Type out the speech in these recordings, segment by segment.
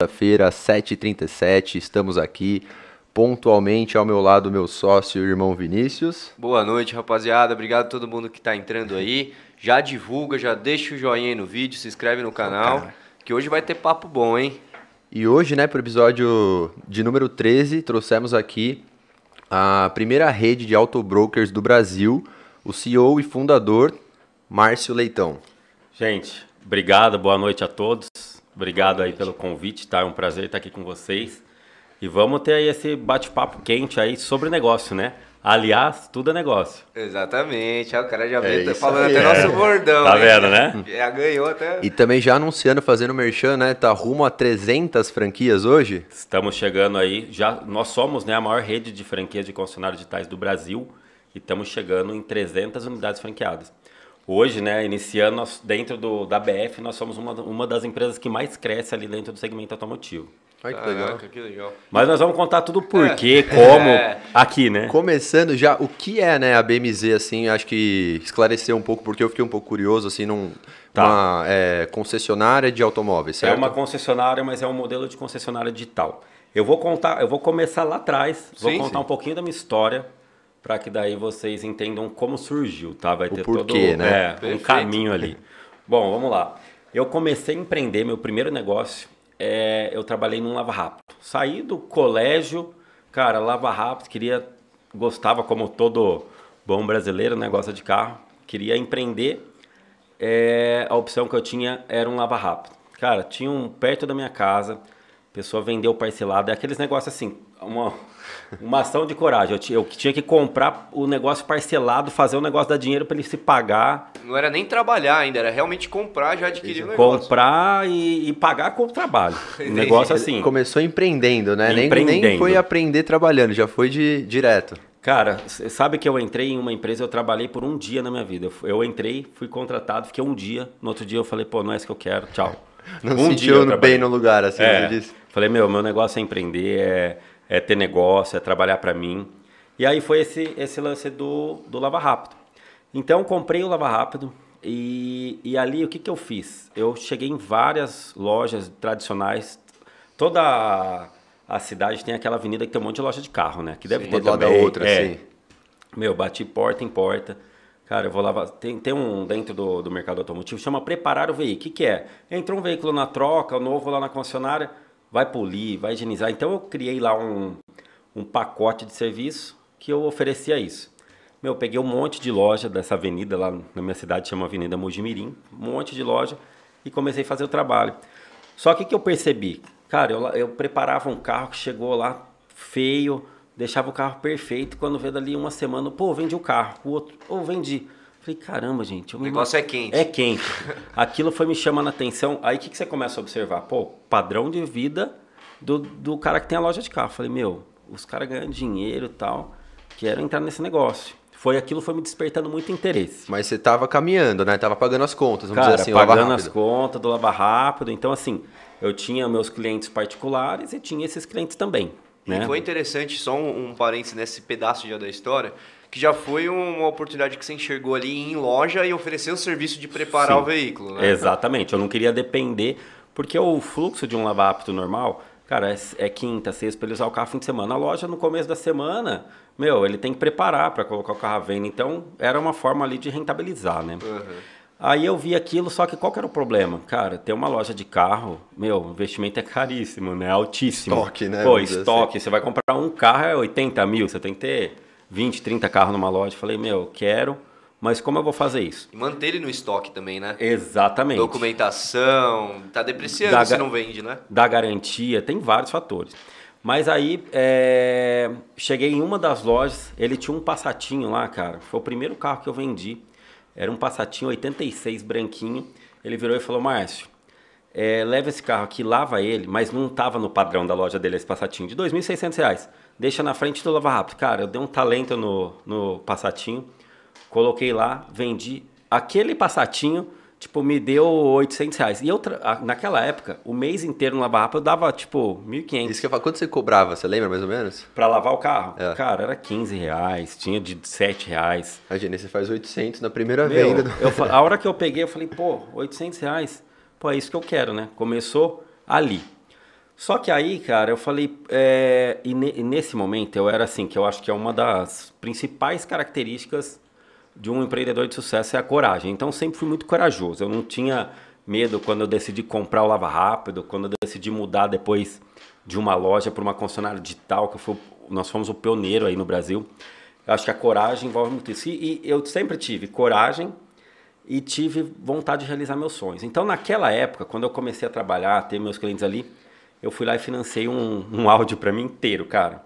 Segunda-feira, 7h37, estamos aqui pontualmente ao meu lado, meu sócio, irmão Vinícius. Boa noite, rapaziada. Obrigado a todo mundo que está entrando aí. Já divulga, já deixa o joinha aí no vídeo, se inscreve no canal, que hoje vai ter papo bom, hein? E hoje, né, para o episódio de número 13, trouxemos aqui a primeira rede de autobrokers do Brasil, o CEO e fundador, Márcio Leitão. Gente, obrigado, boa noite a todos. Obrigado aí pelo convite, tá? É um prazer estar aqui com vocês. E vamos ter aí esse bate-papo quente aí sobre negócio, né? Aliás, tudo é negócio. Exatamente. Ah, o cara já É veio tá isso falando aí, até é. nosso bordão. Tá hein? vendo, né? Já ganhou até. E também já anunciando, fazendo merchan, né, tá rumo a 300 franquias hoje. Estamos chegando aí, já nós somos né, a maior rede de franquias de concessionários digitais do Brasil e estamos chegando em 300 unidades franqueadas. Hoje, né, iniciando nós, dentro do, da BF, nós somos uma, uma das empresas que mais cresce ali dentro do segmento automotivo. Olha que legal. Caraca, que legal. Mas nós vamos contar tudo por quê, como, É. aqui, né? Começando já, o que é, né, a BMZ, assim, acho que esclarecer um pouco, porque eu fiquei um pouco curioso, assim, num, Tá. uma é, concessionária de automóveis, É certo? uma concessionária, mas é um modelo de concessionária digital. Eu vou contar, eu vou começar lá atrás, vou Sim, contar sim. um pouquinho da minha história para que daí vocês entendam como surgiu, tá? Vai ter porquê, todo né? é, um caminho ali. Bom, vamos lá. Eu comecei a empreender, meu primeiro negócio, é, eu trabalhei num lava rápido. Saí do colégio, cara, lava rápido, queria, gostava como todo bom brasileiro, né, gosta de carro, queria empreender é, a opção que eu tinha era um lava rápido. Cara, tinha um perto da minha casa, a pessoa vendeu parcelado, é aqueles negócios assim, uma, uma ação de coragem. Eu, eu tinha que comprar o negócio parcelado, fazer o negócio dar dinheiro para ele se pagar, Não era nem trabalhar ainda, era realmente comprar, já adquirir o negócio. comprar e, e pagar com o trabalho. Um negócio assim. Começou empreendendo, né? Nem, nem Empreendendo. foi aprender trabalhando, já foi de direto. Cara, sabe que eu entrei em uma empresa, eu trabalhei por um dia na minha vida. Eu entrei, fui contratado, fiquei um dia, no outro dia eu falei, pô, não é isso que eu quero, tchau. Não Um dia sentiu trabalhei. bem no lugar, assim, É, você disse. falei, meu, meu negócio é empreender, é, é ter negócio, é trabalhar para mim. E aí foi esse, esse lance do, do Lava Rápido. Então, comprei o Lava Rápido e, e ali o que, que eu fiz? Eu cheguei em várias lojas tradicionais. Toda a, a cidade tem aquela avenida que tem um monte de loja de carro, né? Que deve Sim, ter uma lado da também. outra, é. assim. Meu, bati porta em porta. Cara, eu vou lavar. Tem, tem um dentro do, do mercado automotivo, chama preparar o veículo. O que, que é? Entrou um veículo na troca, o novo lá na concessionária, vai polir, vai higienizar. Então eu criei lá um, um pacote de serviço que eu oferecia isso. Meu, eu peguei um monte de loja dessa avenida lá na minha cidade, chama Avenida Mojimirim, um monte de loja e comecei a fazer o trabalho. Só que o que eu percebi? Cara, eu, eu preparava um carro que chegou lá feio, deixava o carro perfeito, quando vê dali uma semana, pô, vendi o carro, o outro, ou vendi. Falei, caramba, gente. O me negócio é quente. É quente. Aquilo foi me chamando a atenção. Aí o que, que você começa a observar? Pô, padrão de vida do, do cara que tem a loja de carro. Falei, meu, os caras ganham dinheiro e tal, quero entrar nesse negócio. Foi aquilo foi me despertando muito interesse. Mas você tava caminhando, né? Tava pagando as contas, vamos Cara, dizer assim, lava pagando as contas do Lava Rápido. Então, assim, eu tinha meus clientes particulares e tinha esses clientes também. Né? E foi interessante, só um, um parênteses nesse pedaço já da história, que já foi uma oportunidade que você enxergou ali em loja e ofereceu o serviço de preparar Sim. o veículo, né? Exatamente, eu não queria depender, porque o fluxo de um lava rápido normal, cara, é, é quinta, sexta, para ele usar o carro fim de semana. A loja, no começo da semana, meu, ele tem que preparar para colocar o carro à venda. Então, era uma forma ali de rentabilizar, né? Uhum. Aí eu vi aquilo, só que qual que era o problema? Cara, ter uma loja de carro, meu, o investimento é caríssimo, né? Altíssimo. Estoque, né? Pô, dizer estoque. Você vai comprar um carro, é 80 mil, você tem que ter 20, 30 carros numa loja. Falei, meu, quero, mas como eu vou fazer isso? E manter ele no estoque também, né? Exatamente. Documentação, tá depreciando Da se não vende, né? da garantia, tem vários fatores. Mas aí, é, cheguei em uma das lojas, ele tinha um passatinho lá, cara. Foi o primeiro carro que eu vendi. Era um passatinho 86 branquinho. Ele virou e falou: Márcio, é, leva esse carro aqui, lava ele, mas não tava no padrão da loja dele esse passatinho, de 2.600 reais. Deixa na frente do Lava Rápido. Cara, eu dei um talento no, no passatinho, coloquei lá, vendi. Aquele passatinho, tipo, me deu 800 reais. E eu, tra- a- naquela época, o mês inteiro no Lava Rápido eu dava, tipo, 1.500. Isso que eu falo, quanto você cobrava, você lembra mais ou menos? Pra lavar o carro? É. Cara, era 15 reais, tinha de 7 reais. Imagina, você faz 800 na primeira Meu, venda. do- eu a hora que eu peguei, eu falei, pô, 800 reais, pô, é isso que eu quero, né? Começou ali. Só que aí, cara, eu falei, é, e, ne, e, nesse momento eu era assim, que eu acho que é uma das principais características de um empreendedor de sucesso é a coragem. Então sempre fui muito corajoso. Eu não tinha medo quando eu decidi comprar o Lava Rápido, quando eu decidi mudar depois de uma loja para uma concessionária digital, que foi, nós fomos o pioneiro aí no Brasil. Eu acho que a coragem envolve muito isso. E, e eu sempre tive coragem e tive vontade de realizar meus sonhos. Então naquela época, quando eu comecei a trabalhar, ter meus clientes ali, eu fui lá e financei um, um áudio para mim inteiro, cara.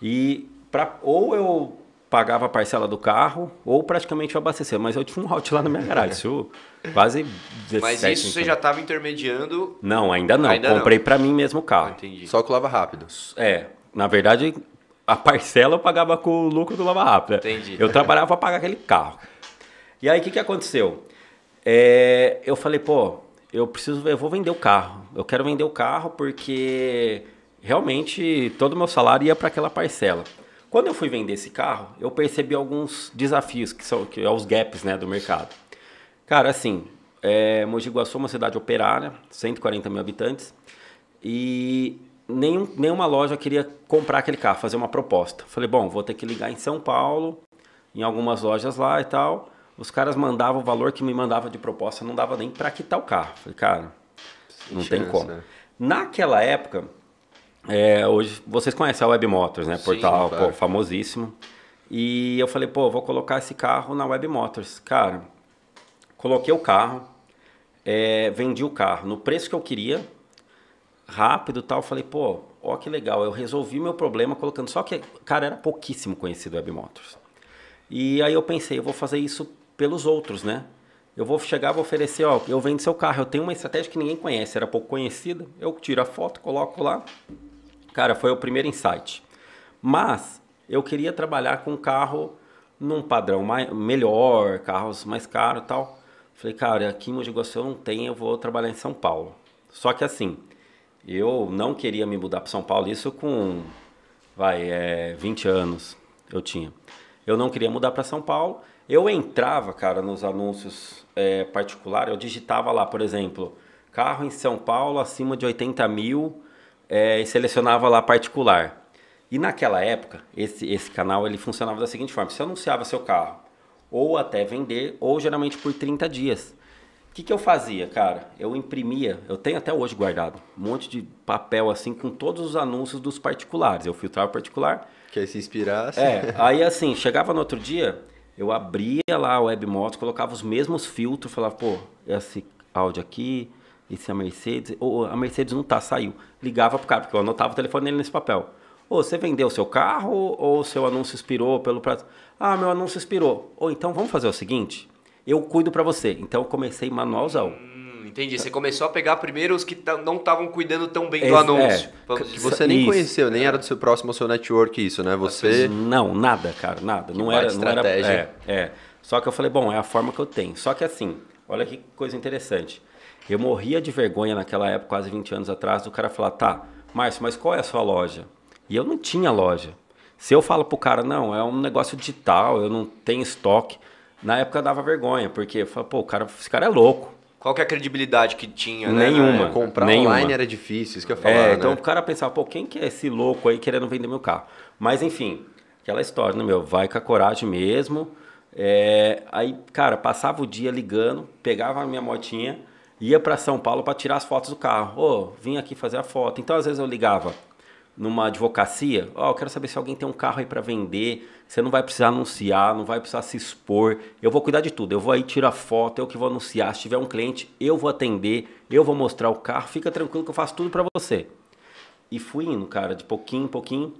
E pra, ou eu pagava a parcela do carro, ou praticamente eu abastecia. Mas eu tinha um áudio lá na minha garagem, isso quase 17, Mas isso então. você já estava intermediando? Não, ainda não. Ainda Comprei para mim mesmo o carro. Entendi. Só com lava rápido. É, na verdade, a parcela eu pagava com o lucro do lava rápido. Entendi. Eu trabalhava para pagar aquele carro. E aí, o que, que aconteceu? É, eu falei, pô, eu preciso, eu vou vender o carro. Eu quero vender o carro porque realmente todo o meu salário ia para aquela parcela. Quando eu fui vender esse carro, eu percebi alguns desafios que são que é os gaps, né, do mercado. Cara, assim, é, Mogi Guaçu é uma cidade operária, 140 mil habitantes, e nenhum, nenhuma loja queria comprar aquele carro, fazer uma proposta. Falei, bom, vou ter que ligar em São Paulo, em algumas lojas lá e tal, os caras mandavam o valor que me mandava de proposta, não dava nem para quitar o carro. Falei, cara, não Chance, tem como. Né? Naquela época, é, hoje vocês conhecem a Web Motors, né? Portal Sim, claro. pô, famosíssimo. E eu falei, pô, vou colocar esse carro na Web Motors. Cara, coloquei o carro, é, vendi o carro no preço que eu queria, rápido tal. Falei, pô, ó que legal, eu resolvi meu problema colocando. Só que, cara, era pouquíssimo conhecido Web Motors. E aí eu pensei, eu vou fazer isso pelos outros, né? Eu vou chegar, vou oferecer, ó, eu vendo seu carro. Eu tenho uma estratégia que ninguém conhece, era pouco conhecida. Eu tiro a foto, coloco lá. Cara, foi o primeiro insight. Mas eu queria trabalhar com carro num padrão mais, melhor, carros mais caros e tal. Falei, cara, aqui em Mogi Guaçu eu não tenho, eu vou trabalhar em São Paulo. Só que assim, eu não queria me mudar para São Paulo, isso com, vai, é, 20 anos eu tinha. Eu não queria mudar para São Paulo eu entrava, cara, nos anúncios é, particulares, eu digitava lá, por exemplo, carro em São Paulo acima de 80 mil é, e selecionava lá particular. E naquela época, esse, esse canal ele funcionava da seguinte forma: você anunciava seu carro, ou até vender, ou geralmente por 30 dias. O que, que eu fazia, cara? Eu imprimia, eu tenho até hoje guardado, um monte de papel assim com todos os anúncios dos particulares. Eu filtrava particular. Que aí se inspirasse. É, aí assim, chegava no outro dia, eu abria lá a WebMotos, colocava os mesmos filtros, falava, pô, esse áudio aqui, esse é a Mercedes, ou a Mercedes não tá, saiu. Ligava pro cara, porque eu anotava o telefone dele nesse papel. Ô, você vendeu seu carro ou seu anúncio expirou pelo prazo? Ah, meu anúncio expirou. Ou então vamos fazer o seguinte, eu cuido para você. Então eu comecei manualzão. Entendi. Você começou a pegar primeiro os que não estavam cuidando tão bem do anúncio. É, que você nem isso. conheceu, nem era do seu próximo ao seu network isso, né? Você Não, nada, cara, nada. Que não era, não era é, é. Só que eu falei, bom, é a forma que eu tenho. Só que assim, olha que coisa interessante. Eu morria de vergonha naquela época, quase 20 anos atrás, do cara falar, tá, Márcio, mas qual é a sua loja? E eu não tinha loja. Se eu falo pro cara, não, é um negócio digital, eu não tenho estoque, na época dava vergonha, porque eu falava, pô, o cara, esse cara é louco. Qual que é a credibilidade que tinha, né? Nenhuma. Comprar nenhuma. online era difícil, isso que eu ia é, falar, é, então né? o cara pensava, pô, quem que é esse louco aí querendo vender meu carro? Mas enfim, aquela história, né, meu? Vai com a coragem mesmo. É, aí, cara, passava o dia ligando, pegava a minha motinha, ia para São Paulo para tirar as fotos do carro. Ô, oh, vim aqui fazer a foto. Então, às vezes eu ligava numa advocacia, ó, oh, eu quero saber se alguém tem um carro aí para vender, você não vai precisar anunciar, não vai precisar se expor, eu vou cuidar de tudo, eu vou aí tirar foto, eu que vou anunciar, se tiver um cliente, eu vou atender, eu vou mostrar o carro, fica tranquilo que eu faço tudo para você. E fui indo, cara, de pouquinho em pouquinho,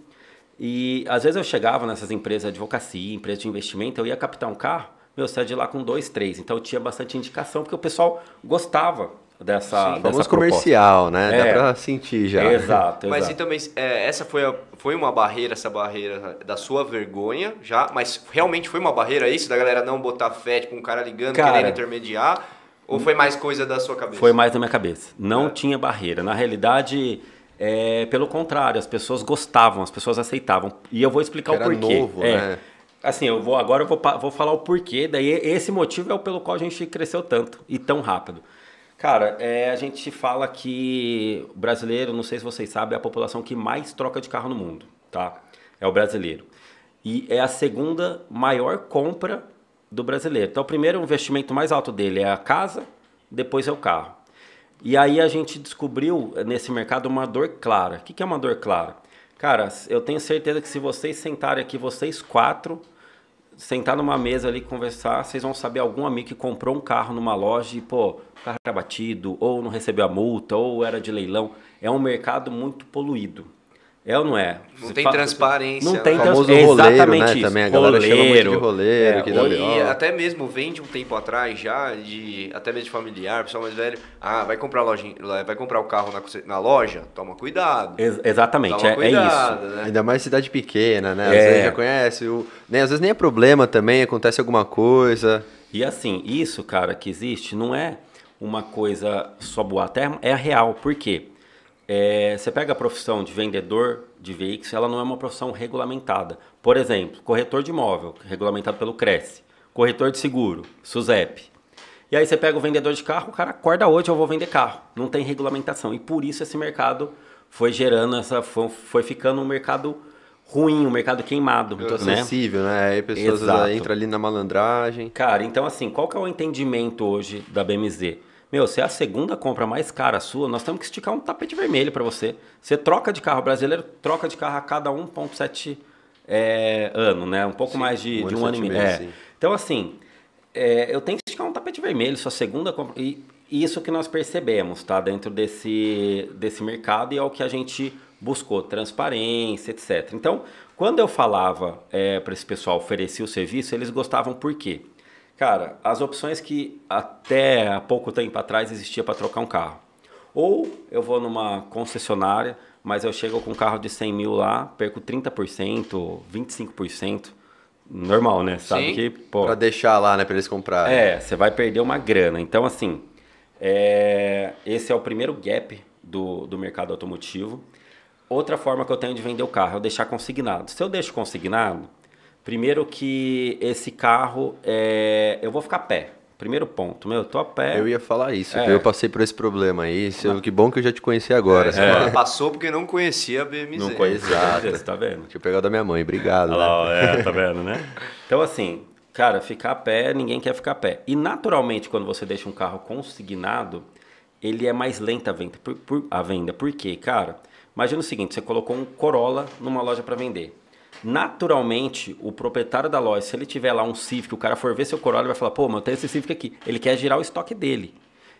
e às vezes eu chegava nessas empresas de advocacia, empresas de investimento, eu ia captar um carro, meu, saia de lá com dois, três, então eu tinha bastante indicação, porque o pessoal gostava dessa, Sim, dessa comercial, né? É, Dá pra sentir já. Exato. Mas e também, é, essa foi, a, foi uma barreira, essa barreira da sua vergonha já, mas realmente foi uma barreira isso, da galera não botar fé, tipo, um cara ligando, cara, querendo intermediar, ou foi mais coisa da sua cabeça? Foi mais da minha cabeça. Não é. tinha barreira. Na realidade, é, pelo contrário, as pessoas gostavam, as pessoas aceitavam. E eu vou explicar que o porquê. Novo, é, né? Assim, eu vou agora eu vou, vou falar o porquê, daí esse motivo é o pelo qual a gente cresceu tanto e tão rápido. Cara, é, a gente fala que o brasileiro, não sei se vocês sabem, é a população que mais troca de carro no mundo, tá? É o brasileiro. E é a segunda maior compra do brasileiro. Então, o primeiro investimento mais alto dele é a casa, depois é o carro. E aí a gente descobriu nesse mercado uma dor clara. O que é uma dor clara? Cara, eu tenho certeza que se vocês sentarem aqui, vocês quatro, sentar numa mesa ali conversar, vocês vão saber algum amigo que comprou um carro numa loja e, pô, o carro era batido, ou não recebeu a multa, ou era de leilão. É um mercado muito poluído. É ou não é? Não Você tem fala, transparência. Não tem né? transparência. Exatamente né? Isso. Também a galera roleiro, chama muito de roleiro. É, que e até mesmo vende um tempo atrás já, de, até mesmo de familiar, pessoal mais velho. Ah, vai comprar, loja, vai comprar o carro na, na loja? Toma cuidado. Ex exatamente, Toma é, cuidado, é, isso. Né? Ainda mais cidade pequena, né? Às é. vezes já conhece. O, né? Às vezes nem é problema também, acontece alguma coisa. E assim, isso, cara, que existe, não é uma coisa só boa terra, é real. Por quê? É, você pega a profissão de vendedor de veículos, ela não é uma profissão regulamentada. Por exemplo, corretor de imóvel, regulamentado pelo Cresce. Corretor de seguro, SUSEP. E aí você pega o vendedor de carro, o cara acorda hoje, eu vou vender carro. Não tem regulamentação. E por isso esse mercado foi gerando essa. foi, foi ficando um mercado ruim, um mercado queimado. Muito né? acessível, né? Aí pessoas entram ali na malandragem. Cara, então assim, qual que é o entendimento hoje da BMZ? Meu, se é a segunda compra mais cara sua, nós temos que esticar um tapete vermelho para você. Você troca de carro brasileiro, troca de carro a cada 1,7 é, ano, né? Um pouco sim, mais de um, de um ano e meio. É. Então, assim, é, eu tenho que esticar um tapete vermelho, sua segunda compra. E isso que nós percebemos, tá? Dentro desse, desse mercado e é o que a gente buscou, transparência, etc. Então, quando eu falava é, para esse pessoal oferecer o serviço, eles gostavam por quê? Cara, as opções que até há pouco tempo atrás existia para trocar um carro. Ou eu vou numa concessionária, mas eu chego com um carro de 100 mil lá, perco 30%, 25%. Normal, né? Sabe Sim, que, pô... Pra deixar lá, né? Pra eles comprarem. É, você vai perder uma grana. Então, assim, é... esse é o primeiro gap do, do mercado automotivo. Outra forma que eu tenho de vender o carro é eu deixar consignado. Se eu deixo consignado, Primeiro que esse carro, é... eu vou ficar a pé. Primeiro ponto, meu, eu tô a pé. Eu ia falar isso, é. eu passei por esse problema aí. Mas... Que bom que eu já te conheci agora. É, passou porque não conhecia a BMZ. Não conhecia, Exato. tá vendo? Deixa eu pegar da minha mãe, obrigado. Olha né? é, tá vendo, né? Então, assim, cara, ficar a pé, ninguém quer ficar a pé. E naturalmente, quando você deixa um carro consignado, ele é mais lento a venda. Por, por, a venda. Por quê, cara? Imagina o seguinte: você colocou um Corolla numa loja para vender. Naturalmente, o proprietário da loja, se ele tiver lá um Civic, o cara for ver seu Corolla, ele vai falar, pô, mas eu tenho esse Civic aqui. Ele quer girar o estoque dele.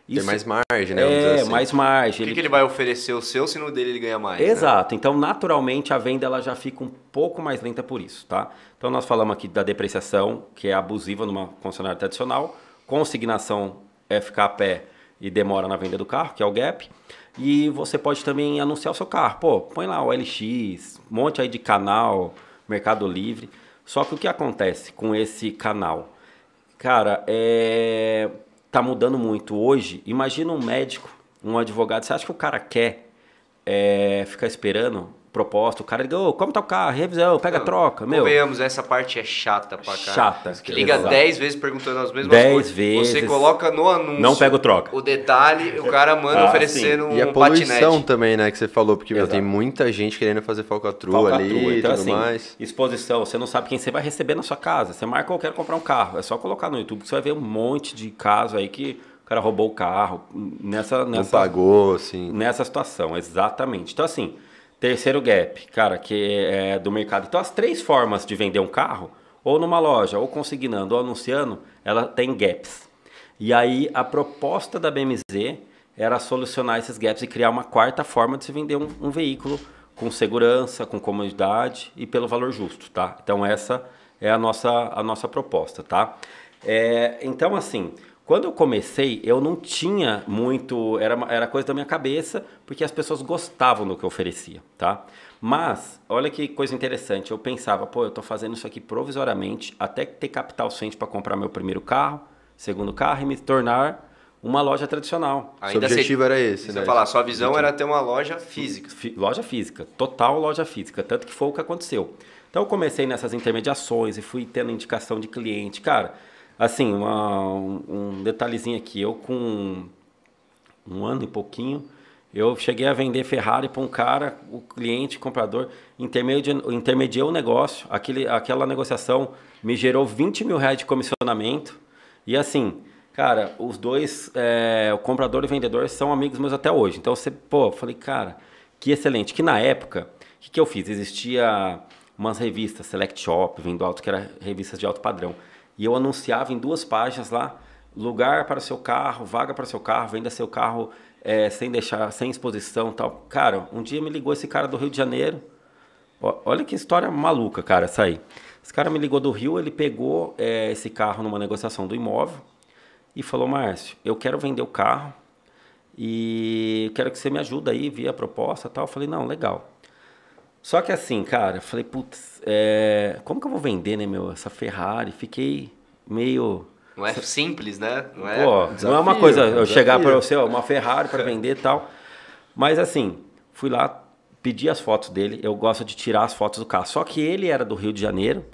Isso, Tem mais margem, né? É, assim. mais margem. Por que ele... que ele vai oferecer o seu se no dele ele ganha mais? Né? Exato. Né? Então, naturalmente, a venda ela já fica um pouco mais lenta por isso, tá? Então, nós falamos aqui da depreciação, que é abusiva numa concessionária tradicional. Consignação é ficar a pé e demora na venda do carro, que é o gap. E você pode também anunciar o seu carro. Pô, põe lá o LX, um monte aí de canal, Mercado Livre. Só que o que acontece com esse canal? Cara, é... tá mudando muito. Hoje, imagina um médico, um advogado. Você acha que o cara quer é, ficar esperando proposta, o cara liga, ô, como tá o carro? Revisão, pega a troca, meu. Convenhamos, essa parte é chata pra caralho. Chata. Que liga 10 vezes perguntando as mesmas dez coisas. vezes. Você coloca no anúncio. Não pega o troca. O detalhe, o cara manda ah, oferecendo sim. um E a poluição patinete. também, né, que você falou, porque meu, tem muita gente querendo fazer falcatrua, falcatrua ali então, e tudo assim, mais. Exposição, você não sabe quem você vai receber na sua casa. Você marca, eu quero comprar um carro. É só colocar no YouTube que você vai ver um monte de casos aí que o cara roubou o carro nessa... nessa não pagou, assim. Nessa situação, exatamente. Então, assim... Terceiro gap, cara, que é do mercado. Então, as três formas de vender um carro, ou numa loja, ou consignando, ou anunciando, ela tem gaps. E aí, a proposta da BMZ era solucionar esses gaps e criar uma quarta forma de se vender um, um veículo com segurança, com comodidade e pelo valor justo, tá? Então, essa é a nossa, a nossa proposta, tá? É, então, assim, quando eu comecei, eu não tinha muito, era, era coisa da minha cabeça, porque as pessoas gostavam do que eu oferecia, tá? Mas, olha que coisa interessante, eu pensava, pô, eu estou fazendo isso aqui provisoriamente, até ter capital suficiente para comprar meu primeiro carro, segundo carro e me tornar uma loja tradicional. Ainda Seu objetivo era esse, né? Você falar, sua visão era ter uma loja física. loja física, total loja física, tanto que foi o que aconteceu. Então eu comecei nessas intermediações e fui tendo indicação de cliente, cara. Assim, uma, um, detalhezinho aqui. Eu com um ano e pouquinho, eu cheguei a vender Ferrari para um cara, o cliente, comprador, intermedi intermediou o negócio, aquele, aquela negociação me gerou 20 mil reais de comissionamento. E assim, cara, os dois, é, o comprador e o vendedor, são amigos meus até hoje. Então, você, pô, falei, cara, que excelente. Que na época, o que, que eu fiz? Existia umas revistas, Select Shop, Vendo Alto, que era revistas de alto padrão. E eu anunciava em duas páginas lá, lugar para seu carro, vaga para seu carro, venda seu carro é, sem deixar, sem exposição tal. Cara, um dia me ligou esse cara do Rio de Janeiro. Olha que história maluca, cara, essa aí. Esse cara me ligou do Rio, ele pegou é, esse carro numa negociação do imóvel e falou, Márcio, eu quero vender o carro e quero que você me ajude aí, via a proposta tal. Eu falei, não, legal. Só que assim, cara, falei, putz, é, como que eu vou vender, né, meu, essa Ferrari? Fiquei meio não é simples, né? Não é, Pô, desafio, não é uma coisa eu desafio. chegar para você, uma Ferrari para vender e tal. Mas assim, fui lá, pedi as fotos dele. Eu gosto de tirar as fotos do carro. Só que ele era do Rio de Janeiro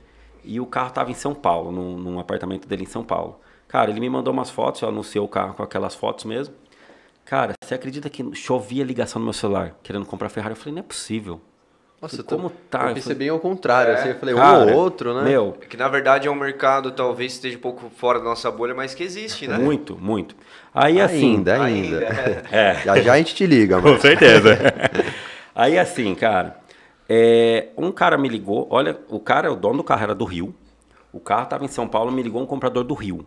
e o carro estava em São Paulo, num, num, apartamento dele em São Paulo. Cara, ele me mandou umas fotos, eu anunciei o carro com aquelas fotos mesmo. Cara, você acredita que chovia ligação no meu celular querendo comprar Ferrari? Eu falei, não é possível. Nossa, e como tá? Eu pensei bem ao contrário, é, assim, eu falei, cara, um ou outro, né? Meu, é que na verdade é um mercado talvez esteja um pouco fora da nossa bolha, mas que existe, né? Muito, muito. Aí assim, ainda, ainda. ainda. É. Já já a gente te liga, mano. Com certeza. Aí assim, cara, é, um cara me ligou, olha, o cara, o dono do carro era do Rio. O carro estava em São Paulo, me ligou um comprador do Rio.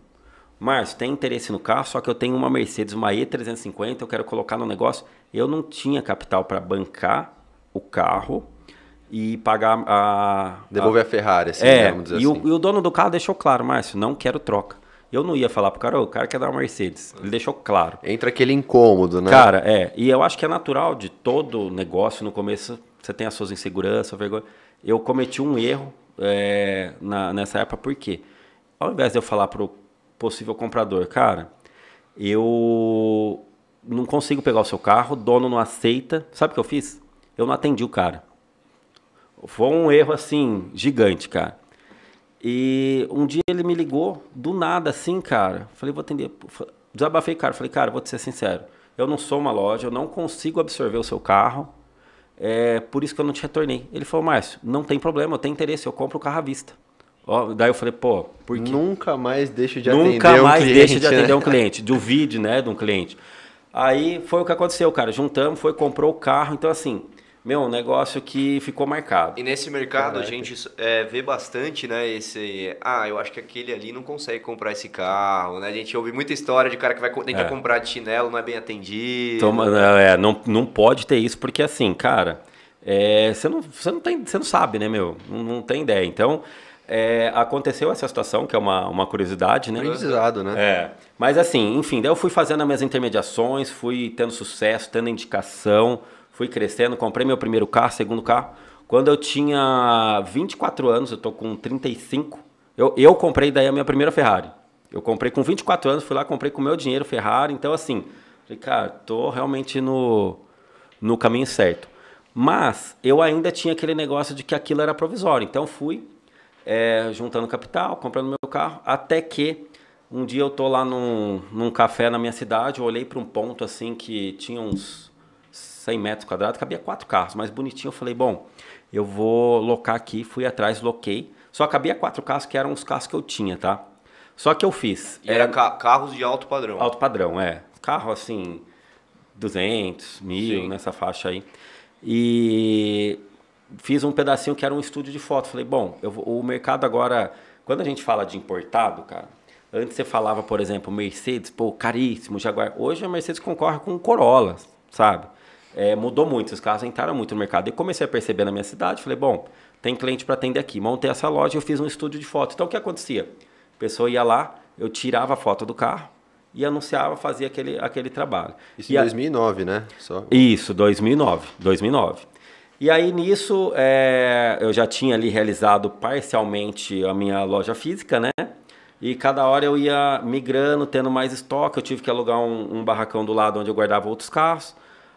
Márcio, tem interesse no carro, só que eu tenho uma Mercedes, uma E350, eu quero colocar no negócio. Eu não tinha capital para bancar o carro e pagar a. Devolver a, a Ferrari, assim, é, né, vamos dizer e assim. O, e o dono do carro deixou claro, Márcio, não quero troca. Eu não ia falar pro cara, o cara quer dar uma Mercedes. Ele deixou claro. Entra aquele incômodo, né? Cara, é. E eu acho que é natural de todo negócio, no começo, você tem as suas inseguranças, vergonha. Eu cometi um erro é, na, nessa época, por quê? Ao invés de eu falar pro possível comprador, cara, eu não consigo pegar o seu carro, o dono não aceita. Sabe o que eu fiz? Eu não atendi o cara. Foi um erro assim, gigante, cara. E um dia ele me ligou, do nada, assim, cara. Falei, vou atender. Desabafei, cara. Falei, cara, vou te ser sincero. Eu não sou uma loja, eu não consigo absorver o seu carro. É por isso que eu não te retornei. Ele falou, Márcio, não tem problema, eu tenho interesse, eu compro o carro à vista. Ó, daí eu falei, pô, por quê? Nunca mais deixo de Nunca atender mais um cliente, deixa de né? atender um cliente. Do vídeo, né, de um cliente. Aí foi o que aconteceu, cara. Juntamos, foi, comprou o carro. Então, assim, meu, um negócio que ficou marcado. E nesse mercado Caraca. a gente é, vê bastante, né, esse... Ah, eu acho que aquele ali não consegue comprar esse carro, né? A gente ouve muita história de cara que vai tentar é. comprar de chinelo, não é bem atendido. Toma, é, não, não pode ter isso, porque assim, cara, é, você, não, você, não tem, você não sabe, né, meu? Não, não tem ideia. Então, é, aconteceu essa situação, que é uma, uma curiosidade, né? Aprendizado, né? É. Mas assim, enfim, daí eu fui fazendo as minhas intermediações, fui tendo sucesso, tendo indicação fui crescendo, comprei meu primeiro carro, segundo carro. Quando eu tinha 24 anos, eu tô com 35, eu, eu comprei daí a minha primeira Ferrari. Eu comprei com 24 anos, fui lá, comprei com meu dinheiro Ferrari. Então, assim, falei, cara, tô realmente no, no caminho certo. Mas eu ainda tinha aquele negócio de que aquilo era provisório. Então, fui é, juntando capital, comprando meu carro, até que um dia eu tô lá num, num café na minha cidade, eu olhei para um ponto assim que tinha uns 100 metros quadrados, cabia quatro carros, mais bonitinho. Eu falei, bom, eu vou locar aqui, fui atrás, loquei. Só cabia quatro carros, que eram os carros que eu tinha, tá? Só que eu fiz. E era ca carros de alto padrão. Alto padrão, é. Carro assim, 200, mil, Sim. nessa faixa aí. E fiz um pedacinho que era um estúdio de foto. Falei, bom, eu, o mercado agora, quando a gente fala de importado, cara, antes você falava, por exemplo, Mercedes, pô, caríssimo, Jaguar. Hoje a Mercedes concorre com Corolla, sabe? É, mudou muito, os carros entraram muito no mercado. E comecei a perceber na minha cidade, falei, bom, tem cliente para atender aqui. Montei essa loja e eu fiz um estúdio de foto. Então o que acontecia? A pessoa ia lá, eu tirava a foto do carro e anunciava, fazia aquele, aquele trabalho. Isso e em 2009, a... né? Só... Isso, 2009, 2009. E aí nisso é, eu já tinha ali realizado parcialmente a minha loja física, né? E cada hora eu ia migrando, tendo mais estoque. Eu tive que alugar um, um barracão do lado onde eu guardava outros carros.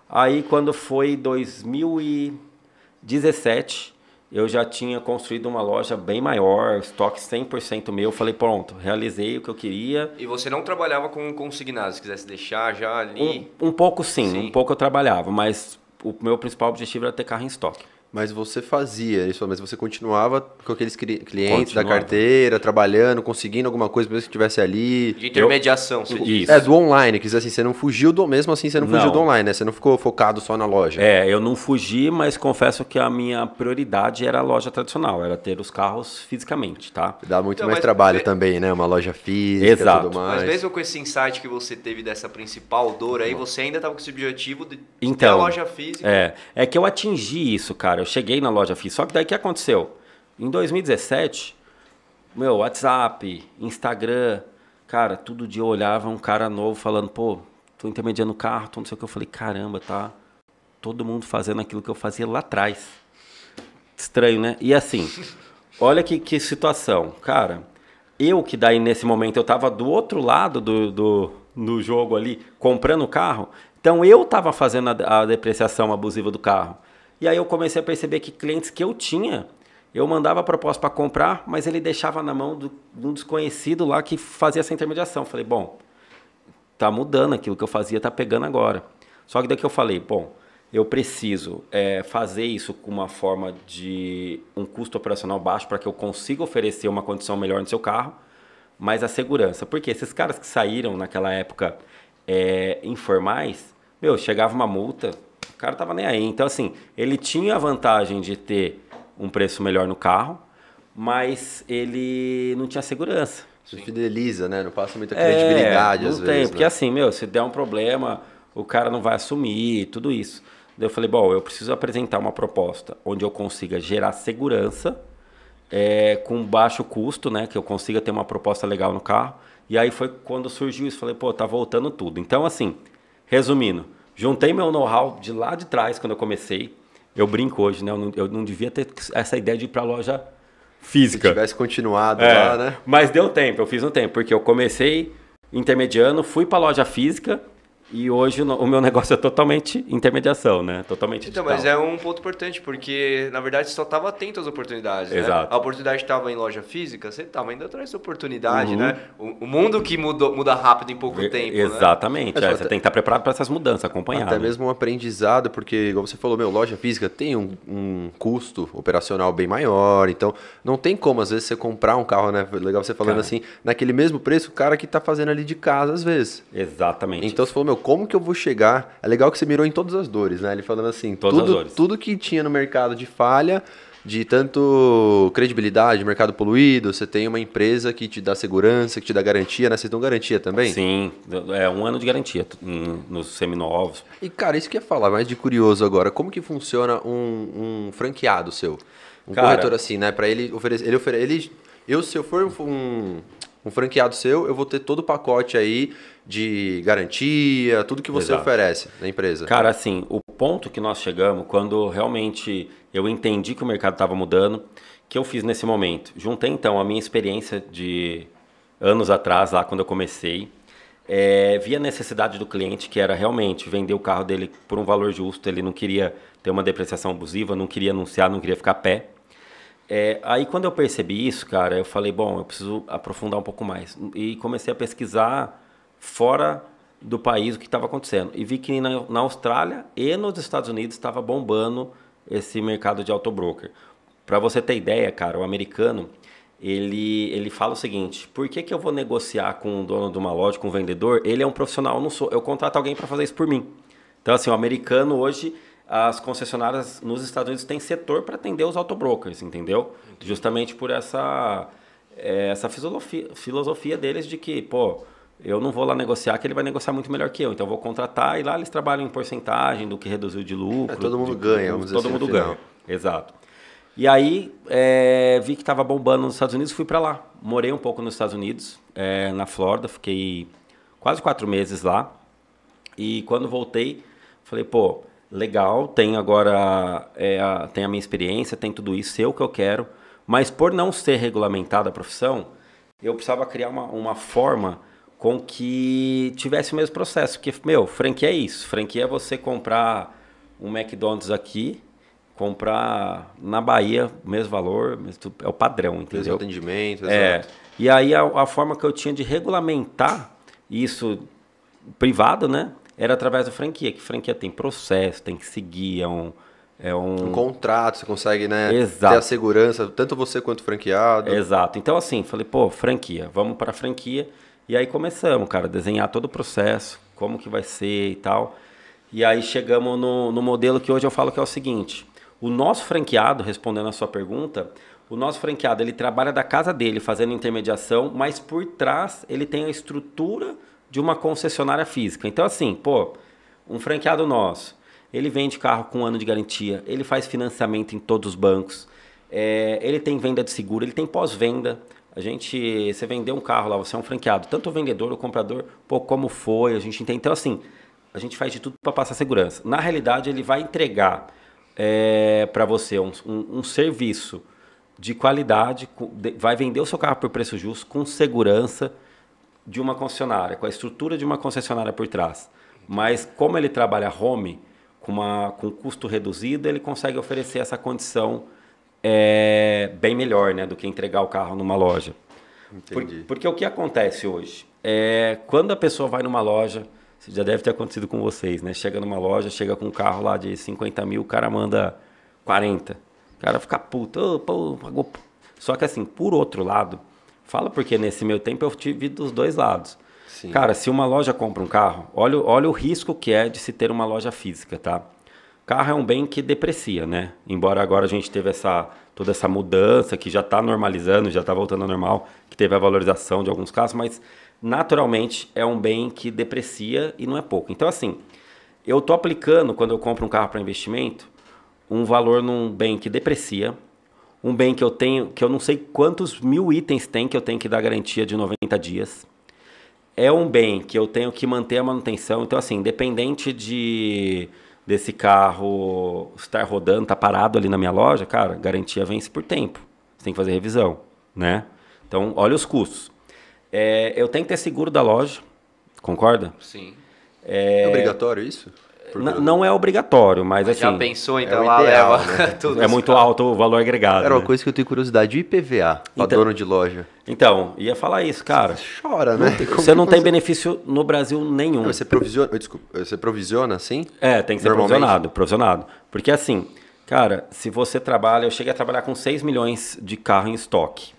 Aí quando foi 2017, eu já tinha construído uma loja bem maior, estoque 100% meu. Falei, pronto, realizei o que eu queria. E você não trabalhava com consignados, se quisesse deixar já ali? Um, um pouco sim, sim, um pouco eu trabalhava, mas o meu principal objetivo era ter carro em estoque. Mas você fazia isso, mas você continuava com aqueles clientes da carteira, trabalhando, conseguindo alguma coisa mesmo que estivesse ali. De intermediação, eu, isso. É, do online, quer dizer assim, você não fugiu do. Mesmo assim, você não, não, fugiu do online, né? Você não ficou focado só na loja. É, eu não fugi, mas confesso que a minha prioridade era a loja tradicional, era ter os carros fisicamente, tá? Dá muito então, mais trabalho também, né? Uma loja física Exato. tudo mais. Mas mesmo com esse insight que você teve dessa principal dor aí, você ainda estava com esse objetivo de então, ter a então, loja física. É, é que eu atingi isso, cara. Eu cheguei na loja física. Só que daí o que aconteceu? Em 2017, meu, WhatsApp, Instagram, cara, todo dia eu olhava um cara novo falando, pô, tô intermediando o carro, tô não sei o que. Eu falei, caramba, tá todo mundo fazendo aquilo que eu fazia lá atrás. Estranho, né? E assim, olha que, que situação. Cara, eu que daí nesse momento eu tava do outro lado do, do, do jogo ali, comprando o carro, então eu tava fazendo a, a depreciação abusiva do carro. E aí eu comecei a perceber que clientes que eu tinha, eu mandava a proposta para comprar, mas ele deixava na mão de um desconhecido lá que fazia essa intermediação. Falei, bom, tá mudando aquilo que eu fazia, tá pegando agora. Só que daqui eu falei, bom, eu preciso é, fazer isso com uma forma de um custo operacional baixo para que eu consiga oferecer uma condição melhor no seu carro, mas a segurança. Porque esses caras que saíram naquela época é, informais, meu, chegava uma multa, o cara tava nem aí. Então, assim, ele tinha a vantagem de ter um preço melhor no carro, mas ele não tinha segurança. Você fideliza, né? Não passa muita credibilidade é, às não vezes. Tem, porque né? assim, meu, se der um problema, o cara não vai assumir, tudo isso. Daí eu falei, bom, eu preciso apresentar uma proposta onde eu consiga gerar segurança é, com baixo custo, né? Que eu consiga ter uma proposta legal no carro. E aí foi quando surgiu isso. Falei, pô, tá voltando tudo. Então, assim, resumindo, Juntei meu know-how de lá de trás, quando eu comecei. Eu brinco hoje, né? Eu não, eu não devia ter essa ideia de ir para loja física. Se tivesse continuado é, lá, né? Mas deu tempo, eu fiz um tempo, porque eu comecei intermediando, fui para loja física, e hoje o meu negócio é totalmente intermediação, né? Totalmente Então, digital. mas é um ponto importante, porque na verdade você só estava atento às oportunidades, né? Exato. A oportunidade estava em loja física, você estava indo atrás da oportunidade, uhum. né? O, o, mundo que mudou, muda rápido em pouco e, tempo, né? Exatamente. Né? É, você tem que estar preparado para essas mudanças, acompanhar. Até mesmo um aprendizado, porque, igual você falou, meu, loja física tem um, um, custo operacional bem maior, então não tem como, às vezes, você comprar um carro, né? Legal você falando cara. assim, naquele mesmo preço, o cara que está fazendo ali de casa, às vezes. Exatamente. Então você falou, meu, como que eu vou chegar. É legal que você mirou em todas as dores, né? Ele falando assim, todas tudo, tudo que tinha no mercado de falha, de tanto credibilidade, mercado poluído, você tem uma empresa que te dá segurança, que te dá garantia, né? Você tem garantia também? Sim, é um ano de garantia nos seminovos. E, cara, isso que ia falar, mais de curioso agora, como que funciona um, um franqueado seu? Um cara, corretor assim, né? Para ele oferecer. Ele oferece. Ele, eu, se eu for um, um franqueado seu, eu vou ter todo o pacote aí de garantia, tudo que você Exato. oferece na empresa. Cara, assim, o ponto que nós chegamos, quando realmente eu entendi que o mercado estava mudando, que eu fiz nesse momento? Juntei então a minha experiência de anos atrás, lá quando eu comecei, é, vi a necessidade do cliente, que era realmente vender o carro dele por um valor justo, ele não queria ter uma depreciação abusiva, não queria anunciar, não queria ficar a pé. É, aí quando eu percebi isso, cara, eu falei, bom, eu preciso aprofundar um pouco mais. E comecei a pesquisar fora do país o que estava acontecendo. E vi que na, na, Austrália e nos Estados Unidos estava bombando esse mercado de autobroker. Para você ter ideia, cara, o americano, ele, ele fala o seguinte, por que, que eu vou negociar com o dono de uma loja, com o vendedor? Ele é um profissional, eu não sou. Eu contrato alguém para fazer isso por mim. Então, assim, o americano hoje, as concessionárias nos Estados Unidos têm setor para atender os autobrokers, entendeu? Justamente por essa, é, essa filosofia, filosofia deles de que, pô, eu não vou lá negociar, que ele vai negociar muito melhor que eu. Então eu vou contratar e lá eles trabalham em porcentagem do que reduziu de lucro. É, todo mundo de, ganha, vamos Todo assim, mundo ganha, exato. E aí é, vi que estava bombando nos Estados Unidos, fui para lá. Morei um pouco nos Estados Unidos, é, na Flórida, fiquei quase quatro meses lá. E quando voltei, falei, pô, legal, tem agora, é, a, tem a minha experiência, tem tudo isso, sei o que eu quero. Mas por não ser regulamentada a profissão, eu precisava criar uma, uma forma com que tivesse o mesmo processo. Porque, meu, franquia é isso. Franquia é você comprar um McDonald's aqui, comprar na Bahia o mesmo valor, é o padrão, entendeu? Mesmo atendimento, é. exato. E aí a, a forma que eu tinha de regulamentar isso privado, né? Era através da franquia, que franquia tem processo, tem que seguir, é um, é um... um contrato, você consegue né, Exato. ter a segurança, tanto você quanto o franqueado. Exato. Então, assim, falei, pô, franquia, vamos para a franquia. E aí começamos, cara, desenhar todo o processo, como que vai ser e tal. E aí chegamos no, no modelo que hoje eu falo que é o seguinte: o nosso franqueado, respondendo a sua pergunta, o nosso franqueado ele trabalha da casa dele fazendo intermediação, mas por trás ele tem a estrutura de uma concessionária física. Então, assim, pô, um franqueado nosso, ele vende carro com um ano de garantia, ele faz financiamento em todos os bancos, é, ele tem venda de seguro, ele tem pós-venda. A gente, você vendeu um carro lá, você é um franqueado, tanto o vendedor, o comprador, pô, como foi, a gente entende. Então, assim, a gente faz de tudo para passar segurança. Na realidade, ele vai entregar é, para você um, um, um, serviço de qualidade, vai vender o seu carro por preço justo, com segurança de uma concessionária, com a estrutura de uma concessionária por trás. Mas como ele trabalha home, com, uma, com custo reduzido, ele consegue oferecer essa condição é, bem melhor né, do que entregar o carro numa loja. Por, porque o que acontece hoje? É, quando a pessoa vai numa loja, já deve ter acontecido com vocês, né? Chega numa loja, chega com um carro lá de 50 mil, o cara manda 40. O cara fica puto, oh, pô, pagou. Só que assim, por outro lado, fala porque nesse meu tempo eu tive dos dois lados. Sim. Cara, se uma loja compra um carro, olha, olha o risco que é de se ter uma loja física, tá? Carro é um bem que deprecia, né? Embora agora a gente teve essa toda essa mudança que já está normalizando, já está voltando ao normal, que teve a valorização de alguns casos, mas naturalmente é um bem que deprecia e não é pouco. Então, assim, eu estou aplicando, quando eu compro um carro para investimento, um valor num bem que deprecia, um bem que eu tenho, que eu não sei quantos mil itens tem que eu tenho que dar garantia de 90 dias. É um bem que eu tenho que manter a manutenção. Então, assim, independente de desse carro estar rodando, estar tá parado ali na minha loja, cara, garantia vence por tempo. Você tem que fazer revisão, né? Então, olha os custos. É, eu tenho que ter seguro da loja, concorda? Sim. É, é obrigatório isso? Não é obrigatório, mas, mas assim. Já pensou, então é lá ideal, leva né? tudo. É muito alto o valor agregado. Era uma né? coisa que eu tenho curiosidade. E IPVA, então, dono de loja? Então, ia falar isso, cara. Você chora, né? Não, você não tem benefício no Brasil nenhum. Você provisiona, desculpa, você provisiona assim? É, tem que ser provisionado, provisionado. Porque assim, cara, se você trabalha, eu cheguei a trabalhar com 6 milhões de carro em estoque.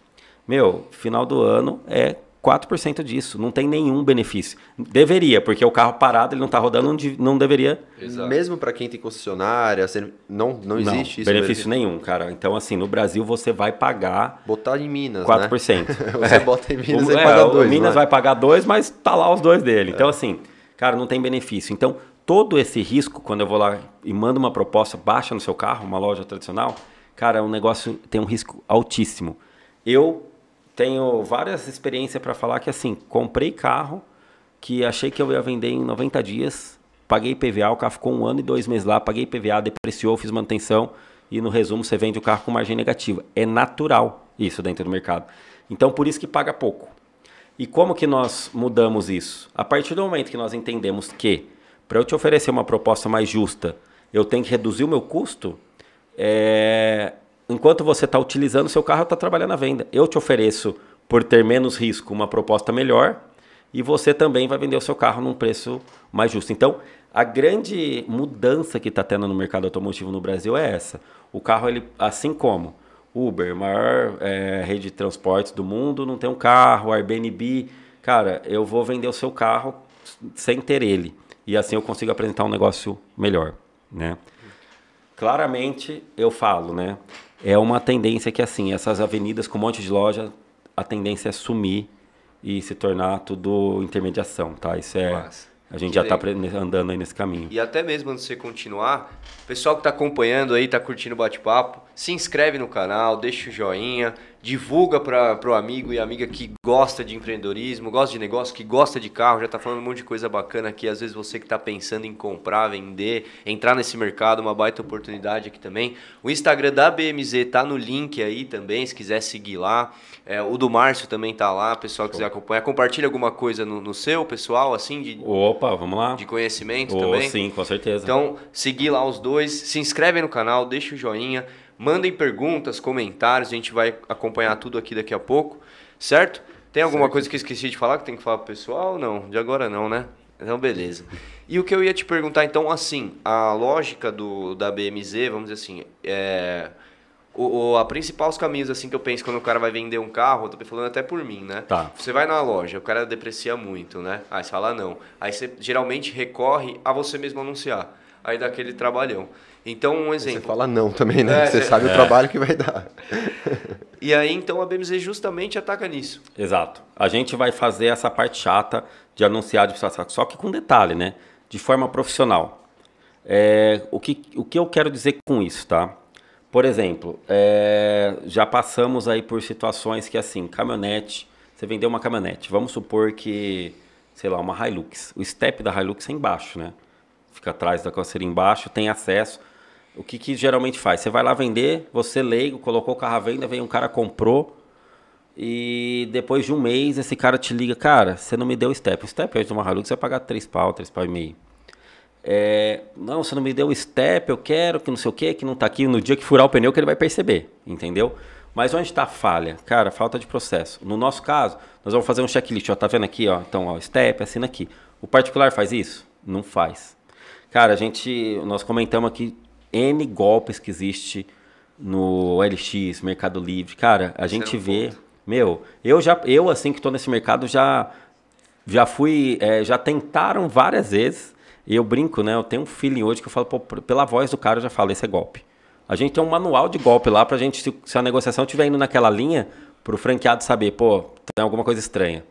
Meu, final do ano é 4% disso, não tem nenhum benefício. Deveria, porque o carro parado, ele não está rodando, não deveria. Exato. Mesmo para quem tem concessionária, não, não existe não, isso. Benefício, benefício nenhum, cara. Então, assim, no Brasil você vai pagar. Botar em Minas. 4%. Né? você é. bota em Minas e é, paga 2. O Minas é? vai pagar 2, mas tá lá os dois dele. É. Então, assim, cara, não tem benefício. Então, todo esse risco, quando eu vou lá e mando uma proposta baixa no seu carro, uma loja tradicional, cara, é um negócio tem um risco altíssimo. Eu tenho várias experiências para falar que assim, comprei carro que achei que eu ia vender em 90 dias, paguei PVA, o carro ficou um ano e dois meses lá, paguei PVA, depreciou, fiz manutenção e no resumo você vende o carro com margem negativa. É natural isso dentro do mercado. Então por isso que paga pouco. E como que nós mudamos isso? A partir do momento que nós entendemos que para eu te oferecer uma proposta mais justa, eu tenho que reduzir o meu custo, é, enquanto você está utilizando seu carro, está trabalhando a venda. Eu te ofereço, por ter menos risco, uma proposta melhor e você também vai vender o seu carro num preço mais justo. Então, a grande mudança que está tendo no mercado automotivo no Brasil é essa. O carro, ele, assim como Uber, maior é, rede de transportes do mundo, não tem um carro, Airbnb, cara, eu vou vender o seu carro sem ter ele. E assim eu consigo apresentar um negócio melhor, né? Claramente eu falo, né? É uma tendência que, assim, essas avenidas com um monte de loja, a tendência é sumir e se tornar tudo intermediação, tá? Isso é... A gente já está andando aí nesse caminho. E até mesmo antes de você continuar, pessoal que está acompanhando aí, está curtindo o bate-papo, se inscreve no canal, deixa o joinha, divulga para o amigo e amiga que gosta de empreendedorismo, gosta de negócio, que gosta de carro, já está falando um monte de coisa bacana aqui. Às vezes você que está pensando em comprar, vender, entrar nesse mercado, uma baita oportunidade aqui também. O Instagram da BMZ está no link aí também, se quiser seguir lá. É, o do Márcio também está lá, pessoal que quiser acompanhar. Compartilha alguma coisa no, no, seu, pessoal, assim, de, Opa, vamos lá. de conhecimento oh, também. Sim, com certeza. Então, seguir lá os dois, se inscreve no canal, deixa o joinha. Mandem perguntas, comentários, a gente vai acompanhar tudo aqui daqui a pouco, certo? Tem alguma certo. coisa que eu esqueci de falar que tem que falar pro pessoal? Não, de agora não, né? Então, beleza. E o que eu ia te perguntar, então, assim, a lógica do, da BMZ, vamos dizer assim, é... O, o, a principal os caminhos assim que eu penso quando o cara vai vender um carro, eu tô falando até por mim, né? Tá. Você vai na loja, o cara deprecia muito, né? Aí você fala não. Aí você geralmente recorre a você mesmo anunciar. Aí dá aquele trabalhão. Então, um exemplo. Você fala não também, né? É, você é, sabe é. o trabalho que vai dar. E aí, então, a BMZ justamente ataca nisso. Exato. A gente vai fazer essa parte chata de anunciar de só que com detalhe, né? De forma profissional. É, o, que, o que eu quero dizer com isso, tá? Por exemplo, é, já passamos aí por situações que, assim, caminhonete, você vendeu uma caminhonete, vamos supor que, sei lá, uma Hilux. O step da Hilux é embaixo, né? Fica atrás da carroceria embaixo, tem acesso o que, que geralmente faz? Você vai lá vender, você leigo, colocou o carro à venda, vem um cara comprou e depois de um mês esse cara te liga, cara, você não me deu o step. O step hoje de uma Hilux você vai pagar 3 pau, 3 pau e meio. É, não, você não me deu o step, eu quero, que não sei o que, que não tá aqui. No dia que furar o pneu que ele vai perceber, entendeu? Mas onde está a falha? Cara, falta de processo. No nosso caso, nós vamos fazer um checklist. Ó, tá vendo aqui? Ó, então, ó, step, assina aqui. O particular faz isso? Não faz. Cara, a gente, nós comentamos aqui N golpes que existe no LX, Mercado Livre. Cara, a gente vê. Ponto. Meu, eu já, eu assim que estou nesse mercado já, já fui, é, já tentaram várias vezes. E eu brinco, né? Eu tenho um feeling hoje que eu falo, pô, pela voz do cara eu já falo, esse é golpe. A gente tem um manual de golpe lá pra gente, se, se a negociação estiver indo naquela linha, pro franqueado saber, pô, tem alguma coisa estranha.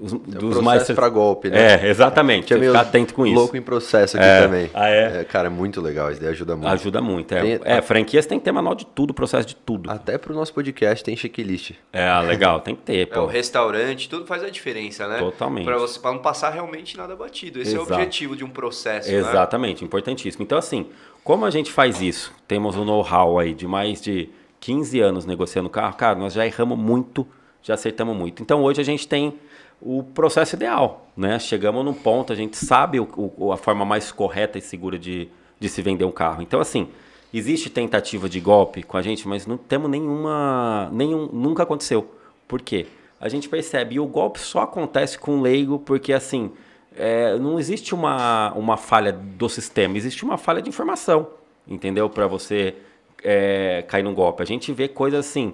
Os, é dos mais para golpe, né? É, exatamente. Tinha ficar atento com isso. Louco em processo aqui é. também. Ah, é? é? Cara, é muito legal. Isso daí ajuda muito. Ajuda muito. É, tem, é franquias tem que ter manual de tudo, processo de tudo. Até pro nosso podcast tem checklist. É, legal, tem que ter. Pô. É, o restaurante, tudo faz a diferença, né? Totalmente. Para você, para não passar realmente nada batido. Esse Exato. é o objetivo de um processo. Né? Exatamente, né? importantíssimo. Então, assim, como a gente faz isso? Temos um know-how aí de mais de 15 anos negociando carro. Cara, nós já erramos muito, já acertamos muito. Então, hoje a gente tem o processo ideal, né? Chegamos num ponto, a gente sabe o, o, a forma mais correta e segura de, de se vender um carro. Então, assim, existe tentativa de golpe com a gente, mas não temos nenhuma, nenhum, nunca aconteceu. Por quê? A gente percebe, e o golpe só acontece com leigo porque, assim, é, não existe uma, uma falha do sistema, existe uma falha de informação, entendeu? Para você é, cair num golpe. A gente vê coisas, assim,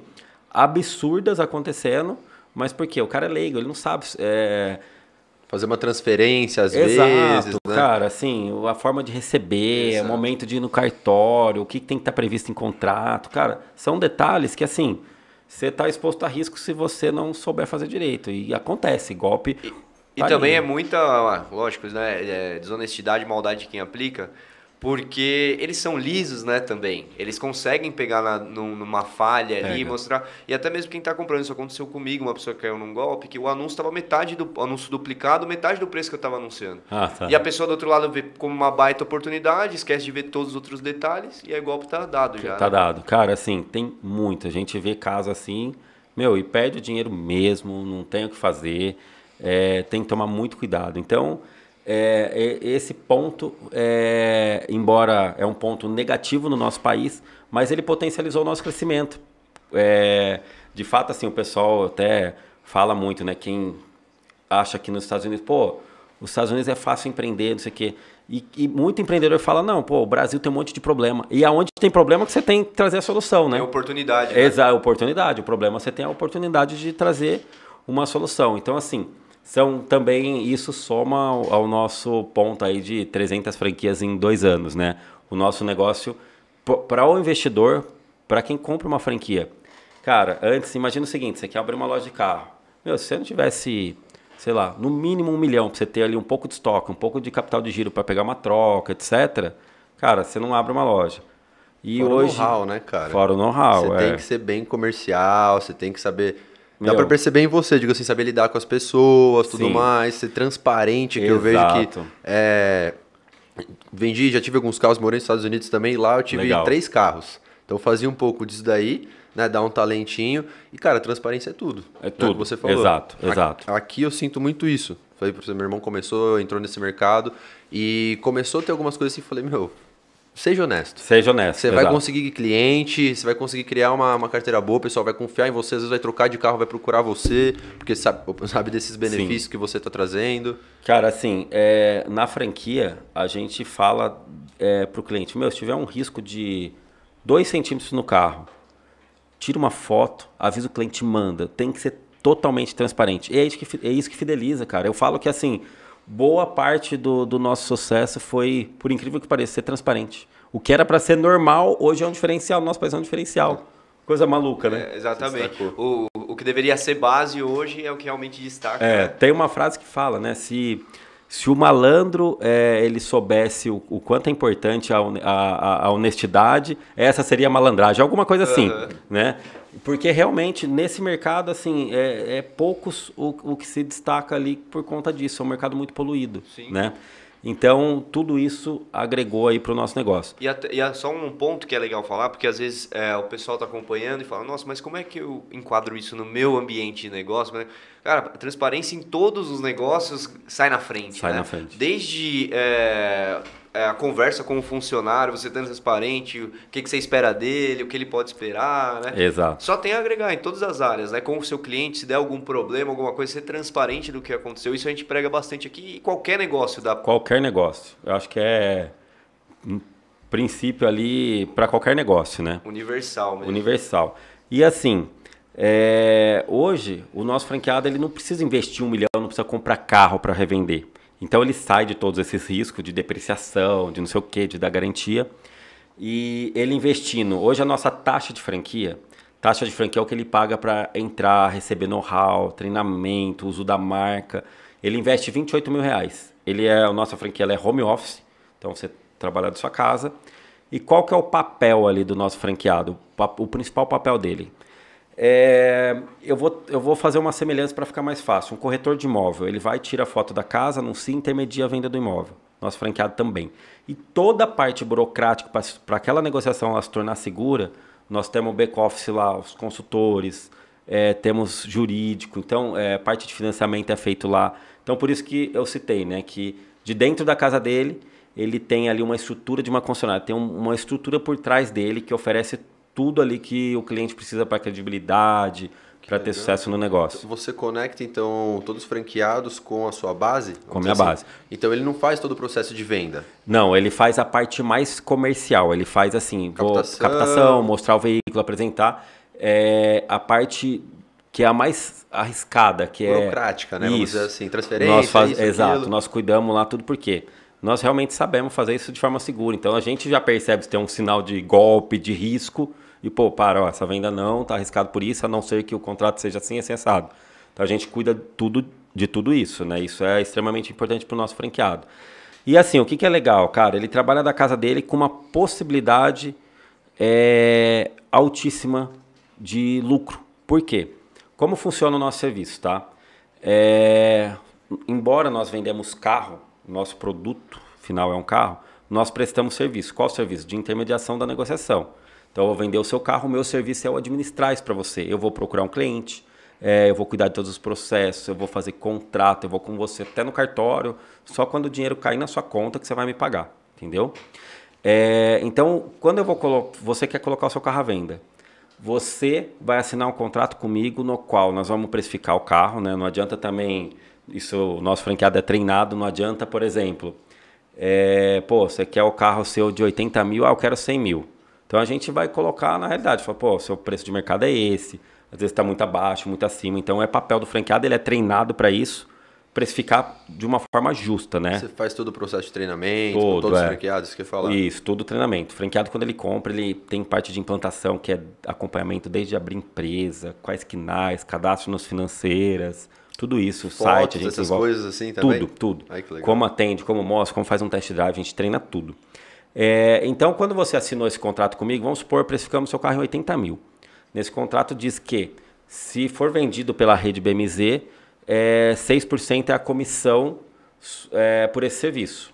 absurdas acontecendo, mas por quê? O cara é leigo, ele não sabe. É... Fazer uma transferência às Exato, vezes. Né? Cara, assim, a forma de receber, Exato. o momento de ir no cartório, o que tem que estar tá previsto em contrato. Cara, são detalhes que, assim, você está exposto a risco se você não souber fazer direito. E acontece, golpe. E, tá e também é muita, lógico, né? É desonestidade, maldade de quem aplica porque eles são lisos, né, também. Eles conseguem pegar na, numa falha Pega. ali, mostrar. E até mesmo quem está comprando, isso aconteceu comigo, uma pessoa que caiu num golpe, que o anúncio estava metade do anúncio duplicado, metade do preço que eu estava anunciando. Ah, tá. E a pessoa do outro lado vê como uma baita oportunidade, esquece de ver todos os outros detalhes, e aí o golpe está dado já. Tá né? dado. Cara, assim, tem muito. A gente vê casos assim, meu, e perde o dinheiro mesmo, não tem o que fazer. É, tem que tomar muito cuidado. Então é, é, esse ponto, é, embora é um ponto negativo no nosso país, mas ele potencializou o nosso crescimento. É, de fato, assim, o pessoal até fala muito, né? Quem acha que nos Estados Unidos, pô, os Estados Unidos é fácil empreender, não sei o quê. E, e, muito empreendedor fala, não, pô, o Brasil tem um monte de problema. E aonde tem problema que você tem que trazer a solução, né? Tem oportunidade. Né? Exato, oportunidade. O problema é você tem a oportunidade de trazer uma solução. Então, assim, são também isso soma ao, nosso ponto aí de 300 franquias em dois anos, né? O nosso negócio para o investidor, para quem compra uma franquia. Cara, antes imagina o seguinte: você quer abrir uma loja de carro. Meu, se você não tivesse, sei lá, no mínimo um milhão para você ter ali um pouco de estoque, um pouco de capital de giro para pegar uma troca, etc. Cara, você não abre uma loja. E fora hoje, o know-how, né, cara? Fora o know-how, Você é. tem que ser bem comercial, você tem que saber... Meu, Dá pra perceber em você, digo assim, saber lidar com as pessoas, tudo sim. mais, ser transparente, que Exato. eu vejo que... É, vendi, já tive alguns carros, morei nos Estados Unidos também, lá eu tive Legal. três carros. Então eu fazia um pouco disso daí, né, dar um talentinho. E, cara, transparência é tudo. É né, tudo. Você falou. Exato, exato. Aqui eu sinto muito isso. Falei pra você, meu irmão começou, entrou nesse mercado e começou a ter algumas coisas assim, falei, meu, Seja honesto. Seja honesto. Você exato. vai conseguir cliente, você vai conseguir criar uma, uma carteira boa, o pessoal vai confiar em você, às vezes vai trocar de carro, vai procurar você, porque sabe, sabe desses benefícios Sim. que você está trazendo. Cara, assim, é, na franquia, a gente fala é, para o cliente, meu, se tiver um risco de 2 centímetros no carro, tira uma foto, avisa o cliente, manda. Tem que ser totalmente transparente. E é isso que, é isso que fideliza, cara. Eu falo que, assim, boa parte do, do nosso sucesso foi, por incrível que pareça, ser transparente. O que era para ser normal, hoje é um diferencial. Nosso país é um diferencial. Coisa maluca, né? É, exatamente. O, o que deveria ser base hoje é o que realmente destaca. É, né? tem uma frase que fala, né? Se, se o malandro é, ele soubesse o, o, quanto é importante a, a, a, honestidade, essa seria a malandragem. Alguma coisa assim, uhum. né? Porque realmente nesse mercado, assim, é, é poucos o, o, que se destaca ali por conta disso. É um mercado muito poluído, Sim. né? Então, tudo isso agregou aí para o nosso negócio. E, até, e só um ponto que é legal falar, porque às vezes é, o pessoal está acompanhando e fala, nossa, mas como é que eu enquadro isso no meu ambiente de negócio? Cara, transparência em todos os negócios sai na frente. Sai né? na frente. Desde é, é, a conversa com o funcionário, você tendo transparente, o que, que você espera dele, o que ele pode esperar, né? Exato. Só tem a agregar em todas as áreas, né? Com o seu cliente, se der algum problema, alguma coisa, ser transparente do que aconteceu. Isso a gente prega bastante aqui e qualquer negócio dá. Qualquer negócio. Eu acho que é um princípio ali para qualquer negócio, né? Universal mesmo. Universal. E assim, é, hoje o nosso franqueado ele não precisa investir um milhão, não precisa comprar carro para revender. Então ele sai de todos esses riscos de depreciação, de não sei o que, de dar garantia. E ele investindo, hoje a nossa taxa de franquia, taxa de franquia é o que ele paga para entrar, receber know-how, treinamento, uso da marca. Ele investe 28 mil reais. Ele é, a nossa franquia é home office, então você trabalha da sua casa. E qual que é o papel ali do nosso franqueado? O principal papel dele é, eu, vou, eu vou fazer uma semelhança para ficar mais fácil. Um corretor de imóvel, ele vai tirar foto da casa, anuncia e intermedia a venda do imóvel. Nosso franqueado também. E toda a parte burocrática para aquela negociação ela se tornar segura, nós temos o back-office lá, os consultores, é, temos jurídico, então é, parte de financiamento é feito lá. Então por isso que eu citei, né, que de dentro da casa dele, ele tem ali uma estrutura de uma concessionária, tem um, uma estrutura por trás dele que oferece tudo ali que o cliente precisa para credibilidade, para ter sucesso no negócio. Você conecta então todos os franqueados com a sua base? Com a minha assim? base. Então ele não faz todo o processo de venda? Não, ele faz a parte mais comercial. Ele faz assim, captação, captação mostrar o veículo, apresentar. É, a parte que é a mais arriscada, que é burocrática, né? Isso. Vamos dizer assim, transferência. Nós faz, isso, exato, aquilo. nós cuidamos lá tudo porque nós realmente sabemos fazer isso de forma segura. Então a gente já percebe se tem um sinal de golpe, de risco e, pô, para, ó, essa venda não, tá arriscado por isso, a não ser que o contrato seja assim, assado. Então a gente cuida tudo, de tudo isso, né? Isso é extremamente importante para o nosso franqueado. E assim, o que, que é legal, cara? Ele trabalha da casa dele com uma possibilidade é, altíssima de lucro. Por quê? Como funciona o nosso serviço, tá? É, embora nós vendemos carro, nosso produto final é um carro, nós prestamos serviço. Qual serviço? De intermediação da negociação. Então, eu vou vender o seu carro, o meu serviço é o administrar isso para você. Eu vou procurar um cliente, é, eu vou cuidar de todos os processos, eu vou fazer contrato, eu vou com você até no cartório, só quando o dinheiro cair na sua conta que você vai me pagar, entendeu? É, então, quando eu vou você quer colocar o seu carro à venda, você vai assinar um contrato comigo no qual nós vamos precificar o carro, né? Não adianta também, isso o nosso franqueado é treinado, não adianta, por exemplo, é, pô, você quer o carro seu de 80 mil, ah, eu quero 100 mil. Então a gente vai colocar na realidade, fala, pô, seu preço de mercado é esse, às vezes está muito abaixo, muito acima. Então é papel do franqueado, ele é treinado para isso, precificar de uma forma justa, né? Você faz todo o processo de treinamento, todo, com todos é. os franqueados, que falar. Isso, todo o treinamento. O franqueado, quando ele compra, ele tem parte de implantação, que é acompanhamento desde abrir empresa, quais quinais, cadastro nas financeiras, tudo isso, Fotos, site, a gente essas coisas assim também? Tudo, tudo. Ai, como atende, como mostra, como faz um test drive, a gente treina tudo. É, então, quando você assinou esse contrato comigo, vamos supor, precificamos seu carro em 80 mil. Nesse contrato diz que, se for vendido pela rede BMZ, é, 6% é a comissão é, por esse serviço.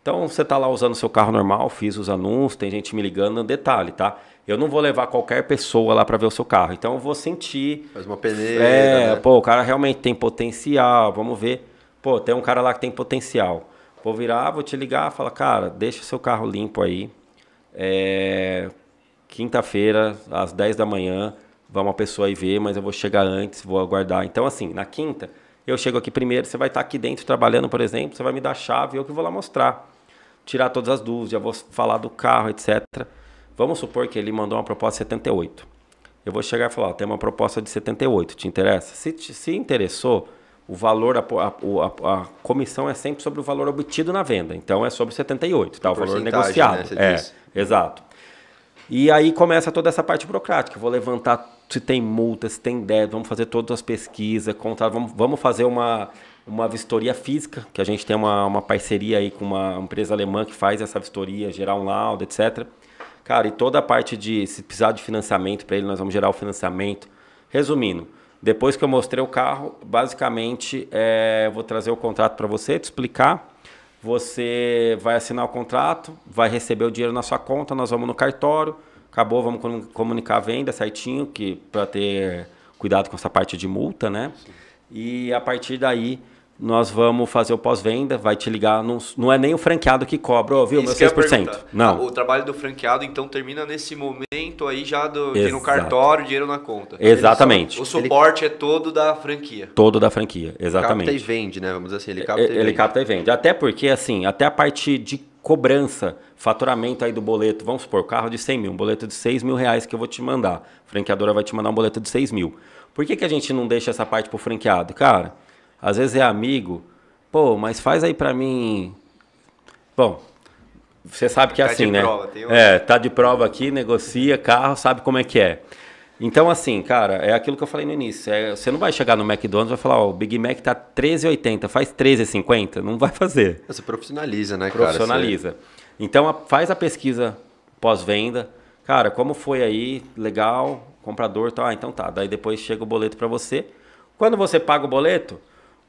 Então, você está lá usando seu carro normal, fiz os anúncios, tem gente me ligando, detalhe, tá? Eu não vou levar qualquer pessoa lá para ver o seu carro. Então, eu vou sentir... Faz uma peneira, É, né? pô, o cara realmente tem potencial, vamos ver. Pô, tem um cara lá que tem potencial. Vou virar, vou te ligar, fala, cara, deixa seu carro limpo aí. É, quinta-feira, às 10 da manhã, vai uma pessoa aí ver, mas eu vou chegar antes, vou aguardar. Então, assim, na quinta, eu chego aqui primeiro, você vai estar aqui dentro trabalhando, por exemplo, você vai me dar a chave, eu que vou lá mostrar. Tirar todas as dúvidas, já vou falar do carro, etc. Vamos supor que ele mandou uma proposta de 78. Eu vou chegar e falar, tem uma proposta de 78, te interessa? Se, se interessou, o valor, a, a, a, comissão é sempre sobre o valor obtido na venda. Então é sobre 78, tá? O valor negociado. Né, é, exato. E aí começa toda essa parte burocrática. vou levantar se tem multa, se tem débito, vamos fazer todas as pesquisas, contar, vamos, vamos fazer uma, uma vistoria física, que a gente tem uma, uma parceria aí com uma empresa alemã que faz essa vistoria, gerar um laudo, etc. Cara, e toda a parte de, se precisar de financiamento para ele, nós vamos gerar o financiamento. Resumindo, depois que eu mostrei o carro, basicamente é, eu vou trazer o contrato para você, te explicar. Você vai assinar o contrato, vai receber o dinheiro na sua conta, nós vamos no cartório, acabou, vamos comunicar a venda certinho, que para ter cuidado com essa parte de multa, né? Sim. E a partir daí nós vamos fazer o pós-venda, vai te ligar, não, não é nem o franqueado que cobra, viu, Isso meu 6%. Não. O trabalho do franqueado, então, termina nesse momento aí já do, no cartório, dinheiro na conta. Exatamente. Só, o suporte ele... é todo da franquia. Todo da franquia, exatamente. Ele capta e vende, né, vamos dizer assim, ele capta e vende. Ele capta e vende. Até porque, assim, até a parte de cobrança, faturamento aí do boleto, vamos supor, carro de 100 mil, um boleto de 6 mil reais que eu vou te mandar. A franqueadora vai te mandar um boleto de 6 mil. Por que, que a gente não deixa essa parte pro franqueado? Cara, às vezes é amigo Pô, mas faz aí para mim. Bom, você sabe que é tá assim, né? Prova, um... É, tá de prova aqui, negocia carro, sabe como é que é. Então, assim, cara, é aquilo que eu falei no início. É, você não vai chegar no McDonald's e vai falar, ó, o Big Mac tá 13,80, faz 13,50. Não vai fazer. Você profissionaliza, né, cara? Profissionaliza. Então, a, faz a pesquisa pós-venda. Cara, como foi aí? Legal, comprador, tá? Ah, então tá. Daí depois chega o boleto para você. Quando você paga o boleto,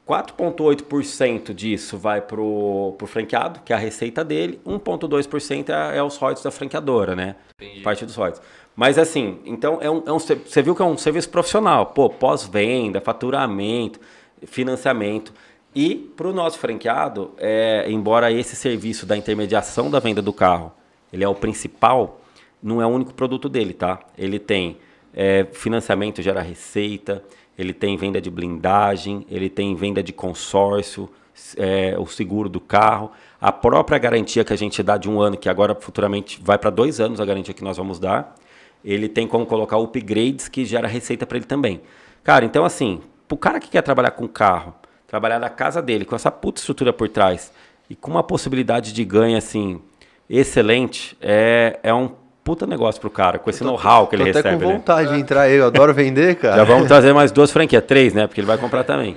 4,8% disso vai para o franqueado, que é a receita dele, 1,2% é, é os royalties da franqueadora, né? Entendi. Parte dos royalties. Mas assim, então é um, é um, você viu que é um serviço profissional, pô, pós-venda, faturamento, financiamento. E para o nosso franqueado, é, embora esse serviço da intermediação da venda do carro, ele é o principal, não é o único produto dele, tá? Ele tem é, financiamento gera receita, ele tem venda de blindagem, ele tem venda de consórcio, é, o seguro do carro, a própria garantia que a gente dá de um ano, que agora futuramente vai para dois anos a garantia que nós vamos dar. Ele tem como colocar upgrades que gera receita para ele também. Cara, então assim, o cara que quer trabalhar com carro, trabalhar na casa dele, com essa puta estrutura por trás e com uma possibilidade de ganho assim excelente, é, é um puta negócio pro cara, com esse know-how que ele recebe. Tô até com vontade né? de entrar aí, eu adoro vender, cara. Já vamos trazer mais duas franquias, três, né? Porque ele vai comprar também.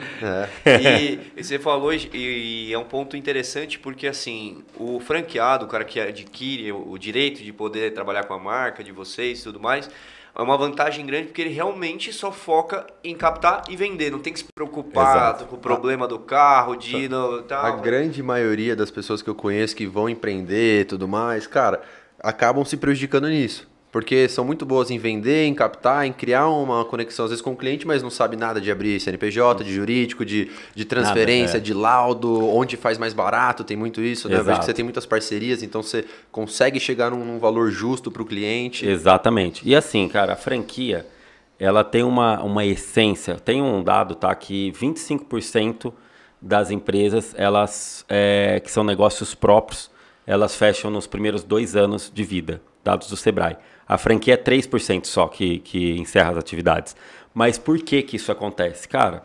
É. E, você falou, e, é um ponto interessante porque, assim, o franqueado, o cara que adquire o, o direito de poder trabalhar com a marca de vocês e tudo mais, é uma vantagem grande porque ele realmente só foca em captar e vender, não tem que se preocupar Exato. com o problema do carro, de no, tal. A grande maioria das pessoas que eu conheço que vão empreender e tudo mais, cara, acabam se prejudicando nisso. Porque são muito boas em vender, em captar, em criar uma conexão às vezes com o cliente, mas não sabe nada de abrir CNPJ, de jurídico, de, de transferência, nada, é. de laudo, onde faz mais barato, tem muito isso, né? Eu vejo que você tem muitas parcerias, então você consegue chegar num, num valor justo para o cliente. Exatamente. E assim, cara, a franquia, ela tem uma, uma essência, tem um dado, tá? Que 25% das empresas, elas é, que são negócios próprios, elas fecham nos primeiros dois anos de vida, dados do Sebrae. A franquia é 3% só que, que encerra as atividades. Mas por que, que isso acontece? Cara,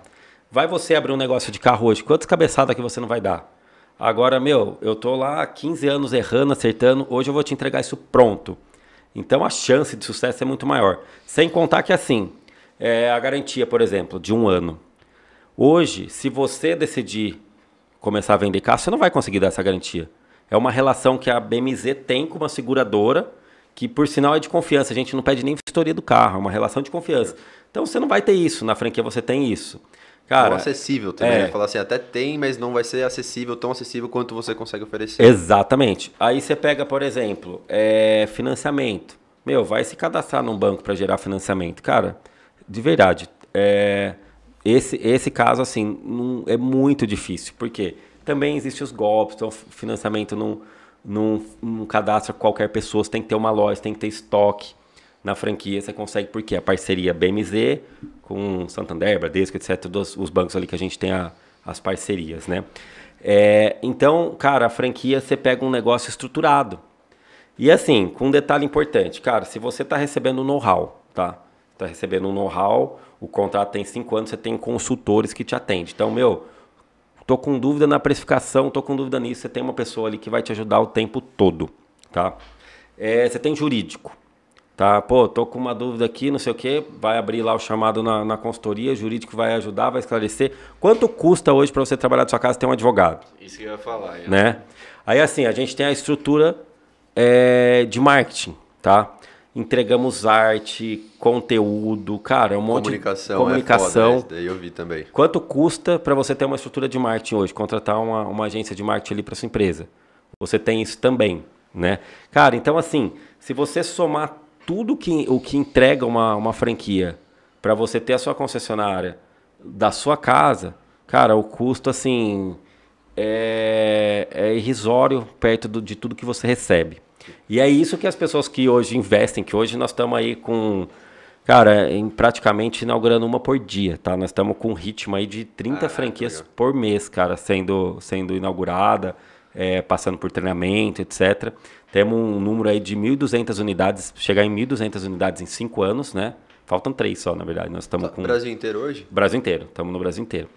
vai você abrir um negócio de carro hoje, quantas cabeçadas que você não vai dar? Agora, meu, eu tô lá 15 anos errando, acertando, hoje eu vou te entregar isso pronto. Então a chance de sucesso é muito maior. Sem contar que assim, é a garantia, por exemplo, de um ano. Hoje, se você decidir começar a vender carro, você não vai conseguir dar essa garantia. É uma relação que a BMZ tem com uma seguradora, que por sinal é de confiança. A gente não pede nem vistoria do carro, é uma relação de confiança. Então você não vai ter isso. Na franquia você tem isso. Cara, Ou acessível também. É. Falar assim, até tem, mas não vai ser acessível, tão acessível quanto você consegue oferecer. Exatamente. Aí você pega, por exemplo, é, financiamento. Meu, vai se cadastrar num banco para gerar financiamento. Cara, de verdade, é, esse, esse caso, assim, não, é muito difícil. Porque também existem os golpes, então financiamento não, não, não cadastra qualquer pessoa, você tem que ter uma loja, tem que ter estoque na franquia você consegue, porque a parceria BMZ com Santander, Bradesco, etc., todos os bancos ali que a gente tem a, as parcerias, né? É, então, cara, a franquia você pega um negócio estruturado. E assim, com um detalhe importante, cara, se você está recebendo know-how, tá? Está recebendo um know-how, o contrato tem cinco anos, você tem consultores que te atendem. Então, meu, tô com dúvida na precificação, tô com dúvida nisso, você tem uma pessoa ali que vai te ajudar o tempo todo, tá? É, você tem jurídico. Tá, pô, tô com uma dúvida aqui, não sei o que, vai abrir lá o chamado na, na consultoria, jurídico vai ajudar, vai esclarecer. Quanto custa hoje para você trabalhar na sua casa ter um advogado? Isso que eu ia falar. Né? Aí assim, a gente tem a estrutura é, de marketing, tá? Entregamos arte, conteúdo, cara, um monte comunicação, de comunicação. É foda, eu vi também. Quanto custa para você ter uma estrutura de marketing hoje, contratar uma, uma agência de marketing ali para sua empresa? Você tem isso também, né? Cara, então assim, se você somar tudo que, o que entrega uma, uma franquia para você ter a sua concessionária da sua casa, cara, o custo assim é, é irrisório perto do, de tudo que você recebe. E é isso que as pessoas que hoje investem, que hoje nós estamos aí com, cara, em praticamente inaugurando uma por dia, tá? Nós estamos com um ritmo aí de 30 ah, franquias por mês, cara, sendo, sendo inaugurada, é, passando por treinamento, etc. Temos um número aí de 1.200 unidades, chegar em 1.200 unidades em 5 anos, né? Faltam três só, na verdade. Nós estamos com Brasil inteiro hoje? Brasil inteiro, estamos no Brasil inteiro.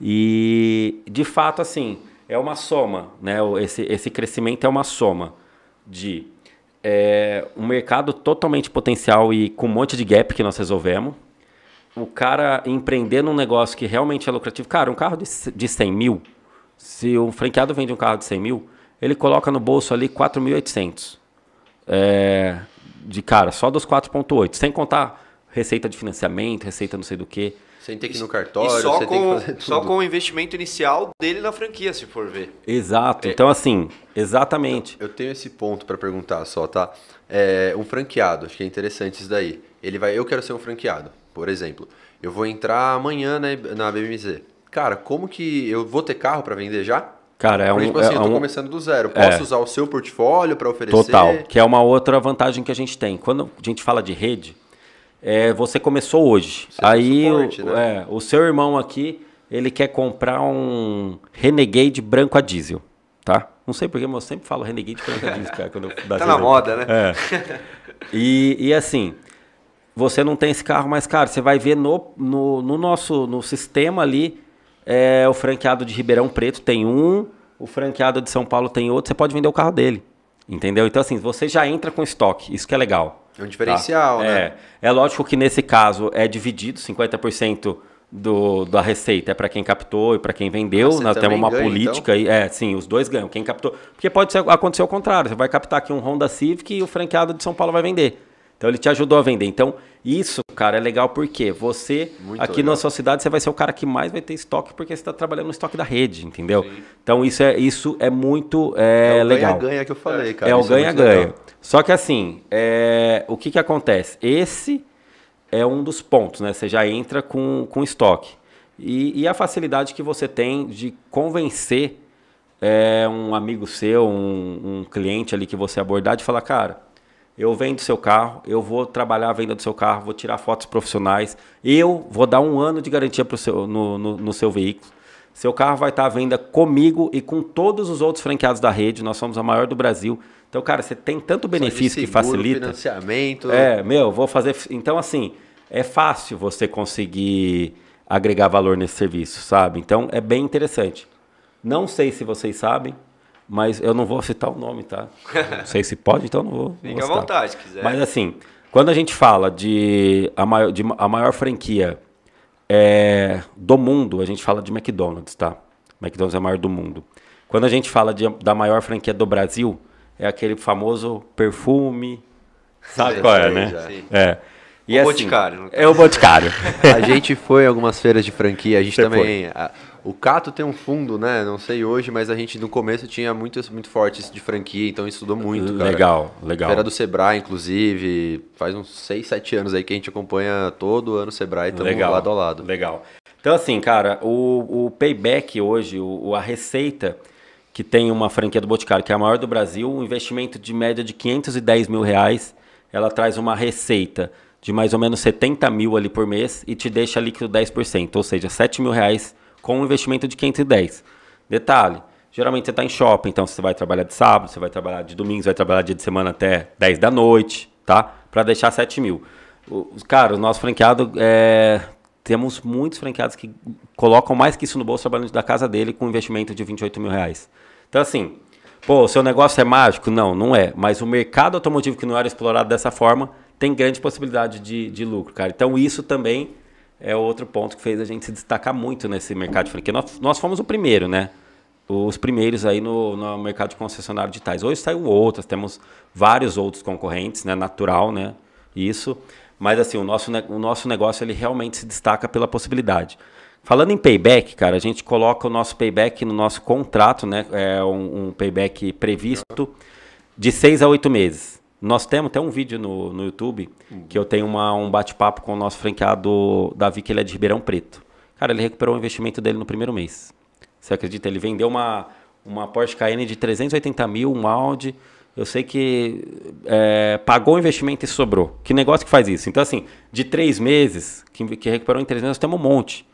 E de fato, assim, é uma soma, né? Esse, esse crescimento é uma soma de é, um mercado totalmente potencial e com um monte de gap que nós resolvemos. O cara empreender num negócio que realmente é lucrativo. Cara, um carro de, de 100 mil, se um franqueado vende um carro de 100 mil, ele coloca no bolso ali 4.800. É, de cara, só dos 4.8, sem contar receita de financiamento, receita não sei do que. Sem ter que ir no cartório, e só com, Só com o investimento inicial dele na franquia, se for ver. Exato. É. Então, assim, exatamente. Eu, eu tenho esse ponto para perguntar só, tá? É, um franqueado, acho que é interessante isso daí. Ele vai, eu quero ser um franqueado, por exemplo. Eu vou entrar amanhã na, na BMZ. Cara, como que eu vou ter carro para vender já? Cara, é um. tipo assim, é eu tô um... começando do zero. Posso é. usar o seu portfólio para oferecer? Total. Que é uma outra vantagem que a gente tem. Quando a gente fala de rede, é, você começou hoje. Você Aí suporte, o, né? é, o seu irmão aqui, ele quer comprar um Renegade branco a diesel, tá? Não sei porque, mas eu sempre falo Renegade branco a diesel, cara. Quando eu, tá na moda, né? É. E, e assim, você não tem esse carro mais caro. Você vai ver no, no, no nosso no sistema ali é, o franqueado de Ribeirão Preto tem um, o franqueado de São Paulo tem outro, você pode vender o carro dele. Entendeu? Então, assim, você já entra com estoque, isso que é legal. É um diferencial, tá? né? É, é lógico que nesse caso é dividido, 50% do, da receita é para quem captou e para quem vendeu. Você Nós temos uma ganha, política então? aí. É, sim, os dois ganham. Quem captou. Porque pode ser, acontecer o contrário. Você vai captar aqui um Honda Civic e o franqueado de São Paulo vai vender. Então ele te ajudou a vender. Então, isso, cara, é legal porque você, Muito aqui legal. na sua cidade, você vai ser o cara que mais vai ter estoque porque você está trabalhando no estoque da rede, entendeu? Sim. Então isso é, isso é muito é, é o legal. ganha-ganha que eu falei, cara. É o é ganha-ganha. É Só que assim, é, o que, que acontece? Esse é um dos pontos, né? Você já entra com, com estoque. E, e a facilidade que você tem de convencer é, um amigo seu, um, um cliente ali que você abordar, de falar, cara eu vendo seu carro, eu vou trabalhar a venda do seu carro, vou tirar fotos profissionais, eu vou dar um ano de garantia pro seu, no, no, no seu veículo. Seu carro vai estar à venda comigo e com todos os outros franqueados da rede. Nós somos a maior do Brasil. Então, cara, você tem tanto benefício seguro, que facilita. financiamento. É, meu, vou fazer. Então, assim, é fácil você conseguir agregar valor nesse serviço, sabe? Então, é bem interessante. Não sei se vocês sabem, mas eu não vou citar o nome, tá? Não sei se pode, então não vou. Fica à vontade, se quiser. Mas assim, quando a gente fala de a maior, de a maior franquia é, do mundo, a gente fala de McDonald's, tá? McDonald's é a maior do mundo. Quando a gente fala de, da maior franquia do Brasil, é aquele famoso perfume. Sabe qual é, né? É. E o assim, Boticário. É o Boticário. a gente foi em algumas feiras de franquia, a gente Você também. A, o Cato tem um fundo, né? Não sei hoje, mas a gente no começo tinha muitos muito fortes de franquia, então estudou muito. Cara. Legal, legal. Feira do Sebrae, inclusive, faz uns 6, 7 anos aí que a gente acompanha todo ano o Sebrae, estamos legal, lado a lado. Legal. Então, assim, cara, o, o payback hoje, o, a receita que tem uma franquia do Boticário, que é a maior do Brasil, um investimento de média de 510 mil reais, ela traz uma receita de mais ou menos 70 mil ali por mês e te deixa líquido 10%, ou seja, 7 mil reais com um investimento de 510. Detalhe, geralmente você está em shopping, então você vai trabalhar de sábado, você vai trabalhar de domingo, você vai trabalhar dia de semana até 10 da noite, tá? Para deixar 7 mil. Os, cara, o nosso franqueado, é... temos muitos franqueados que colocam mais que isso no bolso trabalhando da casa dele com um investimento de 28 mil reais. Então, assim, pô, o seu negócio é mágico? Não, não é. Mas o mercado automotivo que não era explorado dessa forma tem grande possibilidade de, de lucro, cara. Então isso também é outro ponto que fez a gente se destacar muito nesse mercado de franquia. Nós, nós fomos o primeiro, né? Os primeiros aí no, no mercado de concessionário de tais. Hoje saiu outras, temos vários outros concorrentes, né? Natural, né? Isso. Mas assim, o nosso, o nosso negócio ele realmente se destaca pela possibilidade. Falando em payback, cara, a gente coloca o nosso payback no nosso contrato, né? É um, um payback previsto de seis a oito meses. Nós temos até um vídeo no, no YouTube que eu tenho uma, um bate-papo com o nosso franqueado Davi, que ele é de Ribeirão Preto. Cara, ele recuperou o investimento dele no primeiro mês. Você acredita? Ele vendeu uma, uma Porsche Cayenne de 380 mil, um Audi. Eu sei que é, pagou o investimento e sobrou. Que negócio que faz isso? Então, assim, de três meses, que, que recuperou em três meses, nós temos um monte.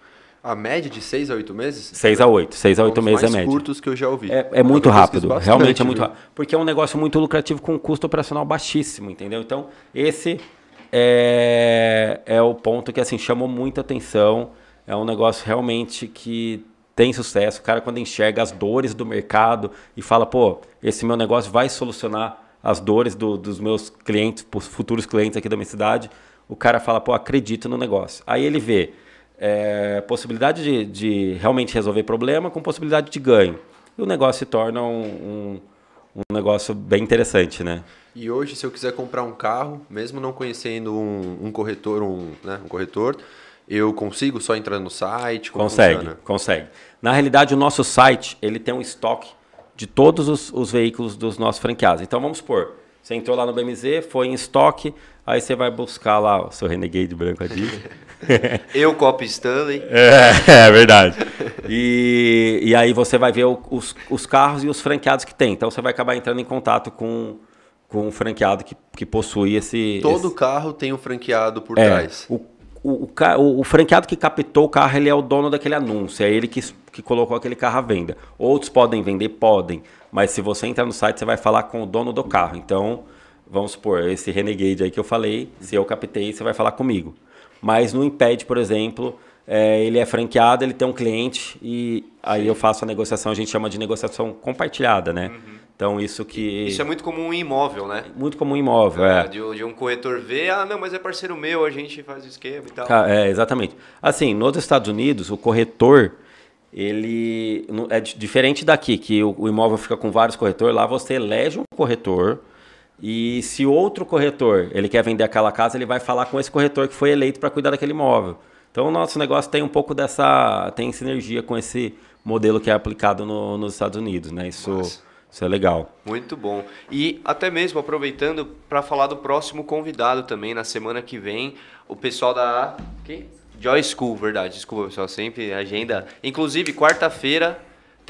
A média de 6 a 8 meses? 6 a 8. 6 a 8 meses é média. curtos que eu já ouvi. É, é muito rápido. Bastante, realmente é muito rápido. Porque é um negócio muito lucrativo com um custo operacional baixíssimo, entendeu? Então, esse é, é o ponto que assim chamou muita atenção. É um negócio realmente que tem sucesso. O cara, quando enxerga as dores do mercado e fala, pô, esse meu negócio vai solucionar as dores do, dos meus clientes, futuros clientes aqui da minha cidade, o cara fala, pô, acredito no negócio. Aí ele vê é, possibilidade de, de, realmente resolver problema com possibilidade de ganho. E o negócio se torna um, um, um, negócio bem interessante, né? E hoje, se eu quiser comprar um carro, mesmo não conhecendo um, um corretor, um, né, um corretor, eu consigo só entrar no site? consegue, funciona? consegue. Na realidade, o nosso site ele tem um estoque de todos os, os veículos dos nossos franqueados. Então, vamos supor, você entrou lá no BMZ, foi em estoque, aí você vai buscar lá o seu Renegade branco aqui. Eu, Cop Stanley. É, é verdade. E, e aí você vai ver o, os, os carros e os franqueados que tem. Então você vai acabar entrando em contato com, com um franqueado que, que possui esse. Todo esse... carro tem um franqueado por é, trás. O, o, o, o, franqueado que captou o carro, ele é o dono daquele anúncio, é ele que, que colocou aquele carro à venda. Outros podem vender? Podem. Mas se você entrar no site, você vai falar com o dono do carro. Então, vamos supor, esse Renegade aí que eu falei, se eu captei, você vai falar comigo mas não impede, por exemplo, é, ele é franqueado, ele tem um cliente e aí Sim. eu faço a negociação, a gente chama de negociação compartilhada, né? Uhum. Então, isso que. Isso é muito comum em imóvel, né? Muito comum em imóvel, é. é. De, de, um corretor ver, ah, não, mas é parceiro meu, a gente faz o esquema e tal. É, exatamente. Assim, nos Estados Unidos, o corretor, ele. É diferente daqui, que o, o imóvel fica com vários corretores, lá você elege um corretor e se outro corretor ele quer vender aquela casa, ele vai falar com esse corretor que foi eleito para cuidar daquele imóvel. Então o nosso negócio tem um pouco dessa tem sinergia com esse modelo que é aplicado no, nos Estados Unidos, né? Isso, isso é legal. Muito bom. E até mesmo aproveitando para falar do próximo convidado também na semana que vem, o pessoal da quem? Joy School, verdade. Desculpa, pessoal, sempre agenda. Inclusive quarta-feira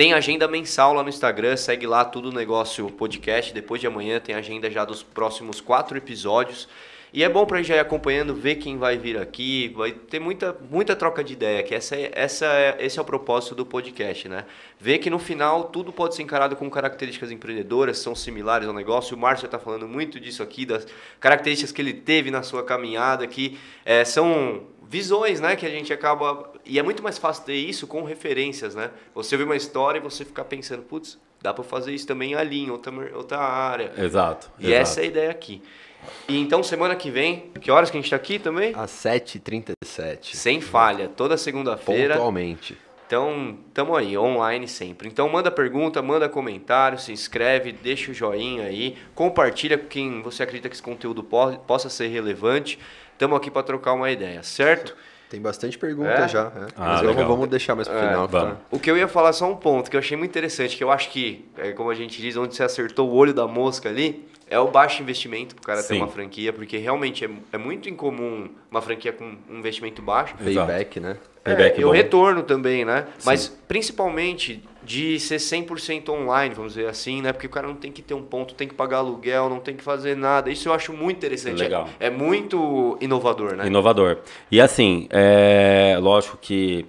tem agenda mensal lá no Instagram, segue lá tudo negócio podcast. Depois de amanhã tem agenda já dos próximos quatro episódios. E é bom para já ir acompanhando, ver quem vai vir aqui, vai ter muita, muita troca de ideia, que essa é, essa é, esse é o propósito do podcast, né? Ver que no final tudo pode ser encarado com características empreendedoras, são similares ao negócio. O Márcio está falando muito disso aqui, das características que ele teve na sua caminhada, que é, são visões, né? Que a gente acaba. E é muito mais fácil ter isso com referências, né? Você vê uma história e você ficar pensando, putz, dá para fazer isso também ali, em outra, outra área. Exato. E exato. essa é a ideia aqui. E então, semana que vem, que horas que a gente está aqui também? Às 7h37. Sem falha, toda segunda-feira. Pontualmente. Então, tamo aí, online sempre. Então, manda pergunta, manda comentário, se inscreve, deixa o joinha aí, compartilha com quem você acredita que esse conteúdo po possa ser relevante. Estamos aqui para trocar uma ideia, certo? Tem bastante pergunta é? já. É. Ah, Mas vamos, vamos, deixar mais para o é, final. Tá? O que eu ia falar só um ponto que eu achei muito interessante, que eu acho que, é, como a gente diz, onde você acertou o olho da mosca ali, é o baixo investimento para o cara Sim. ter uma franquia, porque realmente é, é, muito incomum uma franquia com um investimento baixo. Payback, né? É, Payback e o retorno também, né? Sim. Mas principalmente de ser 100% online, vamos dizer assim, né? Porque o cara não tem que ter um ponto, tem que pagar aluguel, não tem que fazer nada. Isso eu acho muito interessante. Legal. É, é muito inovador, né? Inovador. E assim, é lógico que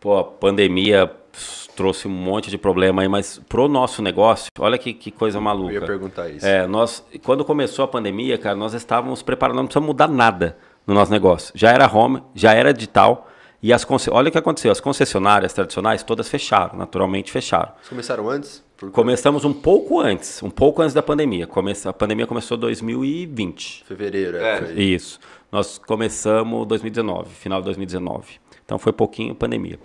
pô, a pandemia trouxe um monte de problema aí, mas pro nosso negócio, olha que, que coisa maluca. Eu ia perguntar isso. É, nós, quando começou a pandemia, cara, nós estávamos preparados, não precisamos mudar nada no nosso negócio. Já era home, já era digital. E as olha o que aconteceu, as concessionárias tradicionais todas fecharam, naturalmente fecharam. Vocês começaram antes? Começamos um pouco antes, um pouco antes da pandemia. Começa, a pandemia começou em 2020. Fevereiro, é. é. Isso. Nós começamos 2019, final de 2019. Então foi pouquinho pandemia.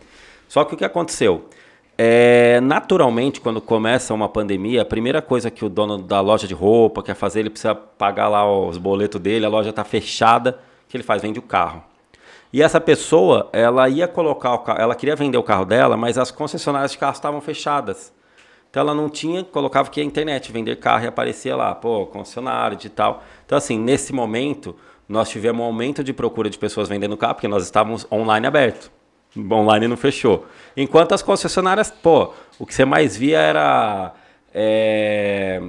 Só que o que aconteceu? É, naturalmente, quando começa uma pandemia, a primeira coisa que o dono da loja de roupa quer fazer, ele precisa pagar lá os boletos dele, a loja está fechada, o que ele faz? Vende o carro. E essa pessoa, ela ia colocar o carro, ela queria vender o carro dela, mas as concessionárias de carros estavam fechadas. Então ela não tinha, colocava que a internet, vender carro e aparecia lá, pô, concessionário de tal. Então assim, nesse momento, nós tivemos um aumento de procura de pessoas vendendo carro, porque nós estávamos online aberto online não fechou. Enquanto as concessionárias, pô, o que você mais via era é,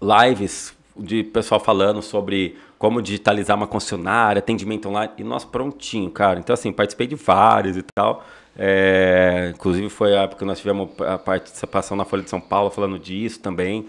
lives de pessoal falando sobre como digitalizar uma concessionária, atendimento online, e nós prontinho, cara. Então, assim, participei de vários e tal. É, inclusive, foi a época que nós tivemos a participação na Folha de São Paulo falando disso também.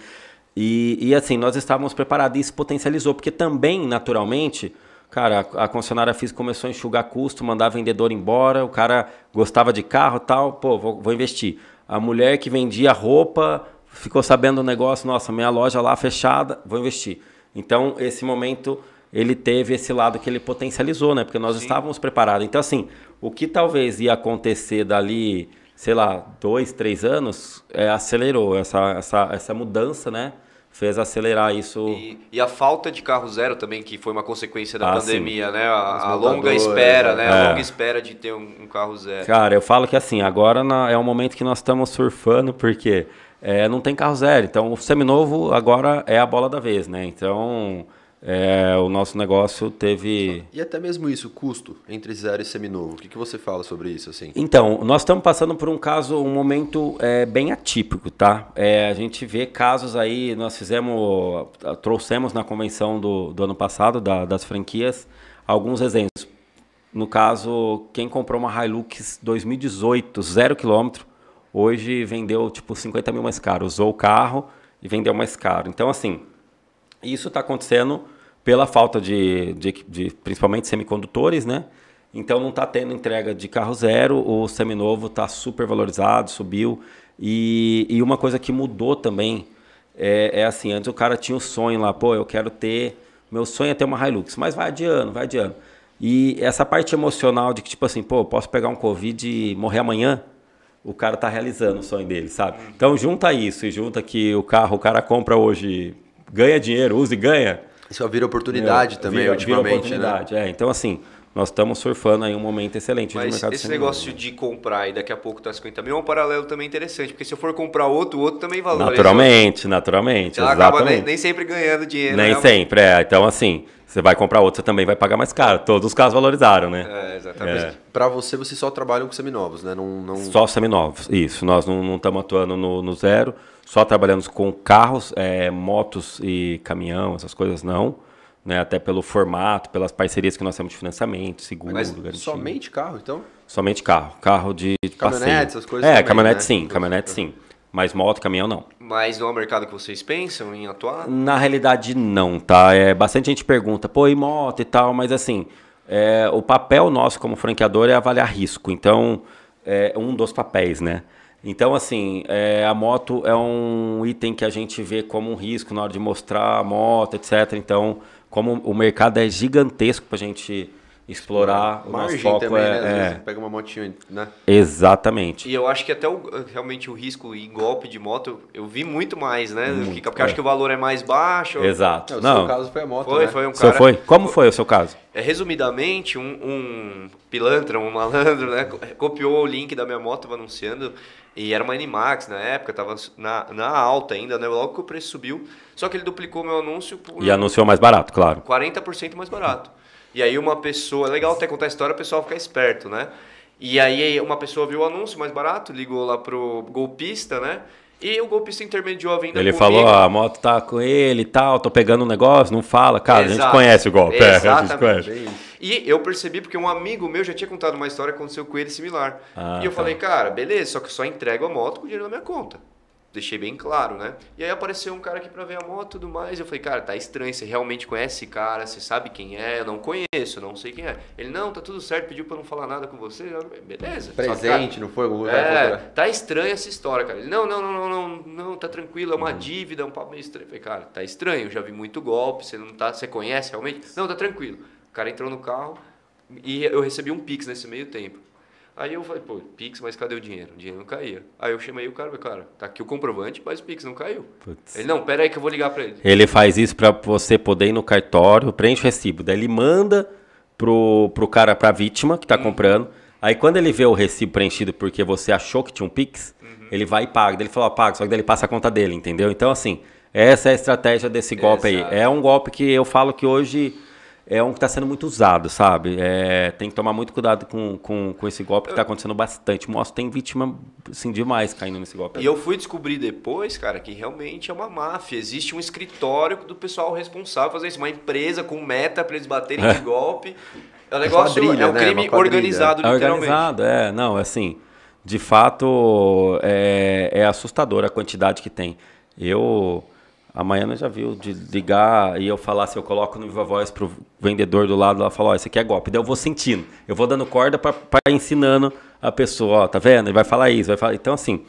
E, e assim, nós estávamos preparados e isso potencializou, porque também, naturalmente, Cara, a, concessionária física começou a enxugar custo, mandar vendedor embora, o cara gostava de carro tal, pô, vou, vou investir. A mulher que vendia roupa ficou sabendo do negócio, nossa, minha loja lá fechada, vou investir. Então, esse momento, ele teve esse lado que ele potencializou, né? Porque nós Sim. estávamos preparados. Então, assim, o que talvez ia acontecer dali, sei lá, dois, três anos, é, acelerou essa, essa, essa mudança, né? fez acelerar isso. E, e, a falta de carro zero também, que foi uma consequência da ah, pandemia, sim. né? A, a longa espera, né? É. A longa espera de ter um, um, carro zero. Cara, eu falo que assim, agora na, é um momento que nós estamos surfando, porque é, não tem carro zero. Então, o seminovo agora é a bola da vez, né? Então, é, o nosso negócio teve. E até mesmo isso, custo entre zero e seminovo. O que, que você fala sobre isso? assim? Então, nós estamos passando por um caso, um momento é, bem atípico, tá? É, a gente vê casos aí, nós fizemos, trouxemos na convenção do, do ano passado, da, das franquias, alguns exemplos. No caso, quem comprou uma Hilux 2018, zero quilômetro, hoje vendeu tipo 50 mil mais caro. Usou o carro e vendeu mais caro. Então, assim, isso está acontecendo pela falta de, de, de principalmente semicondutores, né? Então não está tendo entrega de carro zero, o seminovo está super valorizado, subiu. E, e uma coisa que mudou também é, é, assim, antes o cara tinha o sonho lá, pô, eu quero ter, meu sonho é ter uma Hilux, mas vai adiando, vai adiando. E essa parte emocional de que, tipo assim, pô, posso pegar um Covid e morrer amanhã, o cara tá realizando o sonho dele, sabe? Então junta isso e junta que o carro, o cara compra hoje, ganha dinheiro, usa e ganha, isso vira oportunidade é, também, vira, ultimamente, vira né? oportunidade, né? É, então, assim, nós estamos surfando aí um momento excelente Mas mercado esse negócio de comprar e daqui a pouco tá 50 mil é um paralelo também interessante, porque se eu for comprar outro, o outro também valoriza. Naturalmente, naturalmente. Ela exatamente. acaba nem, nem, sempre ganhando dinheiro. Nem né? sempre, é. Então, assim, você vai comprar outro, você também vai pagar mais caro. Todos os casos valorizaram, né? É, exatamente. É. Para você, você só trabalha com seminovos, né? Não, não... Só seminovos, isso. Nós não estamos atuando no, no zero, só trabalhamos com carros, é, motos e caminhão, essas coisas não né? Até pelo formato, pelas parcerias que nós temos de financiamento, seguro, Mas garantia. somente carro, então? Somente carro. Carro de Caminhonete, passeio. essas coisas É, também, caminhonete né? sim, caminhonete sim. Mas moto, caminhão não. Mas não é um mercado que vocês pensam em atuar? Na realidade não, tá? É, bastante gente pergunta, pô, e moto e tal, mas assim, é, o papel nosso como franqueador é avaliar risco. Então, é um dos papéis, né? Então, assim, é, a moto é um item que a gente vê como um risco na hora de mostrar a moto, etc. Então, como o mercado é gigantesco para a gente explorar. O nosso foco também, é, né? é... pega uma motinha, né? Exatamente. E eu acho que até o, realmente o risco em golpe de moto, eu vi muito mais, né? Muito, porque é. acho que o valor é mais baixo. Exato. É, o Não. seu caso foi a moto, Foi, né? foi um cara... foi? Como foi o seu caso? É, resumidamente, um, um pilantra, um malandro, né? Copiou o link da minha moto, estava anunciando, e era uma Animax na época, tava na, na alta ainda, né? Logo que o preço subiu. Só que ele duplicou meu anúncio por... E anunciou mais barato, claro. 40% mais barato. E aí uma pessoa, é legal até contar a história, o pessoal fica esperto, né? E aí uma pessoa viu o anúncio mais barato, ligou lá pro golpista, né? E o golpista intermediou a venda Ele comigo. falou, ah, a moto tá com ele e tal, tô pegando um negócio, não fala. Cara, Exato. a gente conhece o golpe. Exatamente. É, a gente conhece. E eu percebi porque um amigo meu já tinha contado uma história que aconteceu com ele similar. Ah, e eu tá. falei, cara, beleza, só que eu só entrego a moto com o dinheiro na minha conta deixei bem claro, né? E aí apareceu um cara aqui pra ver a moto e tudo mais. Eu falei, cara, tá estranho, você realmente conhece esse cara, você sabe quem é? Eu não conheço, não sei quem é. Ele, não, tá tudo certo, pediu pra não falar nada com você. Eu, Beleza. Presente, cara, não foi? Algum é, tá estranha essa história, cara. Ele, não, não, não, não, não, não, tá tranquilo, é uma uhum. dívida, é um papo meio estranho. Eu falei, cara, tá estranho, eu já vi muito golpe, você não tá, você conhece realmente? Não, tá tranquilo. O cara entrou no carro e eu recebi um pix nesse meio tempo. Aí eu falei, pô, Pix, mas cadê o dinheiro? O dinheiro não caía. Aí eu chamei o cara, falei, cara, tá aqui o comprovante, mas o Pix não caiu. Putz. Ele, não, pera aí que eu vou ligar para ele. Ele faz isso para você poder ir no cartório, preenche o recibo. Daí ele manda pro, pro cara, pra vítima que tá hum. comprando. Aí quando ele vê o recibo preenchido porque você achou que tinha um Pix, uhum. ele vai e paga. Daí ele fala, paga, só que daí ele passa a conta dele, entendeu? Então, assim, essa é a estratégia desse golpe Exato. aí. É um golpe que eu falo que hoje é um que está sendo muito usado, sabe? É, tem que tomar muito cuidado com, com, com esse golpe que está acontecendo bastante. Mostra tem vítima, assim, demais caindo nesse golpe. E eu fui descobrir depois, cara, que realmente é uma máfia. Existe um escritório do pessoal responsável por fazer isso. Uma empresa com meta para eles baterem de golpe. É um negócio, quadrilha, é um né? crime organizado, é literalmente. Organizado, é. Não, assim, de fato, é, é assustador a quantidade que tem. Eu a Maiana já viu de ligar e eu falar assim, eu coloco no Viva Voz pro vendedor do lado, ela fala, ó, isso aqui é golpe. Daí eu vou sentindo, eu vou dando corda para ensinando a pessoa, ó, tá vendo? Ele vai falar isso, vai falar. Então, assim,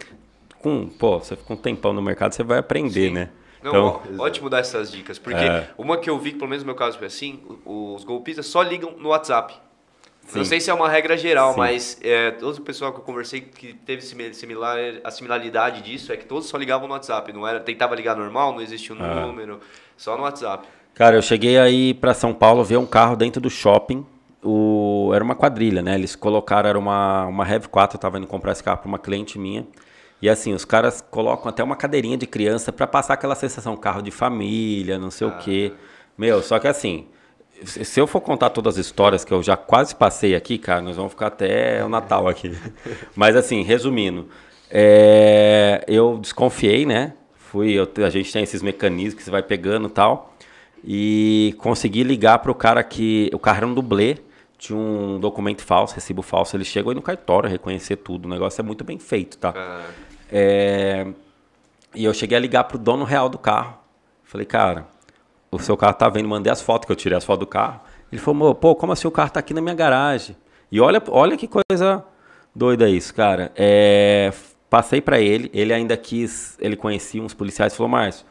com, pô, você fica um tempão no mercado, você vai aprender, Sim. né? Não, então, ótimo dar essas dicas, porque é. uma que eu vi, pelo menos no meu caso foi assim, os golpistas só ligam no WhatsApp. Sim. Não sei se é uma regra geral, Sim. mas é, todo o pessoal que eu conversei que teve similar, a similaridade disso é que todos só ligavam no WhatsApp. Não era, tentava ligar normal, não existia um ah. número, só no WhatsApp. Cara, eu cheguei aí para São Paulo ver um carro dentro do shopping. O, era uma quadrilha, né? Eles colocaram, era uma, uma Rev 4, eu tava indo comprar esse carro para uma cliente minha. E assim, os caras colocam até uma cadeirinha de criança para passar aquela sensação, carro de família, não sei ah. o quê. Meu, só que assim, se eu for contar todas as histórias que eu já quase passei aqui, cara, nós vamos ficar até o Natal aqui. Mas assim, resumindo, é, eu desconfiei, né? Fui, eu, a gente tem esses mecanismos que você vai pegando e tal. E consegui ligar para o cara que. O carro era um dublê, tinha um documento falso, recibo falso. Ele chegou aí no cartório reconhecer tudo. O negócio é muito bem feito, tá? Ah. É, e eu cheguei a ligar para o dono real do carro. Falei, cara, o seu carro tá vendo, mandei as fotos, que eu tirei as fotos do carro. Ele falou, pô, como assim o carro tá aqui na minha garagem? E olha, olha que coisa doida isso, cara. É, passei para ele, ele ainda quis, ele conhecia uns policiais, falou, Márcio,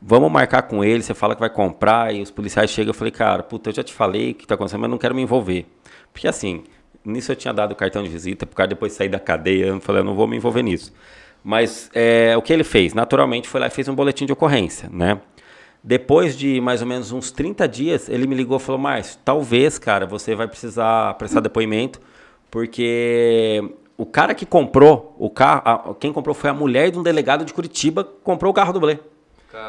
vamos marcar com ele, você fala que vai comprar, e os policiais chegam, eu falei, cara, puta, eu já te falei o que tá acontecendo, mas não quero me envolver. Porque assim, nisso eu tinha dado o cartão de visita, por causa depois de sair da cadeia, eu falei, eu não vou me envolver nisso. Mas é, o que ele fez? Naturalmente foi lá e fez um boletim de ocorrência, né? Depois de mais ou menos uns 30 dias, ele me ligou e falou: Márcio, talvez, cara, você vai precisar prestar depoimento, porque o cara que comprou o carro, quem comprou foi a mulher de um delegado de Curitiba que comprou o carro do Blé.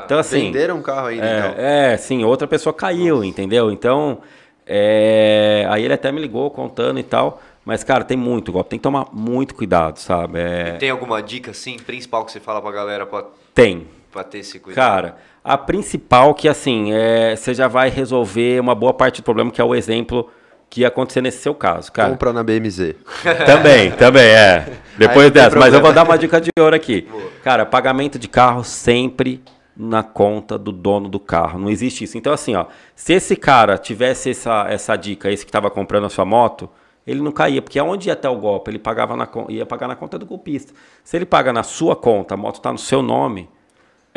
Então, assim, Venderam um carro ainda, é, então. É, sim, outra pessoa caiu, Nossa. entendeu? Então, é, aí ele até me ligou contando e tal. Mas, cara, tem muito golpe, tem que tomar muito cuidado, sabe? É... tem alguma dica, assim, principal que você fala pra galera? Pra... Tem. Pra ter esse cuidado? Cara, a principal que, assim, é, você já vai resolver uma boa parte do problema, que é o exemplo que ia acontecer nesse seu caso, cara. Compra na BMZ. também, também, é. Depois dessa, mas eu vou dar uma dica de ouro aqui. Boa. Cara, pagamento de carro sempre na conta do dono do carro. Não existe isso. Então, assim, ó, se esse cara tivesse essa, essa dica, esse que estava comprando a sua moto, ele não caía, porque aonde ia até o golpe? Ele pagava na, ia pagar na conta do golpista. Se ele paga na sua conta, a moto está no seu nome,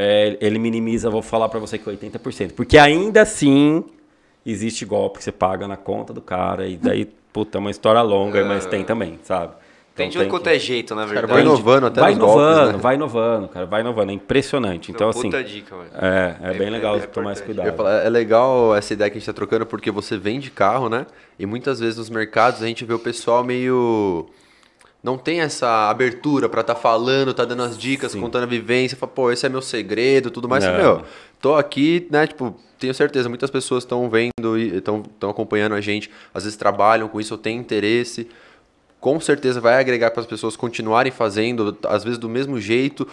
é, ele minimiza, vou falar para você que 80%. Porque ainda assim, existe golpe que você paga na conta do cara e daí, puta, é uma história longa, mas tem também, sabe? Tem de quanto é jeito, na verdade. vai inovando até vai inovando, golpes, né? vai inovando, cara, vai inovando, é impressionante. Então, Não, assim, puta dica, mano. é, é, É- bem legal é- é tomar esse cuidado. falar, é legal essa ideia que a gente tá trocando porque você vende carro, né? E muitas vezes nos mercados a gente vê o pessoal meio. Não tem essa abertura pra tá falando, tá dando as dicas, contando a vivência, fala, pô, esse é meu segredo, tudo mais. Não. Meu, tô aqui, né? Tipo, tenho certeza, muitas pessoas estão vendo e estão acompanhando a gente, às vezes trabalham com isso, ou têm interesse. Com certeza vai agregar para as pessoas continuarem fazendo, às vezes do mesmo jeito.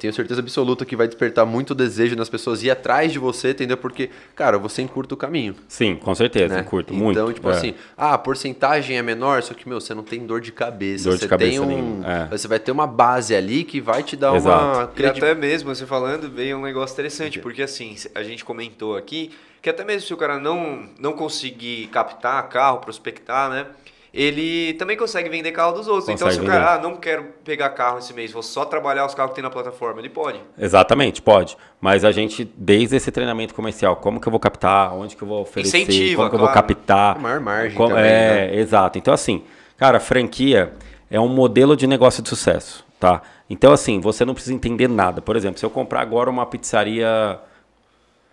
Tenho certeza absoluta que vai despertar muito desejo nas pessoas ir atrás de você, entendeu? Porque, cara, você encurta o caminho. Sim, com certeza, Né? curto então, muito. tipo é. assim, ah, a porcentagem é menor, só que, meu, você não tem dor de cabeça. Dor de você cabeça tem um. é. Você vai ter uma base ali que vai te dar uma Exato. E até mesmo, você falando, veio um negócio interessante, porque assim, a gente comentou aqui que até mesmo se o cara não, não conseguir captar carro, prospectar, né? Ele também consegue vender carro dos outros. então, se Consegue o cara, ah, não quero pegar carro esse mês, vou só trabalhar os carros que tem na plataforma, ele pode. Exatamente, pode. Mas a gente, desde esse treinamento comercial, como que eu vou captar, onde que eu vou oferecer, Incentiva, como que eu vou captar. A maior margem como- também, É, né? exato. Então, assim, cara, franquia é um modelo de negócio de sucesso, tá? Então, assim, você não precisa entender nada. Por exemplo, se eu comprar agora uma pizzaria,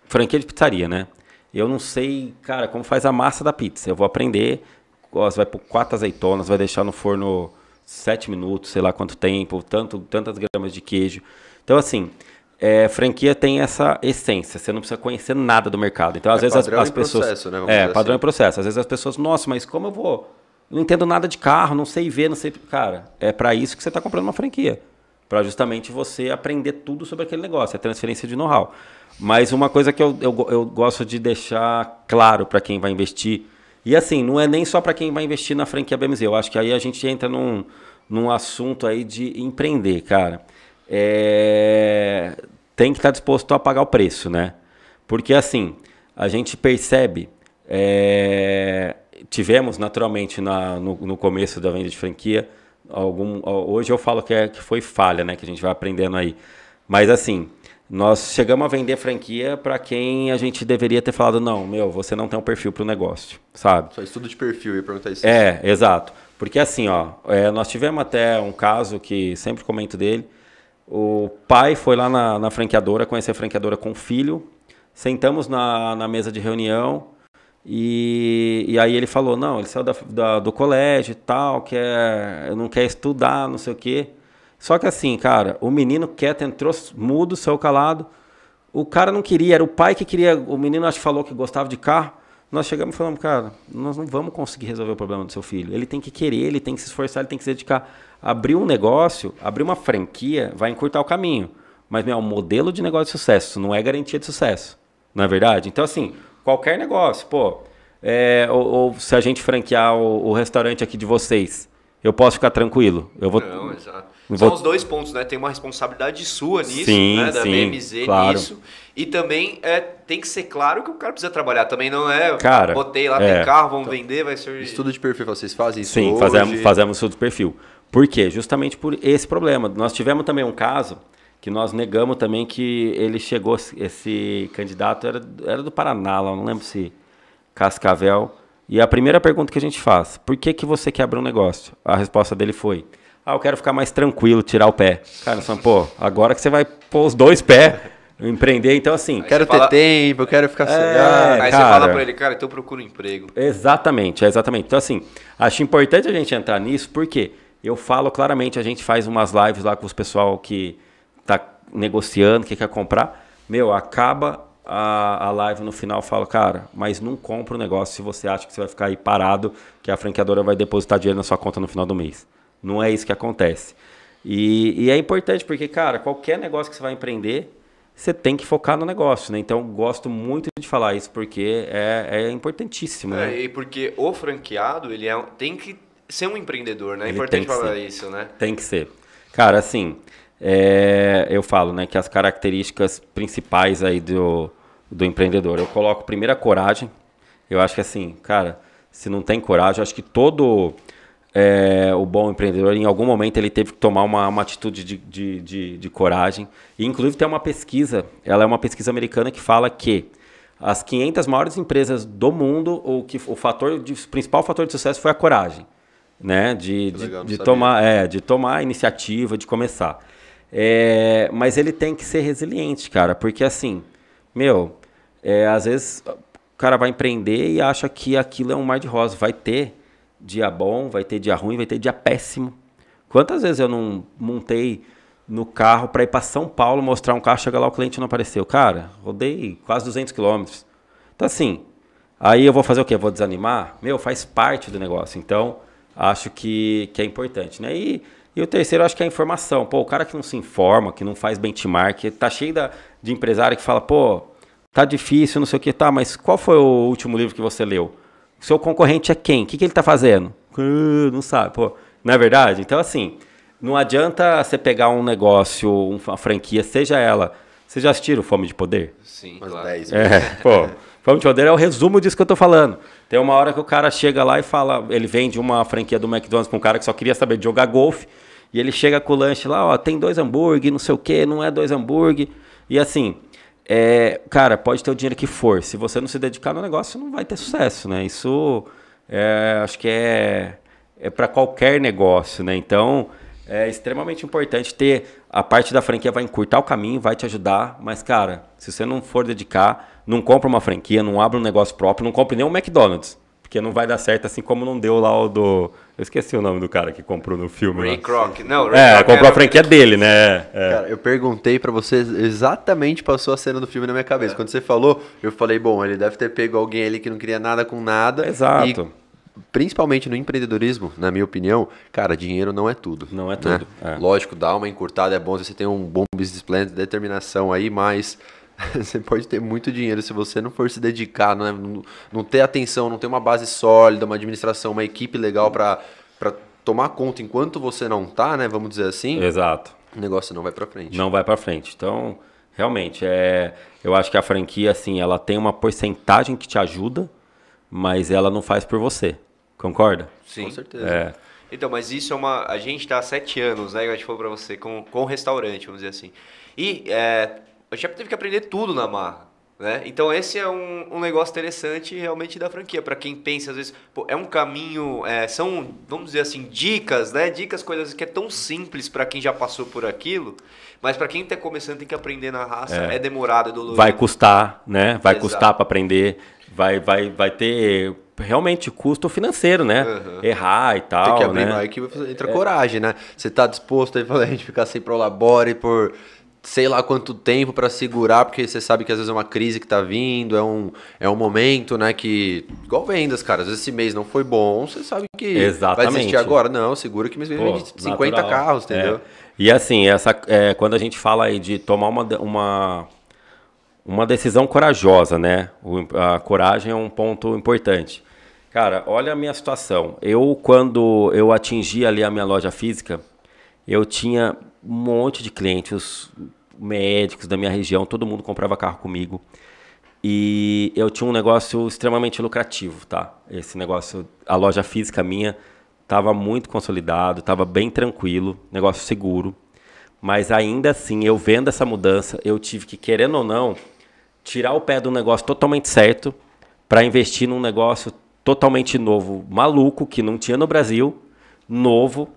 franquia de pizzaria, né? Eu não sei, cara, como faz a massa da pizza. Eu vou aprender, ó, você vai pôr quatro azeitonas, vai deixar no forno sete minutos, sei lá quanto tempo, tanto, tantas gramas de queijo. Então, assim, é, franquia tem essa essência, você não precisa conhecer nada do mercado. Então, às É vezes as, padrão as pessoas. processo, né, é, padrão assim. e processo. Às vezes as pessoas, nossa, mas como eu vou? Eu não entendo nada de carro, não sei ver, não sei. Cara, é para isso que você está comprando uma franquia. Para justamente você aprender tudo sobre aquele negócio, é transferência de know-how. Mas uma coisa que eu, eu, eu gosto de deixar claro para quem vai investir, e assim, não é nem só para quem vai investir na franquia BMZ, eu acho que aí a gente entra num, num assunto aí de empreender, cara. É, tem que estar disposto a pagar o preço, né? Porque assim, a gente percebe, é, tivemos naturalmente na- no, no começo da venda de franquia, algum, hoje eu falo que, é, que foi falha, né? Que a gente vai aprendendo aí. Mas assim, nós chegamos a vender franquia para quem a gente deveria ter falado, não, meu, você não tem um perfil para o negócio, sabe? Só estudo de perfil, ia perguntar isso. É, exato. Porque assim, ó, é, nós tivemos até um caso que sempre comento dele. O pai foi lá na, na franqueadora, conhecer a franqueadora com o filho. Sentamos na, na mesa de reunião e, e aí ele falou, não, ele saiu da, da- do colégio e tal, quer, não quer estudar, não sei o quê. Só que assim, cara, o menino quieto entrou mudo, saiu calado. O cara não queria, era o pai que queria. O menino acho que falou que gostava de carro. Nós chegamos e falamos, cara, nós não vamos conseguir resolver o problema do seu filho. Ele tem que querer, ele tem que se esforçar, ele tem que se dedicar. Abrir um negócio, abrir uma franquia, vai encurtar o caminho. Mas, meu, é um modelo de negócio de sucesso, não é garantia de sucesso. Não é verdade? Então, assim, qualquer negócio, pô, é, ou, ou se a gente franquear o, o restaurante aqui de vocês, eu posso ficar tranquilo. Eu vou, Não, exato. São vou- os dois pontos, né? Tem uma responsabilidade sua nisso, Sim, né? Da sim, BMZ claro. nisso. E também é, tem que ser claro que o cara precisa trabalhar. Também não é, Cara, botei lá, é. tem carro, vamos vender, vai ser... Estudo de perfil, vocês fazem isso Sim, hoje? fazemos, fazemos estudo de perfil. Por quê? Justamente por esse problema. Nós tivemos também um caso que nós negamos também que ele chegou, esse candidato era, era do Paraná, lá, não lembro se Cascavel. E a primeira pergunta que a gente faz, por que, que você quer abrir um negócio? A resposta dele foi, ah, eu quero ficar mais tranquilo, tirar o pé. Cara, falamos, pô, agora que você vai pôr os dois pés, empreender, então assim... Quero Você ter fala- tempo, eu quero ficar É, sossegado. Aí cara. você fala pra ele, cara, então procura um emprego. Exatamente, exatamente. Então, assim, acho importante a gente entrar nisso, porque eu falo claramente, a gente faz umas lives lá com os pessoal que tá negociando, que quer comprar. Meu, acaba a, a live no final, eu falo, cara, mas não compra o negócio se você acha que você vai ficar aí parado, que a franqueadora vai depositar dinheiro na sua conta no final do mês. Não é isso que acontece. E, e é importante, porque, cara, qualquer negócio que você vai empreender, você tem que focar no negócio, né? Então, gosto muito de falar isso, porque é, é importantíssimo, né? É, e porque o franqueado, ele é, tem que ser um empreendedor, né? É Ele importante falar ser. isso, né? Tem que ser. Cara, assim, é, eu falo, né, que as características principais aí do, do empreendedor, eu coloco primeiro a coragem. Eu acho que assim, cara, se não tem coragem, eu acho que todo é, o bom empreendedor, em algum momento, ele teve que tomar uma, uma atitude de, de, de, de coragem. E, inclusive, tem uma pesquisa, ela é uma pesquisa americana que fala que as 500 maiores empresas do mundo, o que o fator de, o principal fator de sucesso foi a coragem, né? De, legal, de, de tomar, é, de tomar a iniciativa, de começar. É, mas ele tem que ser resiliente, cara, porque assim, meu, é, às vezes o cara vai empreender e acha que aquilo é um mar de rosa. Vai ter dia bom, vai ter dia ruim, vai ter dia péssimo. Quantas vezes eu não montei no carro para ir para São Paulo mostrar um carro, chega lá o cliente não apareceu. Cara, rodei quase 200 quilômetros. Então assim, aí eu vou fazer o quê? Vou desanimar? Meu, faz parte do negócio. Então, acho que, que é importante, né? E, e o terceiro, acho que é a informação. Pô, o cara que não se informa, que não faz benchmark, tá cheio da, de empresário que fala, pô, tá difícil, não sei o que, tá, mas qual foi o último livro que você leu? Seu concorrente é quem? O que, que ele tá fazendo? Uh, não sabe, pô. Não é verdade? Então, assim, não adianta você pegar um negócio, uma franquia, seja ela. Vocês já assistiram Fome de Poder? Sim, Umas claro. 10 é, pô, Fome de Poder é o resumo disso que eu tô falando. Tem uma hora que o cara chega lá e fala, ele vende uma franquia do McDonald's para um cara que só queria saber de jogar golfe, e ele chega com o lanche lá, ó, tem dois hambúrguer, não sei o que, não é dois hambúrguer. E assim, é, cara, pode ter o dinheiro que for. Se você não se dedicar no negócio, não vai ter sucesso, né? Isso é, acho que é, é para qualquer negócio, né? Então é extremamente importante ter a parte da franquia vai encurtar o caminho, vai te ajudar, mas cara, se você não for dedicar, não compra uma franquia, não abre um negócio próprio, não compre nem um McDonald's, porque não vai dar certo assim como não deu lá o do eu esqueci o nome do cara que comprou no filme. Ray Kroc. Não, Ray É, Kroc comprou a franquia dele, né? É. Cara, eu perguntei para você, exatamente passou a cena do filme na minha cabeça. É. Quando você falou, eu falei, bom, ele deve ter pego alguém ali que não queria nada com nada. Exato. E principalmente no empreendedorismo, na minha opinião, cara, dinheiro não é tudo. Não é né? tudo. É. Lógico, dá uma encurtada, é bom você ter um bom business plan, determinação aí, mas você pode ter muito dinheiro se você não for se dedicar, né? não, não ter atenção, não ter uma base sólida, uma administração, uma equipe legal para tomar conta enquanto você não tá, né? Vamos dizer assim. Exato. O negócio não vai para frente. Não vai para frente. Então, realmente, é, eu acho que a franquia, assim, ela tem uma porcentagem que te ajuda, mas ela não faz por você. Concorda? Sim. Com certeza. É. Então, mas isso é uma. A gente está há sete anos, né? A gente falou para você, com, com o restaurante, vamos dizer assim. E é, a gente teve que aprender tudo na marra. Né? Então esse é um, um negócio interessante realmente da franquia para quem pensa às vezes pô, é um caminho é, são vamos dizer assim dicas né dicas coisas que é tão simples para quem já passou por aquilo mas para quem está começando tem que aprender na raça é, é demorado é doloroso vai custar né vai Exato. custar para aprender vai vai vai ter realmente custo financeiro, né? Uhum. Errar e tal. Tem que abrir né? mais que entra é. coragem, né? Você tá disposto a gente ficar sem prolabore por sei lá quanto tempo para segurar, porque você sabe que às vezes é uma crise que tá vindo, é um, é um momento, né, que igual vendas, cara, às vezes esse mês não foi bom, você sabe que Exatamente. vai existir agora, não, segura que mês vem vende 50 natural. carros, entendeu? É. E assim, essa é, quando a gente fala aí de tomar uma, uma uma decisão corajosa, né? A coragem é um ponto importante. Cara, olha a minha situação. Eu, quando eu atingi ali a minha loja física, eu tinha um monte de clientes, médicos da minha região, todo mundo comprava carro comigo. E eu tinha um negócio extremamente lucrativo, tá? Esse negócio, a loja física minha estava muito consolidado, estava bem tranquilo, negócio seguro. Mas ainda assim, eu vendo essa mudança, eu tive que, querendo ou não, tirar o pé do negócio totalmente certo para investir num negócio totalmente novo, maluco, que não tinha no Brasil, novo,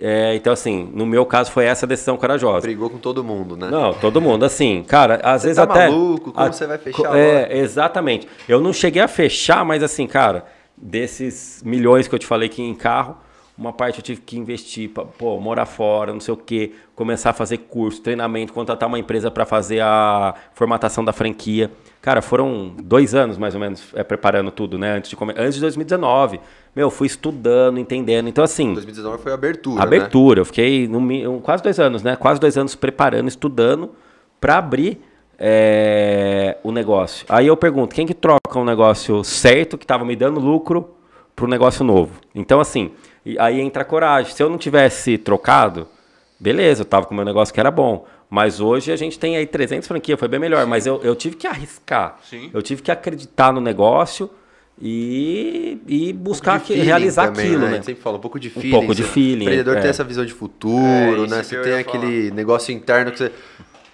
é, então, assim, no meu caso foi essa decisão corajosa. Brigou com todo mundo, né? Não, todo mundo. Assim, cara, às você vezes tá até. maluco? Como a, você vai fechar É, agora? exatamente. Eu não cheguei a fechar, mas assim, cara, desses milhões que eu te falei que em carro, uma parte eu tive que investir, pra, pô, morar fora, não sei o quê, começar a fazer curso, treinamento, contratar uma empresa para fazer a formatação da franquia. Cara, foram dois anos mais ou menos é, preparando tudo, né? Antes de, antes de 2019. Meu, fui estudando, entendendo. Então, assim. 2019 foi abertura. Abertura. Né? Eu fiquei no, quase dois anos, né? Quase dois anos preparando, estudando para abrir é, o negócio. Aí eu pergunto: quem que troca um negócio certo, que estava me dando lucro, para um negócio novo? Então, assim, aí entra a coragem. Se eu não tivesse trocado, beleza, eu tava com o meu negócio que era bom. Mas hoje a gente tem aí 300 franquias, foi bem melhor. Sim. Mas eu, eu tive que arriscar. Sim. Eu tive que acreditar no negócio e, e buscar um que, realizar também, aquilo, né? né? A gente sempre fala um pouco de feeling. Um pouco de feeling. O empreendedor é. tem essa visão de futuro, é, né? Você tem aquele falar. negócio interno que você...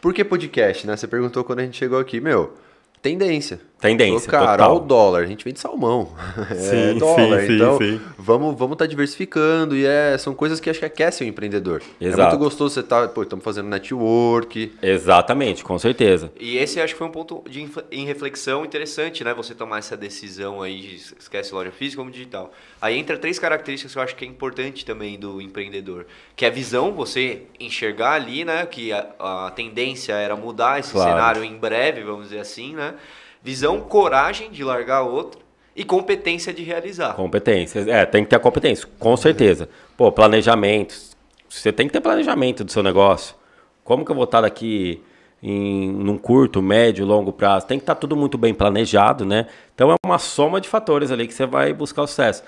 Por que podcast, né? Você perguntou quando a gente chegou aqui. Meu, tendência. Tendência, Cara, total. o dólar, a gente vende salmão. Sim, é dólar, sim, sim, então sim. vamos vamos estar diversificando e é, são coisas que acho que aquecem o empreendedor. É Exato. muito gostoso você estar, pô, estamos fazendo network. Exatamente, com certeza. E esse acho que foi um ponto de em reflexão interessante, né? Você tomar essa decisão aí de esquece loja física como digital. Aí entra três características que eu acho que é importante também do empreendedor, que é a visão, você enxergar ali, né, que a, a tendência era mudar esse Claro. cenário em breve, vamos dizer assim, né? Visão, coragem de largar outro e competência de realizar. Competência. É, tem que ter a competência, com certeza. Pô, planejamento. Você tem que ter planejamento do seu negócio. Como que eu vou estar daqui em num curto, médio, longo prazo? Tem que estar tudo muito bem planejado, né? Então é uma soma de fatores ali que você vai buscar o sucesso.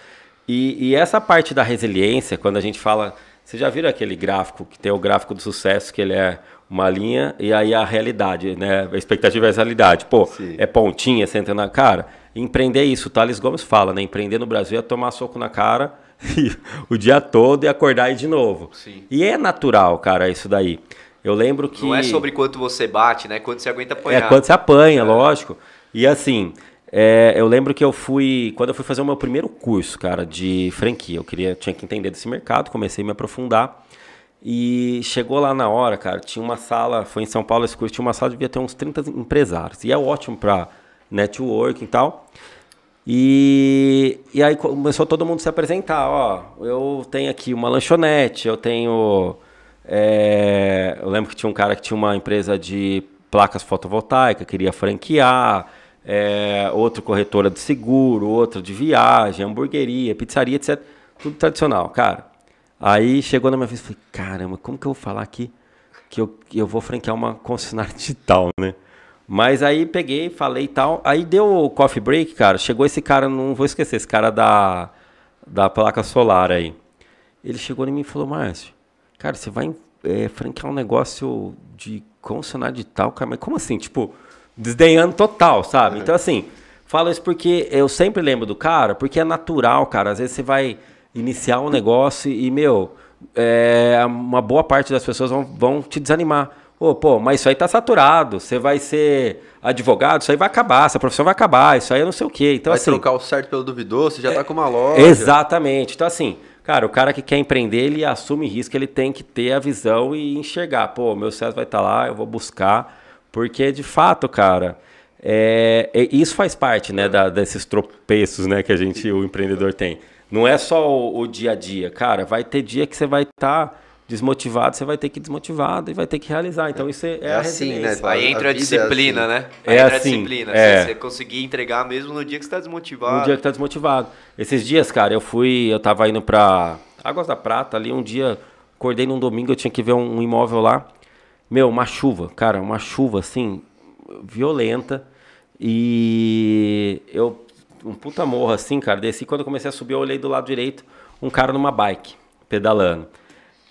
E, e essa parte da resiliência, quando a gente fala. Vocês já viram aquele gráfico que tem o gráfico do sucesso, que ele é uma linha e aí a realidade, né? A expectativa é a realidade. Pô, Sim. é pontinha, você entra na cara. Empreender é isso, o Thales Gomes fala, né? Empreender no Brasil é tomar soco na cara o dia todo e acordar aí de novo. Sim. E é natural, cara, isso daí. Eu lembro que. Não é sobre quanto você bate, né? Quanto você aguenta É apanhar. quando você apanha, lógico. E assim, é, eu lembro que eu fui. Quando eu fui fazer o meu primeiro curso, cara, de franquia, eu queria, tinha que entender desse mercado, comecei a me aprofundar. E chegou lá na hora, cara, tinha uma sala, foi em São Paulo esse curso, tinha uma sala, devia ter uns 30 empresários. E é ótimo para networking e tal. E, e aí começou todo mundo se apresentar, ó, eu tenho aqui uma lanchonete, eu tenho... é, eu lembro que tinha um cara que tinha uma empresa de placas fotovoltaicas, queria franquear, é, outro corretora de seguro, outro de viagem, hamburgueria, pizzaria, etc. Tudo tradicional, cara. Aí chegou na minha vez e falei, caramba, como que eu vou falar aqui que eu, que eu vou franquear uma concessionária digital, né? Mas aí peguei, falei e tal. Aí deu o coffee break, cara. Chegou esse cara, não vou esquecer, esse cara da, da placa solar aí. Ele chegou em mim e falou, Márcio, cara, você vai é, franquear um negócio de concessionária digital, cara, mas como assim? Tipo, desdenhando total, sabe? Então, assim, falo isso porque eu sempre lembro do cara, porque é natural, cara. Às vezes você vai iniciar um negócio e, meu, é, uma boa parte das pessoas vão, vão te desanimar. Ô, pô, mas isso aí tá saturado. Você vai ser advogado, isso aí vai acabar, essa profissão vai acabar, isso aí é não sei o quê. Então, vai assim. trocar o certo pelo duvidoso, você já tá com uma loja. Exatamente. Então, assim, cara, o cara que quer empreender, ele assume risco, ele tem que ter a visão e enxergar. Pô, meu sucesso vai estar lá, eu vou buscar. Porque, de fato, cara, é, é- isso faz parte, né, da- desses tropeços, né, que a gente, o empreendedor tem. Não é só o, o dia a dia. Cara, vai ter dia que você vai estar desmotivado, você vai ter que ir desmotivado e vai ter que realizar. Então, isso é, É a assim, resiliência. né? Aí A entra a, vida é disciplina, assim. né? É Aí entra assim, a disciplina. é. Você, conseguir entregar mesmo no dia que você está desmotivado. Um dia que tá desmotivado. Esses dias, cara, eu fui, eu tava indo pra Águas da Prata ali, um dia, acordei num domingo, eu tinha que ver um, um imóvel lá. Meu, uma chuva, cara, uma chuva assim, violenta. E eu, um puta morro assim, cara, desci, quando eu comecei a subir, eu olhei do lado direito, um cara numa bike, pedalando.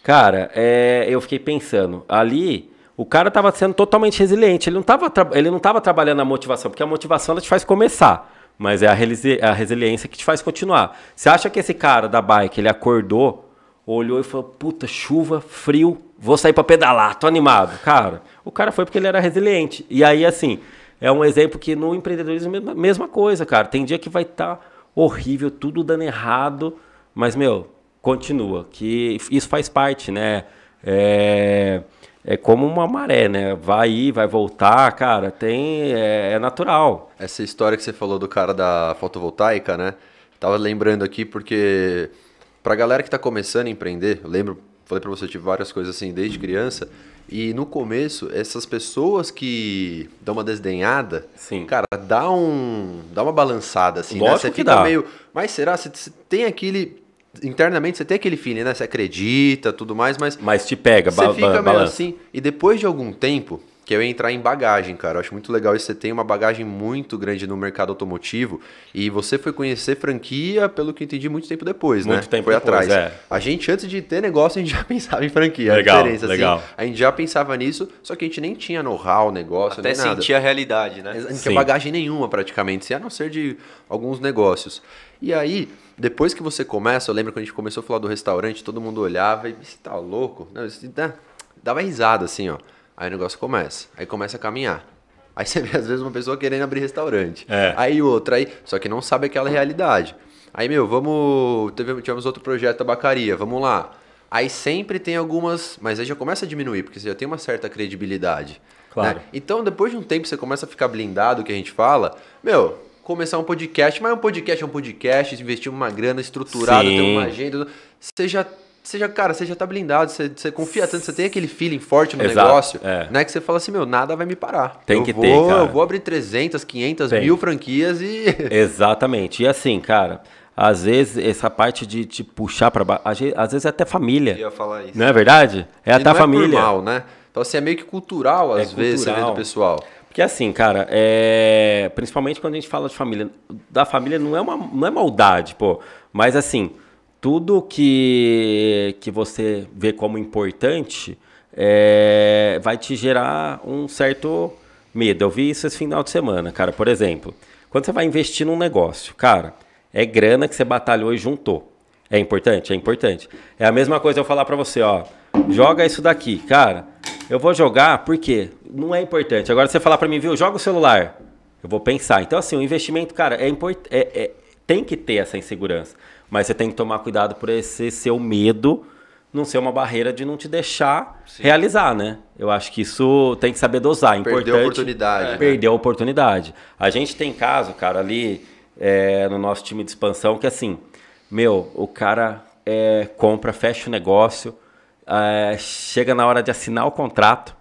Cara, é, eu fiquei pensando, ali o cara tava sendo totalmente resiliente, ele não tava, tra- ele não tava trabalhando a motivação, porque a motivação ela te faz começar, mas é a, relisi- a resiliência que te faz continuar. Você acha que esse cara da bike, ele acordou, olhou e falou, puta, chuva, frio, vou sair pra pedalar, tô animado. Cara, o cara foi porque ele era resiliente. E aí, assim, é um exemplo que no empreendedorismo, mesma, mesma coisa, cara. Tem dia que vai estar horrível, tudo dando errado, mas, meu, continua. Que isso faz parte, né? É, é como uma maré, né? Vai ir, vai voltar, cara, tem. É, é natural. Essa história que você falou do cara da fotovoltaica, né? Tava lembrando aqui porque pra galera que tá começando a empreender, eu lembro, falei pra você, eu tive várias coisas assim desde criança, e no começo, essas pessoas que dão uma desdenhada, Sim. cara, dá um, dá uma balançada assim, né? Lógico Você que fica dá. meio, mas será você, você tem aquele internamente você tem aquele feeling, né? Você acredita, tudo mais, mas Mas te pega, você ba fica ba meio balança. assim. E depois de algum tempo, que eu ia entrar em bagagem, cara. Eu acho muito legal isso. Você tem uma bagagem muito grande no mercado automotivo. E você foi conhecer franquia, pelo que eu entendi, muito tempo depois, né? Muito tempo foi depois, atrás. é. A gente, antes de ter negócio, a gente já pensava em franquia. Legal, a diferença, legal. Assim, a gente já pensava nisso, só que a gente nem tinha know-how, negócio, Até nem nada. sentir a realidade, né? A gente não tinha bagagem nenhuma praticamente, a não ser de alguns negócios. E aí, depois que você começa, eu lembro quando a gente começou a falar do restaurante, todo mundo olhava e você tá louco? Não, isso dá- dava risada assim, ó. Aí o negócio começa, aí começa a caminhar. Aí você vê, às vezes, uma pessoa querendo abrir restaurante. É. Aí outra, aí, só que não sabe aquela realidade. Aí, meu, vamos. Teve, tivemos outro projeto, tabacaria, vamos lá. Aí sempre tem algumas. Mas aí já começa a diminuir, porque você já tem uma certa credibilidade. Claro. Né? Então, depois de um tempo, você começa a ficar blindado, que a gente fala. Meu, começar um podcast, mas um podcast é um podcast, investir uma grana estruturada, ter uma agenda. Você já você já, cara, você já tá blindado, você, você confia tanto, você tem aquele feeling forte no Exato, negócio, é. né? Que você fala assim, meu, nada vai me parar. Tem eu que vou, ter, cara. Eu vou abrir 300, 500, tem. mil franquias e... Exatamente. E assim, cara, às vezes essa parte de te puxar para baixo, às vezes é até família. Eu ia falar isso. Não é verdade? É e até a família. É normal, né? Então assim, é meio que cultural, às é vezes, cultural. do pessoal. Porque assim, cara, é... principalmente quando a gente fala de família, da família não é, uma, não é maldade, pô, mas assim tudo que, que você vê como importante é, vai te gerar um certo medo. Eu vi isso esse final de semana, cara. Por exemplo, quando você vai investir num negócio, cara, é grana que você batalhou e juntou. É importante? É importante. É a mesma coisa eu falar para você, ó, joga isso daqui. Cara, eu vou jogar porque não é importante. Agora você falar para mim, viu, joga o celular. Eu vou pensar. Então, assim, o investimento, cara, é, import... é, é tem que ter essa insegurança. Mas você tem que tomar cuidado por esse seu medo não ser uma barreira de não te deixar Sim. realizar, né? Eu acho que isso tem que saber dosar. É importante, perder a oportunidade. É. Perder a oportunidade. A gente tem caso, cara, ali é, no nosso time de expansão, que assim, meu, o cara é, compra, fecha o negócio, é, chega na hora de assinar o contrato,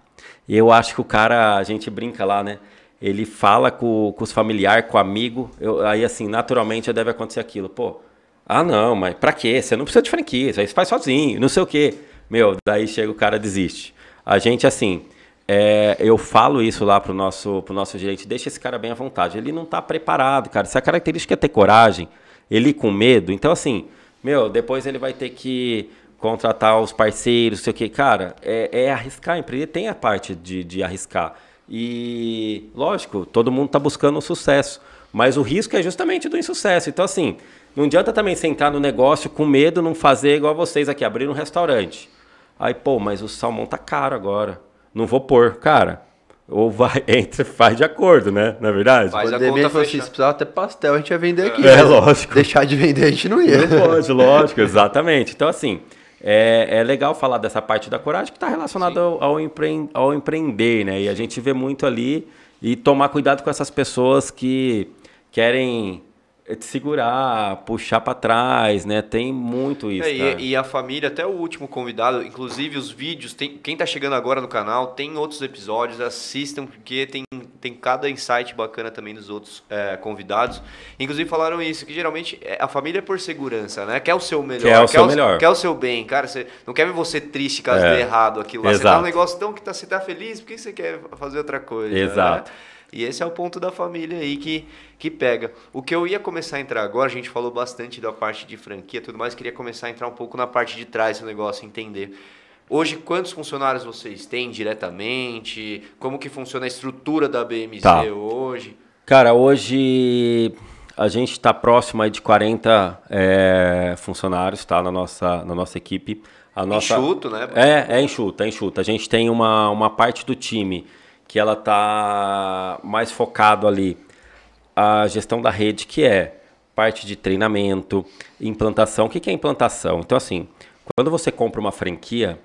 e eu acho que o cara, a gente brinca lá, né? Ele fala com, com os familiares, com o amigo, eu, aí assim, naturalmente já deve acontecer aquilo. Pô, ah, não, mas pra quê? Você não precisa de franquia, você faz sozinho, não sei o quê. Meu, daí chega o cara desiste. A gente, assim, é, eu falo isso lá pro nosso, pro nosso gerente, deixa esse cara bem à vontade. Ele não tá preparado, cara. Se a característica é ter coragem, ele com medo, então assim, meu, depois ele vai ter que contratar os parceiros, sei o que, cara, é, é arriscar, empreender tem a parte de, de arriscar. E, lógico, todo mundo tá buscando o sucesso, mas o risco é justamente do insucesso. Então, assim, não adianta também sentar no negócio com medo, não fazer igual vocês aqui, abrir um restaurante. Aí, pô, mas o salmão tá caro agora. Não vou pôr. Cara, ou vai, entre, faz de acordo, né? Na é verdade? Faz a conta assim, se precisar até pastel, a gente ia vender aqui. É, né? lógico. Deixar de vender a gente não ia. Não pode, lógico, exatamente. Então, assim, é, é legal falar dessa parte da coragem que está relacionada ao, ao, empre, ao empreender, né? E a gente vê muito ali e tomar cuidado com essas pessoas que querem te segurar, puxar para trás, né? Tem muito isso. É, e, e, a família, até o último convidado, inclusive os vídeos, tem, quem tá chegando agora no canal, tem outros episódios, assistam, porque tem, tem cada insight bacana também dos outros é, convidados. Inclusive falaram isso, que geralmente é, a família é por segurança, né? Quer o seu melhor. Quer o seu melhor. Quer o seu bem, cara. Você não quer ver você triste caso é. dê errado aquilo lá. Exato. Você tá um negócio tão que tá, você tá feliz, por que você quer fazer outra coisa? Exato. Né? E esse é o ponto da família aí que, que pega. O que eu ia começar a entrar agora, a gente falou bastante da parte de franquia tudo mais, queria começar a entrar um pouco na parte de trás do negócio, entender. Hoje, quantos funcionários vocês têm diretamente? Como que funciona a estrutura da BMZ tá. hoje? Cara, hoje a gente está próximo aí de 40 é, funcionários tá, na, nossa, na nossa equipe. A nossa... Enxuto, né? É, é enxuto, é enxuto. A gente tem uma, uma parte do time que ela está mais focado ali a gestão da rede, que é parte de treinamento, implantação. O que é implantação? Então, assim, quando você compra uma franquia,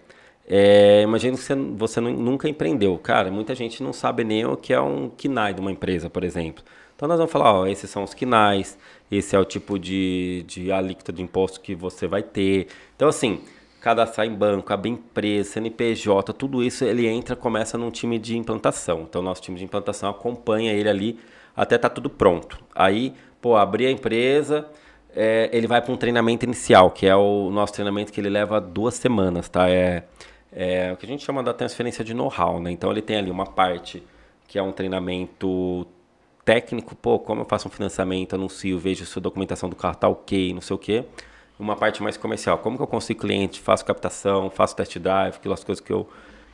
é, imagina que você, você nunca empreendeu. Cara, muita gente não sabe nem o que é um KINAI de uma empresa, por exemplo. Então, nós vamos falar, ó, esses são os KINAIs, esse é o tipo de, de alíquota de imposto que você vai ter. Então, assim, cadastrar em banco, abrir empresa, CNPJ, tudo isso ele entra, começa num time de implantação. Então, nosso time de implantação acompanha ele ali até tá tudo pronto. Aí, pô, abrir a empresa, é, ele vai para um treinamento inicial, que é o nosso treinamento que ele leva duas semanas, tá? É, é o que a gente chama da transferência de know-how, né? Então, ele tem ali uma parte que é um treinamento técnico, pô, como eu faço um financiamento, anuncio, vejo se a documentação do carro tá ok, não sei o quê uma parte mais comercial. Como que eu consigo cliente, faço captação, faço test drive, aquelas coisas que eu,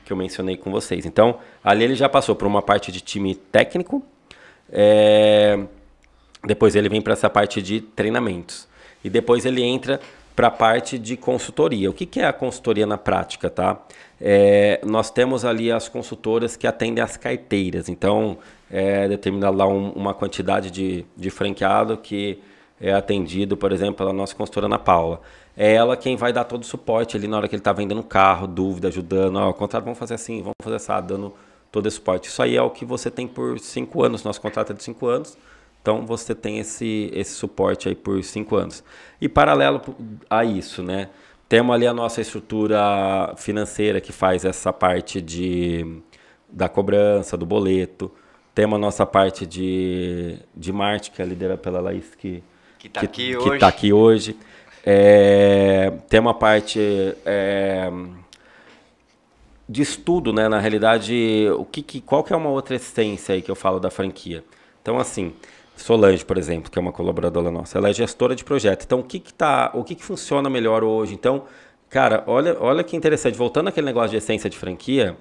que eu mencionei com vocês. Então, ali ele já passou por uma parte de time técnico, é, depois ele vem para essa parte de treinamentos. E depois ele entra para a parte de consultoria. O que, que é a consultoria na prática, tá? é, nós temos ali as consultoras que atendem as carteiras. Então, é determinada lá um, uma quantidade de, de franqueado que é atendido, por exemplo, pela nossa consultora Ana Paula. É ela quem vai dar todo o suporte ali na hora que ele está vendendo carro, dúvida, ajudando. Ó, oh, contrato, vamos fazer assim, vamos fazer essa, dando todo esse suporte. Isso aí é o que você tem por cinco anos. Nosso contrato é de cinco anos. Então você tem esse, esse suporte aí por cinco anos. E paralelo a isso, né? Temos ali a nossa estrutura financeira que faz essa parte de, da cobrança, do boleto. Temos a nossa parte de, de marketing, que é liderada pela Laís, que está aqui, que hoje. Tá aqui hoje. É, tem uma parte é, de estudo, né? Na realidade, o que, que, qual que é uma outra essência aí que eu falo da franquia? Então, assim, Solange, por exemplo, que é uma colaboradora nossa, ela é gestora de projeto. Então, o que que tá, o que que funciona melhor hoje? Então, cara, olha, olha que interessante. Voltando àquele negócio de essência de franquia,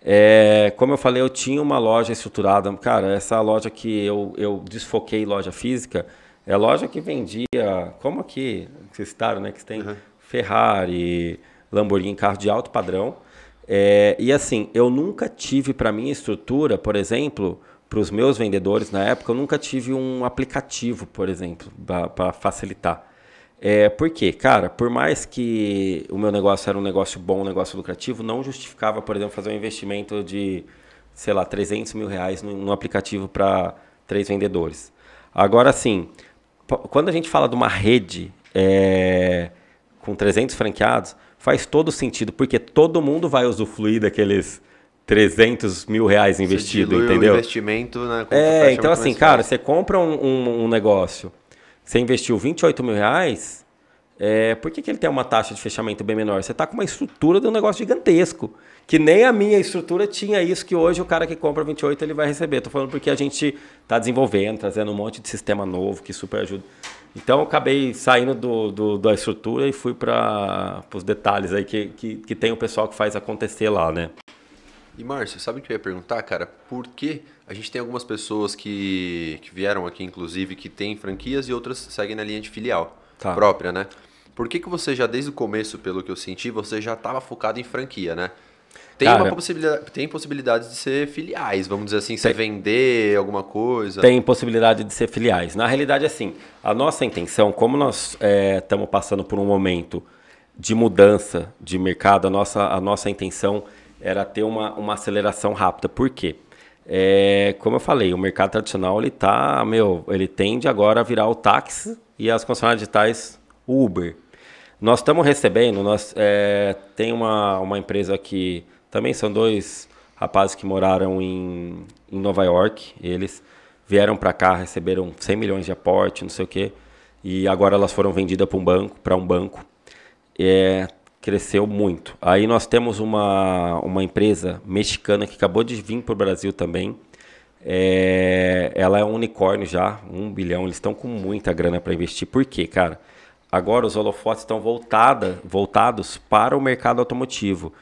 é, como eu falei, eu tinha uma loja estruturada. Cara, essa loja que eu, eu desfoquei loja física, é loja que vendia, como aqui, vocês citaram, né? Que tem uhum. Ferrari, Lamborghini, carro de alto padrão. É, e assim, eu nunca tive para minha estrutura, por exemplo, para os meus vendedores na época, eu nunca tive um aplicativo, por exemplo, para facilitar. É, por quê? Cara, por mais que o meu negócio era um negócio bom, um negócio lucrativo, não justificava, por exemplo, fazer um investimento de, sei lá, 300 mil reais num, num aplicativo para três vendedores. Agora, sim, quando a gente fala de uma rede é, com 300 franqueados, faz todo sentido, porque todo mundo vai usufruir daqueles 300 mil reais investido, entendeu? O investimento, né? É, então assim, cara, você compra um, um, um, negócio, você investiu 28 mil reais, é, por que, que ele tem uma taxa de fechamento bem menor? Você está com uma estrutura de um negócio gigantesco, que nem a minha estrutura tinha isso que hoje o cara que compra 28 ele vai receber. Estou falando porque a gente está desenvolvendo, trazendo um monte de sistema novo que super ajuda. Então eu acabei saindo do, do da estrutura e fui para os detalhes aí que, que, que tem o pessoal que faz acontecer lá, né? E Márcio, sabe o que eu ia perguntar, cara? Por que a gente tem algumas pessoas que, que vieram aqui, inclusive, que têm franquias e outras seguem na linha de filial tá. própria, né? Por que, que você já, desde o começo, pelo que eu senti, você já estava focado em franquia, né? Tem, Cara, uma possibilidade, tem possibilidade de ser filiais, vamos dizer assim, você vender alguma coisa? Tem possibilidade de ser filiais. Na realidade, assim, a nossa intenção, como nós estamos é, passando por um momento de mudança de mercado, a nossa, a nossa intenção era ter uma, uma aceleração rápida. Por quê? É, como eu falei, o mercado tradicional ele tá, meu, ele tende agora a virar o táxi e as concessionárias digitais o Uber. Nós estamos recebendo, nós é, tem uma, uma empresa que também são dois rapazes que moraram em, em Nova York, eles vieram para cá, receberam 100 milhões de aporte, não sei o quê, e agora elas foram vendidas para um banco, para um banco. É, cresceu muito. Aí nós temos uma, uma empresa mexicana que acabou de vir para o Brasil também. É, ela é um unicórnio já, um bilhão. Eles estão com muita grana para investir. Por quê, cara? Agora os holofotes estão voltada, voltados para o mercado automotivo.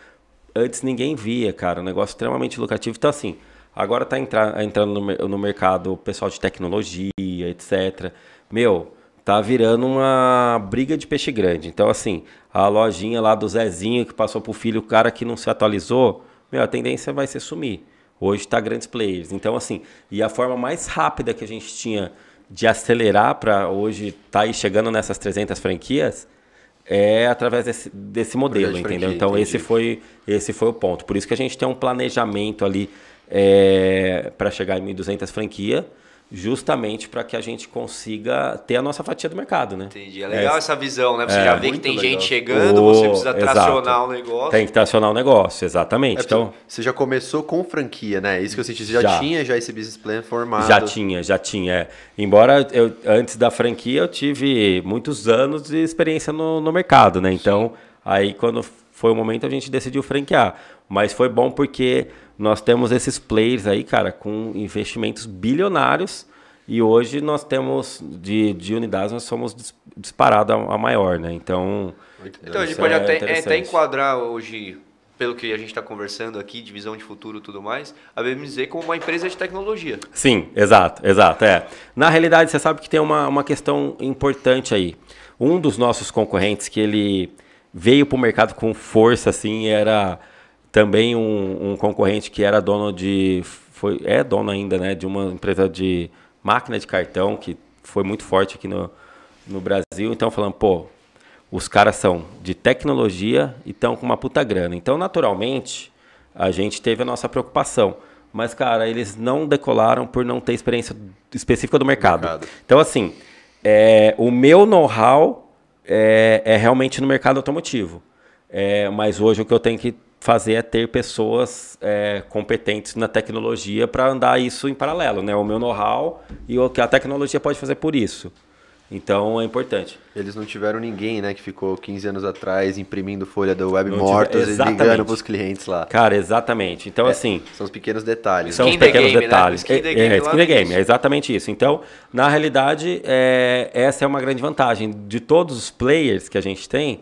Antes ninguém via, cara, um negócio extremamente lucrativo. Então, assim, agora está entrando no, no mercado o pessoal de tecnologia, etc. Meu, tá virando uma briga de peixe grande. Então, assim, a lojinha lá do Zezinho que passou pro filho, o cara que não se atualizou, meu, a tendência vai ser sumir. Hoje está grandes players. Então, assim, e a forma mais rápida que a gente tinha de acelerar para hoje estar tá aí chegando nessas 300 franquias é através desse, desse modelo, entendeu? Então, esse foi, esse foi o ponto. Por isso que a gente tem um planejamento ali é, para chegar em 1.200 franquias justamente para que a gente consiga ter a nossa fatia do mercado, né? Entendi. É legal é, essa visão, né? Você é, já vê que tem legal. gente chegando, oh, você precisa tracionar o negócio. Tem que tracionar o negócio, exatamente. É, então, você já começou com franquia, né? Isso que eu senti. Você já, já tinha já esse business plan formado? Já tinha, já tinha. É. Embora eu, antes da franquia eu tive muitos anos de experiência no, no mercado, né? Então, Sim. aí quando foi o momento a gente decidiu franquear. Mas foi bom porque nós temos esses players aí, cara, com investimentos bilionários e hoje nós temos de, de unidades nós somos disparado a, a maior, né? Então, então a gente pode é até, é, até enquadrar hoje pelo que a gente está conversando aqui, de visão de futuro e tudo mais, a BMZ como uma empresa de tecnologia. Sim, exato, exato. É. Na realidade, você sabe que tem uma, uma questão importante aí. Um dos nossos concorrentes que ele veio para o mercado com força, assim, era também um, um, concorrente que era dono de. Foi, é dono ainda, né? De uma empresa de máquina de cartão que foi muito forte aqui no, no Brasil. Então, falando, pô, os caras são de tecnologia e estão com uma puta grana. Então, naturalmente, a gente teve a nossa preocupação. Mas, cara, eles não decolaram por não ter experiência específica do mercado. mercado. Então, assim, é, o meu know-how é, é, realmente no mercado automotivo. É, mas hoje o que eu tenho que fazer é ter pessoas é, competentes na tecnologia para andar isso em paralelo, né? O meu know-how e o que a tecnologia pode fazer por isso. Então é importante. Eles não tiveram ninguém, né, que ficou 15 anos atrás imprimindo folha do Web não Mortos tive... e ligando para os clientes lá. Cara, exatamente. Então, é, assim. São os pequenos detalhes. São os pequenos game, né? detalhes. Né? Skin the game, é, skin the game é exatamente isso. Então, na realidade, é, essa é uma grande vantagem. De todos os players que a gente tem,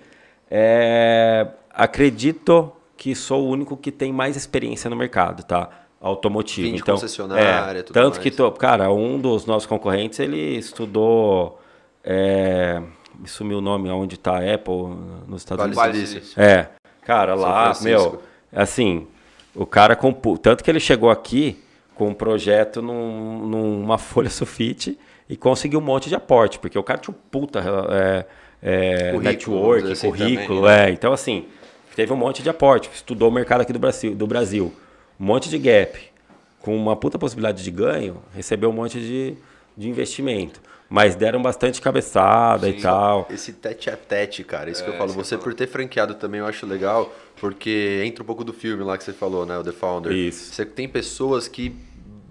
é, acredito que sou o único que tem mais experiência no mercado, tá? Automotivo. Vim então, concessionária, é, tanto mais. que, tô, cara, um dos nossos concorrentes, ele estudou é, me sumiu o nome onde está a Apple nos Estados vale Unidos. É, cara, lá, meu, assim, o cara com tanto que ele chegou aqui com um projeto num, numa folha sulfite e conseguiu um monte de aporte, porque o cara tinha um puta é, é, currículo, network, assim currículo, também, né? é. Então, assim, teve um monte de aporte, estudou o mercado aqui do Brasil, do Brasil, um monte de gap, com uma puta possibilidade de ganho, recebeu um monte de, de investimento. Mas deram bastante cabeçada Sim, e tal. Esse tete a tete, cara, isso é, que eu falo. Você por ter franqueado também eu acho legal, porque entra um pouco do filme lá que você falou, né? O The Founder. Isso. Você tem pessoas que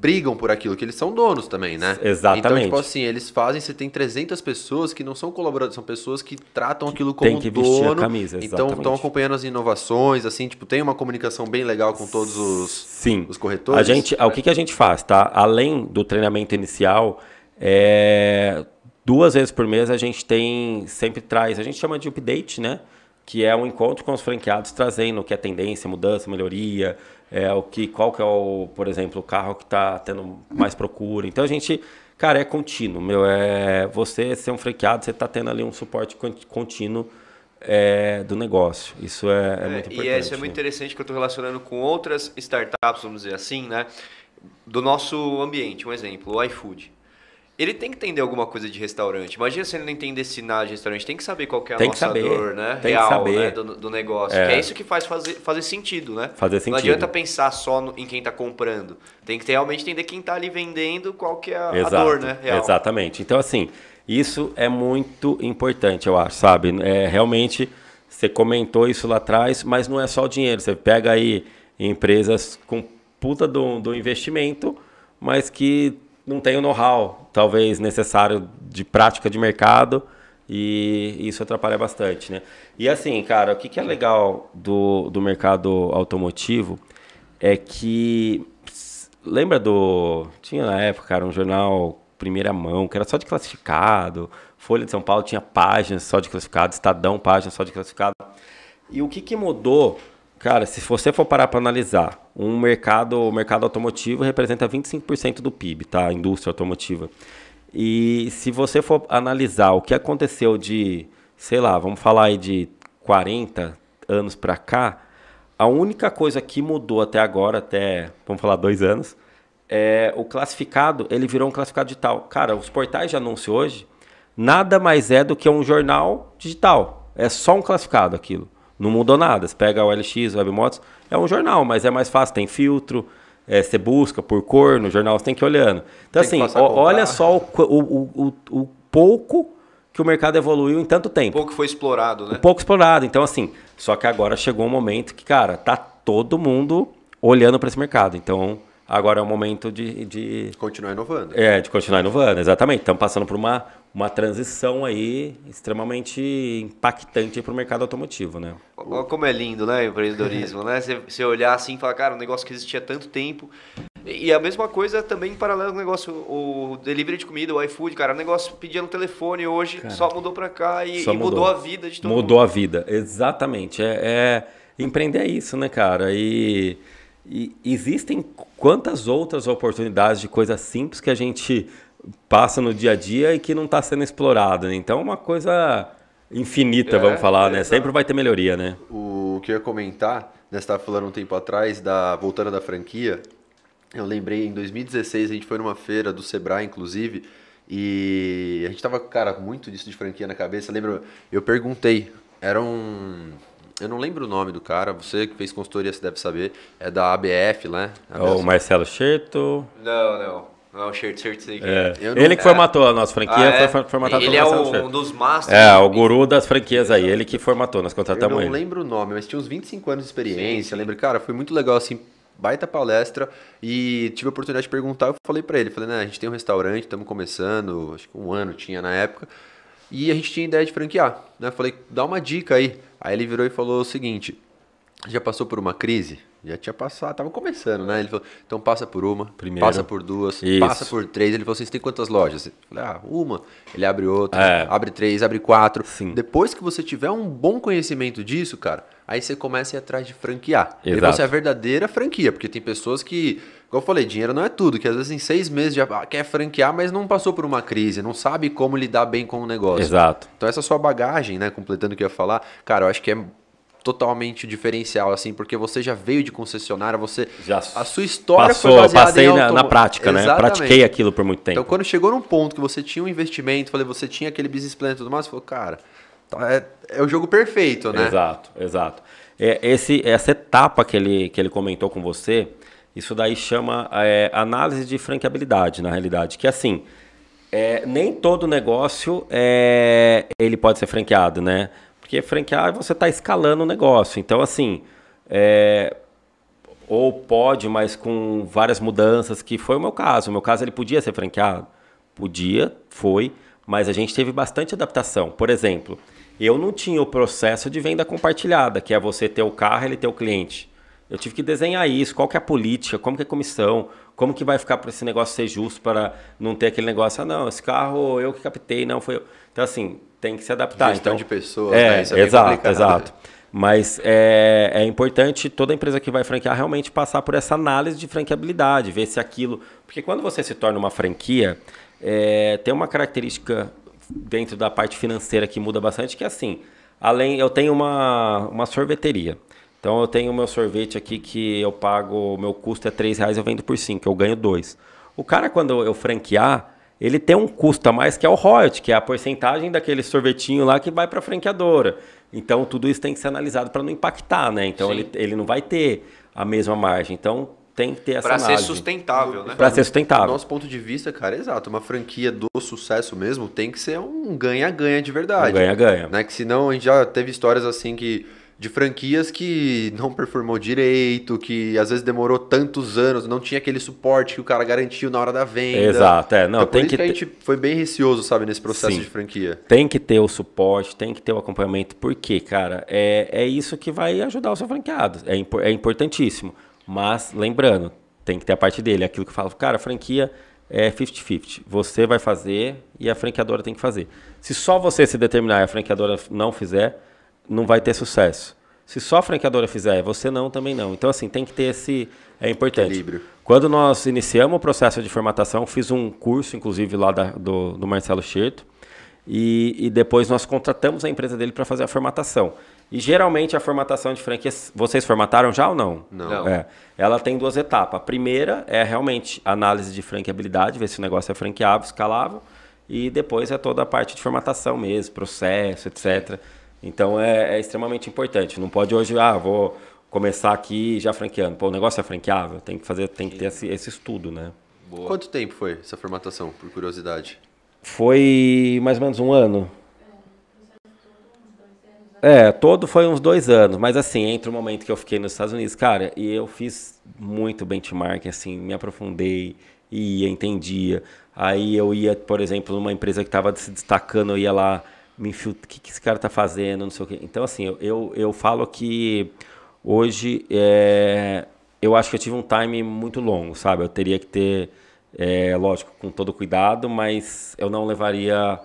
brigam por aquilo, que eles são donos também, né? Exatamente. Então, tipo assim, eles fazem, você tem 300 pessoas que não são colaboradores, são pessoas que tratam aquilo como tem que vestir dono. A camisa, então, estão acompanhando as inovações, assim, tipo, tem uma comunicação bem legal com todos os, Sim. os corretores. A gente, o que, que a gente faz, tá? Além do treinamento inicial, é, duas vezes por mês a gente tem, sempre traz, a gente chama de update, né? Que é um encontro com os franqueados trazendo o que é tendência, mudança, melhoria, é, o que, qual que é o, por exemplo, o carro que está tendo mais procura. Então a gente, cara, é contínuo, meu. É, você ser um franqueado, você está tendo ali um suporte contínuo é, do negócio. Isso é, é, é muito importante. E isso é muito interessante que eu estou relacionando com outras startups, vamos dizer assim, né? Do nosso ambiente. Um exemplo, o iFood ele tem que entender alguma coisa de restaurante. Imagina se ele não entender nada de restaurante. Tem que saber qual que é a tem nossa dor, né? Tem Real, que saber. Né? Do, do negócio. É. É isso que faz fazer, fazer sentido, né? Fazer sentido. Não adianta pensar só no, em quem está comprando. Tem que ter, realmente entender quem está ali vendendo, qual que é a, a dor, né? Real. Exatamente. Então, assim, isso é muito importante, eu acho, sabe? É, realmente, você comentou isso lá atrás, mas não é só o dinheiro. Você pega aí empresas com puta do, do investimento, mas que não tem o know-how, talvez, necessário de prática de mercado e isso atrapalha bastante, né? E assim, cara, o que, que é legal do, do mercado automotivo é que lembra do tinha na época, cara, um jornal primeira mão que era só de classificado, Folha de São Paulo tinha páginas só de classificado, Estadão páginas só de classificado. E o que, que mudou Cara, se você for parar para analisar, um mercado, o mercado automotivo representa 25% do PIB, tá? A indústria automotiva. E se você for analisar o que aconteceu de, sei lá, vamos falar aí de 40 anos para cá, a única coisa que mudou até agora, até, vamos falar, dois anos, é o classificado, ele virou um classificado digital. Cara, os portais de anúncio hoje, nada mais é do que um jornal digital. É só um classificado aquilo. Não mudou nada. Você pega o LX, o Webmotos, é um jornal, mas é mais fácil, tem filtro, é, você busca por cor no jornal, você tem que ir olhando. Então, tem assim, olha só o, o, o, o, pouco que o mercado evoluiu em tanto tempo. O pouco foi explorado, né? Pouco explorado. Então, assim, só que agora chegou um momento que, cara, tá todo mundo olhando para esse mercado. Então, agora é o momento de, de... Continuar inovando. É, de continuar inovando, exatamente. Estamos passando por uma uma transição aí extremamente impactante para o mercado automotivo, né? Olha como é lindo, né, o empreendedorismo, né? Você, você olhar assim e falar, cara, um negócio que existia há tanto tempo. E a mesma coisa também em paralelo com o negócio, o delivery de comida, o iFood, cara, o negócio pedia no telefone hoje, cara, só mudou para cá e, e mudou. mudou. a vida de todo Mudou mundo. a vida, exatamente. É, é, empreender é isso, né, cara? E, e existem quantas outras oportunidades de coisas simples que a gente passa no dia a dia e que não está sendo explorado. Né? Então é uma coisa infinita, é, vamos falar, é, né? Sempre vai ter melhoria, né? O que eu ia comentar, Nós estava falando um tempo atrás, da voltando da franquia, eu lembrei, em 2016, a gente foi numa feira do Sebrae, inclusive, e a gente tava, cara, muito disso de franquia na cabeça. Lembro, eu perguntei, era um... Eu não lembro o nome do cara, você que fez consultoria, você deve saber. É da ABF, né? É o Marcelo Cherto. Não, não. Não, o Shirt, Shirt sei é. Não, ele que formatou a nossa franquia, ah, é? foi formatado Ele é um, um dos masters. É, o guru das franquias aí, ele que formatou, nós contratamos ele. Eu não ele. lembro o nome, mas tinha uns 25 anos de experiência, lembro, cara, foi muito legal assim, baita palestra e tive a oportunidade de perguntar, eu falei para ele, falei, né, a gente tem um restaurante, estamos começando, acho que um ano tinha na época, e a gente tinha ideia de franquear, né? Falei, dá uma dica aí. Aí ele virou e falou o seguinte: já passou por uma crise? Já tinha passado, tava começando, né? Ele falou, então passa por uma, Primeiro. passa por duas, Isso. passa por três. Ele falou, vocês têm quantas lojas? Eu falei, ah, uma. Ele abre outra, é. abre três, abre quatro. Sim. Depois que você tiver um bom conhecimento disso, cara, aí você começa a ir atrás de franquear. Exato. E você é a verdadeira franquia, porque tem pessoas que, como eu falei, dinheiro não é tudo, que às vezes em seis meses já quer franquear, mas não passou por uma crise, não sabe como lidar bem com o negócio. Exato. Então essa sua bagagem, né, completando o que eu ia falar, cara, eu acho que é totalmente diferencial, assim, porque você já veio de concessionária, você. Já a sua história passou, foi baseada passei em na, na prática, Exatamente. né? Pratiquei aquilo por muito tempo. Então, quando chegou num ponto que você tinha um investimento, falei, você tinha aquele business plan e tudo mais, você falou, cara, tá, é, é o jogo perfeito, né? Exato, exato. É, esse, essa etapa que ele, que ele comentou com você, isso daí chama é, análise de franqueabilidade, na realidade, que assim. É, nem todo negócio é, ele pode ser franqueado, né? Porque franquear você está escalando o negócio. Então, assim, é, ou pode, mas com várias mudanças, que foi o meu caso. O meu caso, ele podia ser franqueado? Podia, foi, mas a gente teve bastante adaptação. Por exemplo, eu não tinha o processo de venda compartilhada, que é você ter o carro e ele ter o cliente. Eu tive que desenhar isso, qual que é a política, como que é a comissão, como que vai ficar para esse negócio ser justo, para não ter aquele negócio, ah, não, esse carro eu que captei, não foi eu. Então, assim, tem que se adaptar. Gestão então, de pessoas, é, né? Isso é exato, exato. Mas é, é importante toda empresa que vai franquear realmente passar por essa análise de franqueabilidade, ver se aquilo. Porque quando você se torna uma franquia, é, tem uma característica dentro da parte financeira que muda bastante, que é assim, além, eu tenho uma, uma sorveteria. Então eu tenho o meu sorvete aqui que eu pago, o meu custo é 3 reais, eu vendo por 5, eu ganho 2. O cara, quando eu franquear, ele tem um custo a mais que é o royalty, que é a porcentagem daquele sorvetinho lá que vai para a franqueadora. Então, tudo isso tem que ser analisado para não impactar, né? Então, ele, ele não vai ter a mesma margem. Então, tem que ter essa pra análise. Para ser sustentável, né? Para ser sustentável. Do nosso ponto de vista, cara, é exato. Uma franquia do sucesso mesmo tem que ser um ganha-ganha de verdade. Um ganha-ganha. Né? Que senão a gente já teve histórias assim que de franquias que não performou direito, que às vezes demorou tantos anos, não tinha aquele suporte que o cara garantiu na hora da venda. Exato, é. Não, então, tem que, que a gente foi bem receoso, sabe, nesse processo Sim. de franquia. Tem que ter o suporte, tem que ter o acompanhamento, porque, cara, é, é isso que vai ajudar o seu franqueado. É, é importantíssimo. Mas, lembrando, tem que ter a parte dele. Aquilo que eu falo, cara, a franquia é 50-50. Você vai fazer e a franqueadora tem que fazer. Se só você se determinar e a franqueadora não fizer não vai ter sucesso. Se só a franqueadora fizer, você não, também não. Então, assim, tem que ter esse. É importante. Equilíbrio. Quando nós iniciamos o processo de formatação, fiz um curso, inclusive, lá da, do, do Marcelo Cherto. E, e depois nós contratamos a empresa dele para fazer a formatação. E geralmente a formatação de franquias, vocês formataram já ou não? Não. É, ela tem duas etapas. A primeira é realmente análise de franqueabilidade, ver se o negócio é franqueável, escalável. E depois é toda a parte de formatação mesmo, processo, etc. Então é, é, extremamente importante. Não pode hoje, ah, vou começar aqui já franqueando. Pô, o negócio é franqueável, tem que fazer, tem que ter esse, esse estudo, né? Boa. Quanto tempo foi essa formatação, por curiosidade? Foi mais ou menos um ano. É, todo foi uns dois anos, mas assim, entre o momento que eu fiquei nos Estados Unidos, cara, e eu fiz muito benchmark, assim, me aprofundei, ia, entendia. Aí eu ia, por exemplo, numa empresa que estava se destacando, eu ia lá me infiltro, o que, que esse cara está fazendo, não sei o quê. Então, assim, eu, eu, eu falo que hoje é, eu acho que eu tive um time muito longo, sabe? Eu teria que ter, é, lógico, com todo cuidado, mas eu não levaria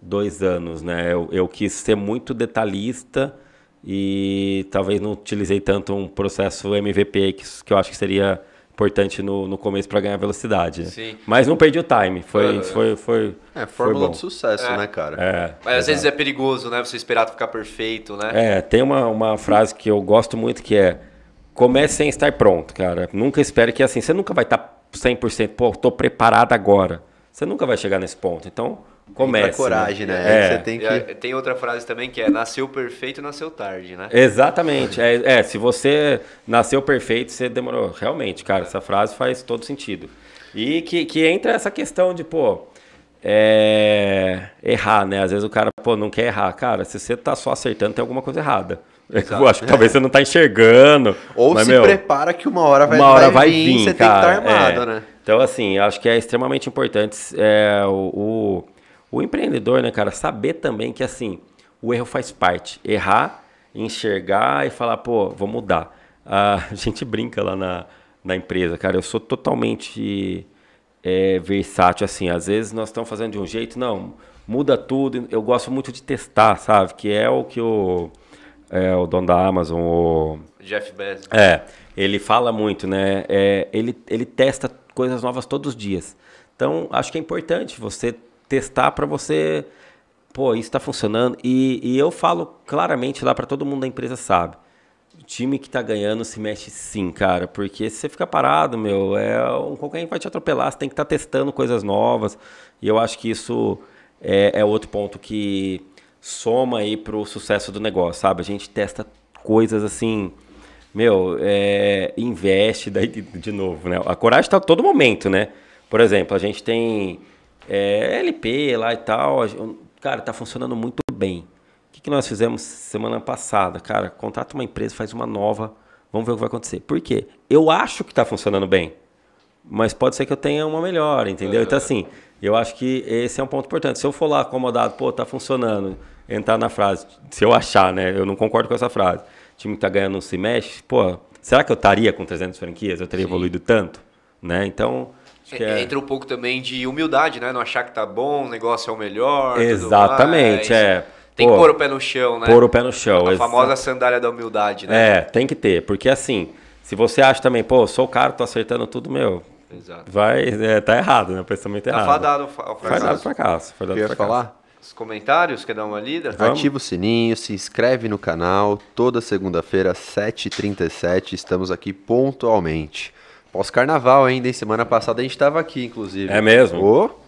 dois anos, né? Eu, eu quis ser muito detalhista e talvez não utilizei tanto um processo MVP que, que eu acho que seria importante no, no começo para ganhar velocidade. Sim. Mas não perdi o time. Foi, foi, foi, é, fórmula de sucesso, é. né, cara? É, Mas às vezes é perigoso, né? Você esperar ficar perfeito, né? É, tem uma, uma frase que eu gosto muito que é comece sem estar pronto, cara. Nunca espere que assim, você nunca vai estar tá 100%, pô, tô preparado agora. Você nunca vai chegar nesse ponto. Então, comece. Tem coragem, né? né? É. Tem, que... tem, outra frase também que é nasceu perfeito, nasceu tarde, né? Exatamente. é, é, se você nasceu perfeito, você demorou. Realmente, cara, essa frase faz todo sentido. E que, que entra essa questão de, pô, é, errar, né? Às vezes o cara, pô, não quer errar. Cara, se você tá só acertando, tem alguma coisa errada. Eu acho que talvez você não tá enxergando. Ou mas, se meu, prepara que uma hora vai, uma hora vai, vir, vir, você cara, tem que estar armado, é. né? Então, assim, acho que é extremamente importante é, o, o, o, empreendedor, né, cara, saber também que, assim, o erro faz parte. Errar, enxergar e falar, pô, vou mudar. A gente brinca lá na, na empresa, cara, eu sou totalmente é, versátil, assim. Às vezes nós estamos fazendo de um jeito, não, muda tudo. Eu gosto muito de testar, sabe? Que é o que o, é, o dono da Amazon, o... Jeff Bezos. É, ele fala muito, né? É, ele, ele testa coisas novas todos os dias. Então, acho que é importante você testar para você, pô, isso está funcionando. E, e eu falo claramente lá para todo mundo da empresa sabe. O time que está ganhando se mexe sim, cara, porque se você ficar parado, meu, é um concorrente vai te atropelar, você tem que estar tá testando coisas novas. E eu acho que isso é, é outro ponto que soma aí para o sucesso do negócio, sabe? A gente testa coisas assim, meu, é, investe daí de, de, novo, né? A coragem está a todo momento, né? Por exemplo, a gente tem é, LP lá e tal, cara, tá funcionando muito bem que, que nós fizemos semana passada? Cara, contrata uma empresa, faz uma nova, vamos ver o que vai acontecer. Por quê? Eu acho que está funcionando bem, mas pode ser que eu tenha uma melhor, entendeu? Então, assim, eu acho que esse é um ponto importante. Se eu for lá acomodado, pô, tá funcionando, entrar na frase, se eu achar, né? Eu não concordo com essa frase. O time que tá ganhando não se mexe, pô, será que eu estaria com 300 franquias? Eu teria Sim. evoluído tanto? Né? Então, é... Entra um pouco também de humildade, né? Não achar que tá bom, o negócio é o melhor. Exatamente, é. Tem Pô, que pôr o pé no chão, né? Pôr o pé no chão. A famosa sandália da humildade, né? É, tem que ter. Porque assim, se você acha também, pô, sou o cara, tô acertando tudo, meu. Exato. Vai, é, tá errado, né? O pensamento tá errado. Fadado ao fracasso. Fadado fracasso. Fadado fracasso. falar? Os comentários, quer dar uma lida? Vamos. Ativa o sininho, se inscreve no canal. Toda segunda-feira, 7h37, estamos aqui pontualmente. Pós-carnaval ainda, em semana passada a gente estava aqui, inclusive. É mesmo? Oh.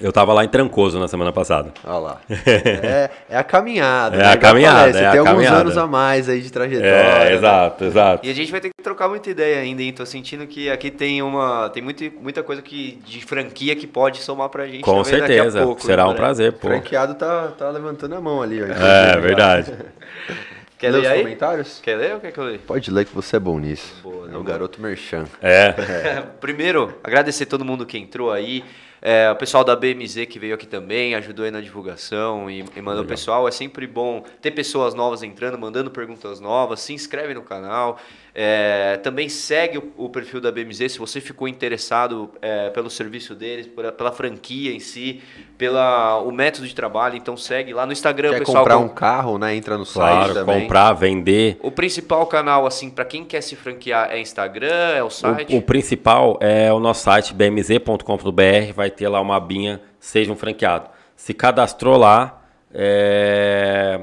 Eu estava lá em Trancoso na semana passada. Olha lá. É, é a caminhada. É né? a caminhada. É tem alguns caminhada. anos a mais aí de trajetória. É, exato, né? exato. E a gente vai ter que trocar muita ideia ainda, hein? Tô sentindo que aqui tem uma. Tem muito, muita coisa que, de franquia que pode somar pra gente. Com certeza. Pouco, Será né? um prazer, pô. O franqueado tá, tá levantando a mão ali. Ó, é, verdade. Quer ler, ler os aí? comentários? Quer ler ou quer que eu leia? Pode ler que você é bom nisso. Boa, é o garoto merchan. É. é. Primeiro, agradecer todo mundo que entrou aí. É, o pessoal da BMZ que veio aqui também, ajudou aí na divulgação e, e mandou o pessoal. É sempre bom ter pessoas novas entrando, mandando perguntas novas. Se inscreve no canal. É, também segue o, o, perfil da BMZ se você ficou interessado é, pelo serviço deles, pela, pela, franquia em si, pela o método de trabalho. Então segue lá no Instagram. Quer pessoal comprar um carro, né? Entra no claro, site também. comprar, vender. O principal canal, assim, para quem quer se franquear é Instagram, é o site? O, o principal é o nosso site bmz.com.br. Vai ter lá uma abinha, seja um franqueado. Se cadastrou lá, é...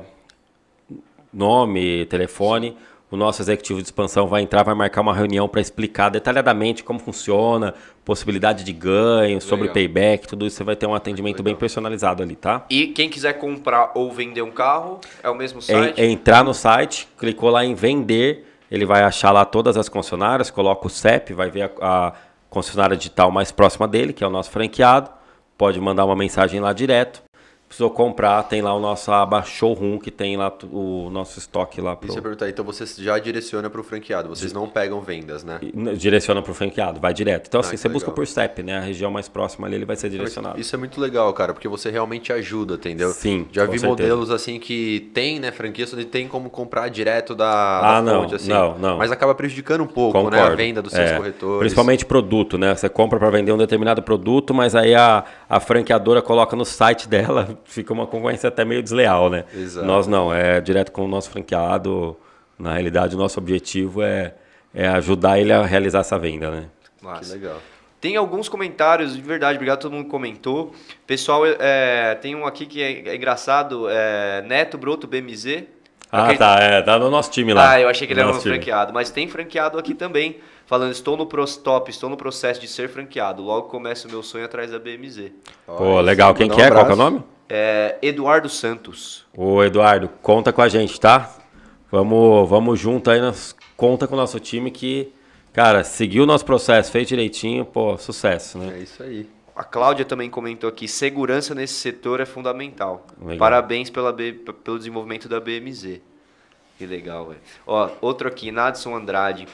nome, telefone o nosso executivo de expansão vai entrar, vai marcar uma reunião para explicar detalhadamente como funciona, possibilidade de ganho, Legal. sobre payback, tudo isso você vai ter um atendimento Legal. bem personalizado ali, tá? E quem quiser comprar ou vender um carro, é o mesmo site? É, é entrar no site, clicou lá em vender, ele vai achar lá todas as concessionárias, coloca o CEP, vai ver a, a concessionária digital mais próxima dele, que é o nosso franqueado, pode mandar uma mensagem lá direto precisou comprar, tem lá o nosso aba showroom que tem lá o nosso estoque lá. Pro... Isso eu perguntar, então você já direciona para o franqueado, vocês não pegam vendas, né? Direciona para o franqueado, vai direto. Então ah, assim, você legal. busca por step, né? A região mais próxima ali ele vai ser direcionado. Isso é muito legal, cara, porque você realmente ajuda, entendeu? Sim. Já vi certeza. modelos assim que tem, né, franquia, onde tem como comprar direto da, ah, da fonte, assim. Não, não. Mas acaba prejudicando um pouco, Concordo. né? A venda dos seus é. corretores. Principalmente produto, né? Você compra para vender um determinado produto, mas aí a, a franqueadora coloca no site dela, fica uma concorrência até meio desleal, né? Exato. Nós não, é direto com o nosso franqueado. Na realidade, o nosso objetivo é, é ajudar ele a realizar essa venda, né? Que legal. Tem alguns comentários, de verdade, obrigado a todo mundo que comentou. Pessoal, é, tem um aqui que é, é engraçado, é Neto Broto BMZ. Ah, Acredito... tá, é, tá no nosso time lá. Ah, eu achei que ele era um time. franqueado, mas tem franqueado aqui também. Falando, estou no top, estou no processo de ser franqueado. Logo começa o meu sonho atrás da BMZ. Pô, legal. Quem que é? Qual que é o nome? É Eduardo Santos. Ô, Eduardo, conta com a gente, tá? Vamos, vamos junto aí, nas, conta com o nosso time que, cara, seguiu o nosso processo, fez direitinho, pô, sucesso, né? É isso aí. A Cláudia também comentou aqui, segurança nesse setor é fundamental. Legal. Parabéns pela B, pelo desenvolvimento da BMZ. Que legal, velho. Ó, outro aqui, Nadson Andrade.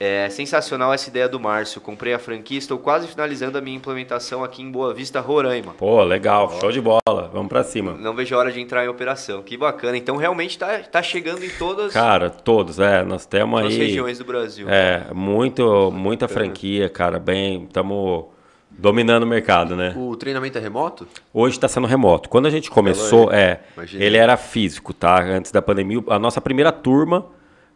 É sensacional essa ideia do Márcio. Comprei a franquia, estou quase finalizando a minha implementação aqui em Boa Vista, Roraima. Pô, legal, show de bola. Vamos para cima. Não vejo a hora de entrar em operação. Que bacana. Então realmente tá, tá chegando em todas. Cara, todos, é. Nós temos aí. regiões do Brasil. É, muito, muita franquia, cara. Bem, estamos dominando o mercado, né? O treinamento é remoto? Hoje está sendo remoto. Quando a gente começou, é, ele era físico, tá? Antes da pandemia, a nossa primeira turma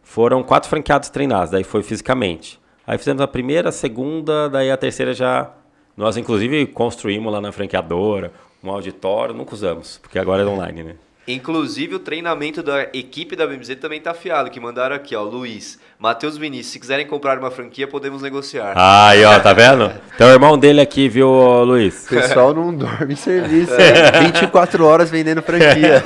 foram quatro franqueados treinados, daí foi fisicamente. Aí fizemos a primeira, a segunda, daí a terceira já. Nós, inclusive, construímos lá na franqueadora um auditório, nunca usamos, porque agora é online, né? Inclusive, o treinamento da equipe da BMZ também tá afiado, que mandaram aqui, ó, Luiz, Matheus Vinícius, se quiserem comprar uma franquia, podemos negociar. Ah, aí, ó, tá vendo? Então, o irmão dele aqui, viu, Luiz? O pessoal não dorme em serviço, é. 24 horas vendendo franquia.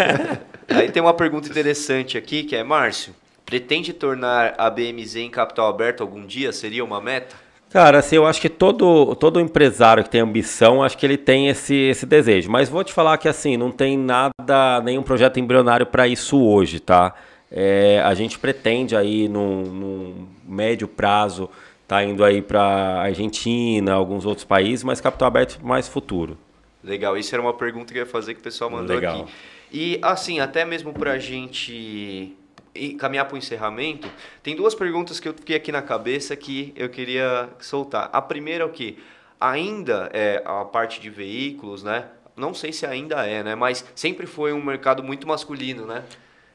Aí tem uma pergunta interessante aqui, que é, Márcio, Pretende tornar a BMZ em capital aberto algum dia? Seria uma meta? Cara, assim, eu acho que todo, todo empresário que tem ambição, acho que ele tem esse, esse desejo. Mas vou te falar que, assim, não tem nada, nenhum projeto embrionário para isso hoje, tá? É, a gente pretende aí, num, num médio prazo, tá indo aí para Argentina, alguns outros países, mas capital aberto mais futuro. Legal, isso era uma pergunta que eu ia fazer que o pessoal mandou Legal. aqui. E, assim, até mesmo para a gente caminhar para o encerramento, tem duas perguntas que eu fiquei aqui na cabeça que eu queria soltar. A primeira é o que? Ainda é a parte de veículos, né? Não sei se ainda é, né? Mas sempre foi um mercado muito masculino, né?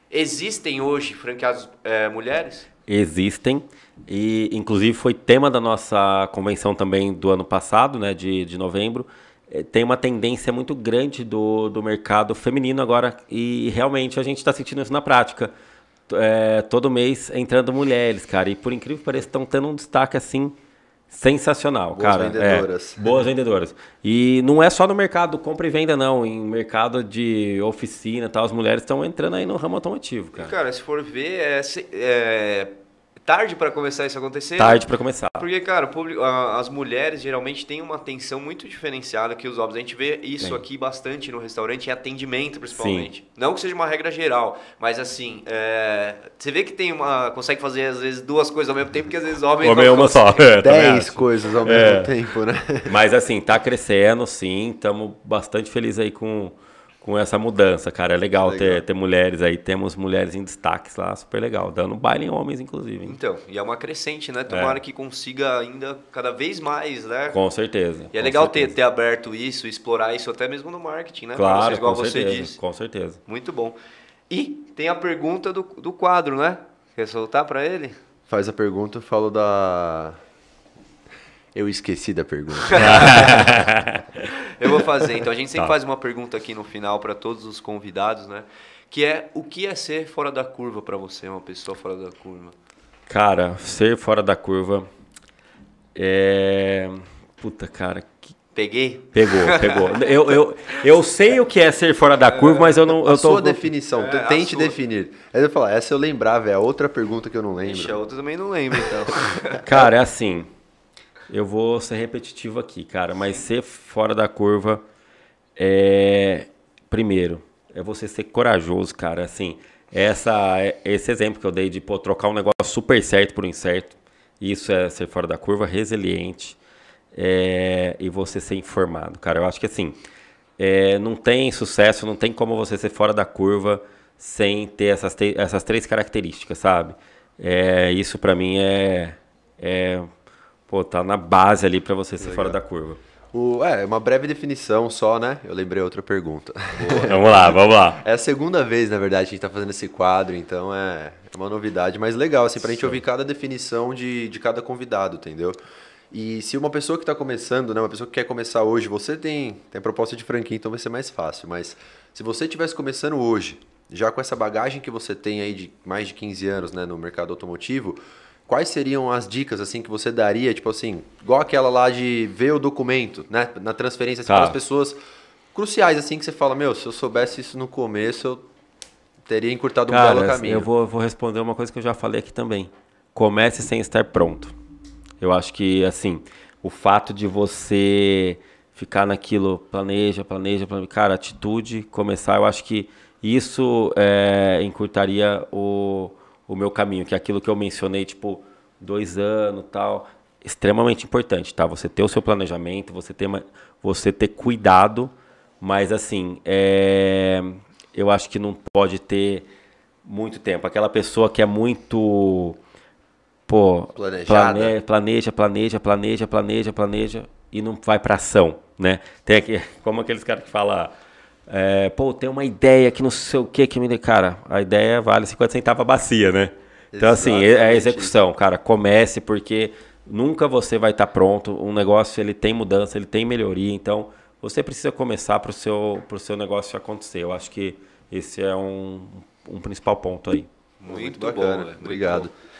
Existem hoje franqueados é, mulheres? Existem. E, inclusive, foi tema da nossa convenção também do ano passado, né? De, de novembro é, tem uma tendência muito grande do, do mercado feminino agora e realmente a gente está sentindo isso na prática é, todo mês entrando mulheres, cara. E por incrível que pareça, estão tendo um destaque assim sensacional, boas cara. Vendedoras. É, boas vendedoras. E não é só no mercado compra e venda, não. Em mercado de oficina tal, as mulheres estão entrando aí no ramo automotivo, cara. E, cara, se for ver, é, é tarde para começar isso a acontecer. Tarde para começar. Porque, cara, público, as mulheres geralmente têm uma atenção muito diferenciada que os homens. A gente vê isso Sim. aqui bastante no restaurante, em atendimento principalmente. Sim. Não que seja uma regra geral, mas assim, é, você vê que tem uma. consegue fazer às vezes duas coisas ao mesmo tempo, que às vezes homem. Homem é uma só. É, Dez coisas ao mesmo é. tempo, né? Mas assim, tá crescendo, sim. Estamos bastante felizes aí com com essa mudança, cara. É legal, legal, Ter, ter mulheres aí. Temos mulheres em destaques lá, super legal. Dando baile em homens, inclusive. Então, e é uma crescente, né? Tomara é. que consiga ainda cada vez mais, né? Com certeza. E é legal ter, ter aberto isso, explorar isso até mesmo no marketing, né? Claro, vocês, igual com você certeza, disse. Com certeza. Muito bom. E tem a pergunta do, do quadro, né? Quer soltar para ele? Faz a pergunta, eu falo da eu esqueci da pergunta. eu vou fazer. Então, a gente sempre tá. faz uma pergunta aqui no final para todos os convidados, né? Que é, o que é ser fora da curva para você, uma pessoa fora da curva? Cara, ser fora da curva é... Puta, cara, que... Peguei? Pegou, pegou. eu, eu, eu sei o que é ser fora da curva, mas eu não. A eu tô... sua definição, é, tente sua... definir. Aí eu falar, essa eu lembrava, é a outra pergunta que eu não lembro. Ixi, a outra também não lembro, então. Cara, é assim. Eu vou ser repetitivo aqui, cara, mas ser fora da curva é. Primeiro, é você ser corajoso, cara. Assim, essa, esse exemplo que eu dei de pô, trocar um negócio super certo por incerto, isso é ser fora da curva, resiliente é, e você ser informado, cara. Eu acho que assim, é, não tem sucesso, não tem como você ser fora da curva sem ter essas, essas três características, sabe? É, isso para mim é, é pô, tá na base ali para você ser Legal. fora da curva. O, é, uma breve definição só, né? Eu lembrei outra pergunta. vamos lá, vamos lá. É a segunda vez, na verdade, que a gente tá fazendo esse quadro, então é, é uma novidade, mas legal, assim, pra Sim. gente ouvir cada definição de, de cada convidado, entendeu? E se uma pessoa que está começando, né, uma pessoa que quer começar hoje, você tem, tem proposta de franquia, então vai ser mais fácil, mas se você estivesse começando hoje já com essa bagagem que você tem aí de mais de 15 anos né, no mercado automotivo, quais seriam as dicas assim que você daria, tipo assim, igual aquela lá de ver o documento, né, na transferência assim, tá. para as pessoas cruciais assim que você fala, meu, se eu soubesse isso no começo, eu teria encurtado um belo caminho. Eu vou, vou responder uma coisa que eu já falei aqui também. Comece sem estar pronto. Eu acho que assim, o fato de você ficar naquilo, planeja, planeja, planeja, cara, atitude, começar, eu acho que isso é, encurtaria o, o meu caminho, que é aquilo que eu mencionei, tipo, dois anos tal, extremamente importante, tá? Você ter o seu planejamento, você ter, você ter cuidado, mas assim, é, eu acho que não pode ter muito tempo. Aquela pessoa que é muito pô, Planejada. planeja, planeja, planeja, planeja, planeja e não vai para ação, né? Tem aqui, como aqueles caras que falam, é, pô, tem uma ideia que não sei o que que me... Cara, a ideia vale 50 centavos a bacia, né? Então, Exatamente. assim, é a execução, cara. Comece, porque nunca você vai estar tá pronto. Um negócio, ele tem mudança, ele tem melhoria. Então, você precisa começar para o seu, seu negócio acontecer. Eu acho que esse é um, um principal ponto aí. Muito, muito bacana. Bom, Obrigado. Bom.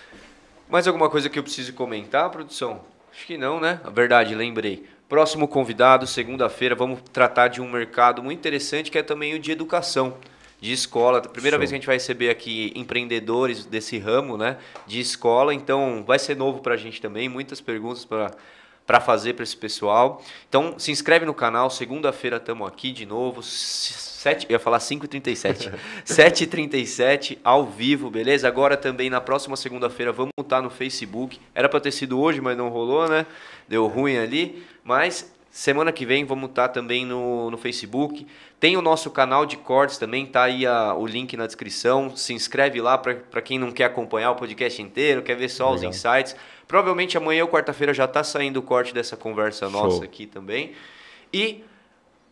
Mais alguma coisa que eu preciso comentar, produção? Acho que não, né? A verdade, lembrei. Próximo convidado, segunda-feira, vamos tratar de um mercado muito interessante que é também o de educação, de escola. Primeira Show. vez que a gente vai receber aqui empreendedores desse ramo, né? De escola, então vai ser novo para a gente também. Muitas perguntas para para fazer para esse pessoal. Então, se inscreve no canal. Segunda-feira estamos aqui de novo. 7, eu ia falar 5h37. 7h37 ao vivo, beleza? Agora também na próxima segunda-feira vamos estar no Facebook. Era para ter sido hoje, mas não rolou, né? Deu ruim ali. Mas semana que vem vamos estar também no, no Facebook. Tem o nosso canal de cortes também, tá aí a, o link na descrição. Se inscreve lá para quem não quer acompanhar o podcast inteiro, quer ver só Legal. os insights. Provavelmente amanhã ou quarta-feira já está saindo o corte dessa conversa Show. nossa aqui também. E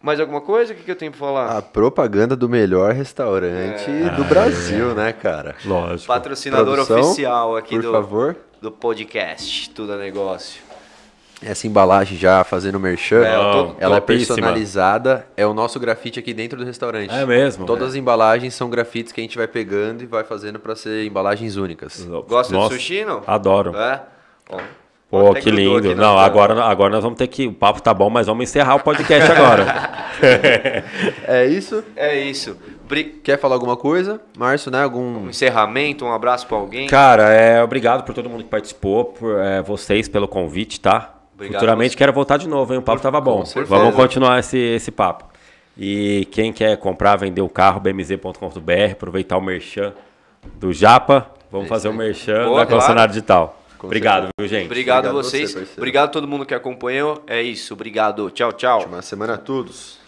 mais alguma coisa? O que, que eu tenho para falar? A propaganda do melhor restaurante é. do Brasil, é. né, cara? Lógico. Patrocinador Produção, oficial aqui por do, favor. do podcast Tudo é Negócio. Essa embalagem já fazendo merchan, é, ela é personalizada, é o nosso grafite aqui dentro do restaurante. É mesmo? Todas é. as embalagens são grafites que a gente vai pegando e vai fazendo para ser embalagens únicas. Gosta Nossa, de sushi, não? Adoro. É? Pô, que lindo. Não, agora, agora nós vamos ter que. O papo tá bom, mas vamos encerrar o podcast agora. é isso? É isso. Quer falar alguma coisa, Márcio, né? Algum um encerramento, um abraço para alguém? Cara, é, obrigado por todo mundo que participou, por é, vocês pelo convite, tá? Obrigado Futuramente quero voltar de novo, hein? O papo por, tava bom. Vamos continuar esse, esse papo. E quem quer comprar, vender o carro, bmz.com.br, aproveitar o merchan do Japa, vamos é fazer o merchan Boa, da concessionária digital. Com obrigado, viu, gente? Obrigado, obrigado a vocês. Você, obrigado a todo mundo que acompanhou. É isso. Obrigado. Tchau, tchau. Ótima semana a todos.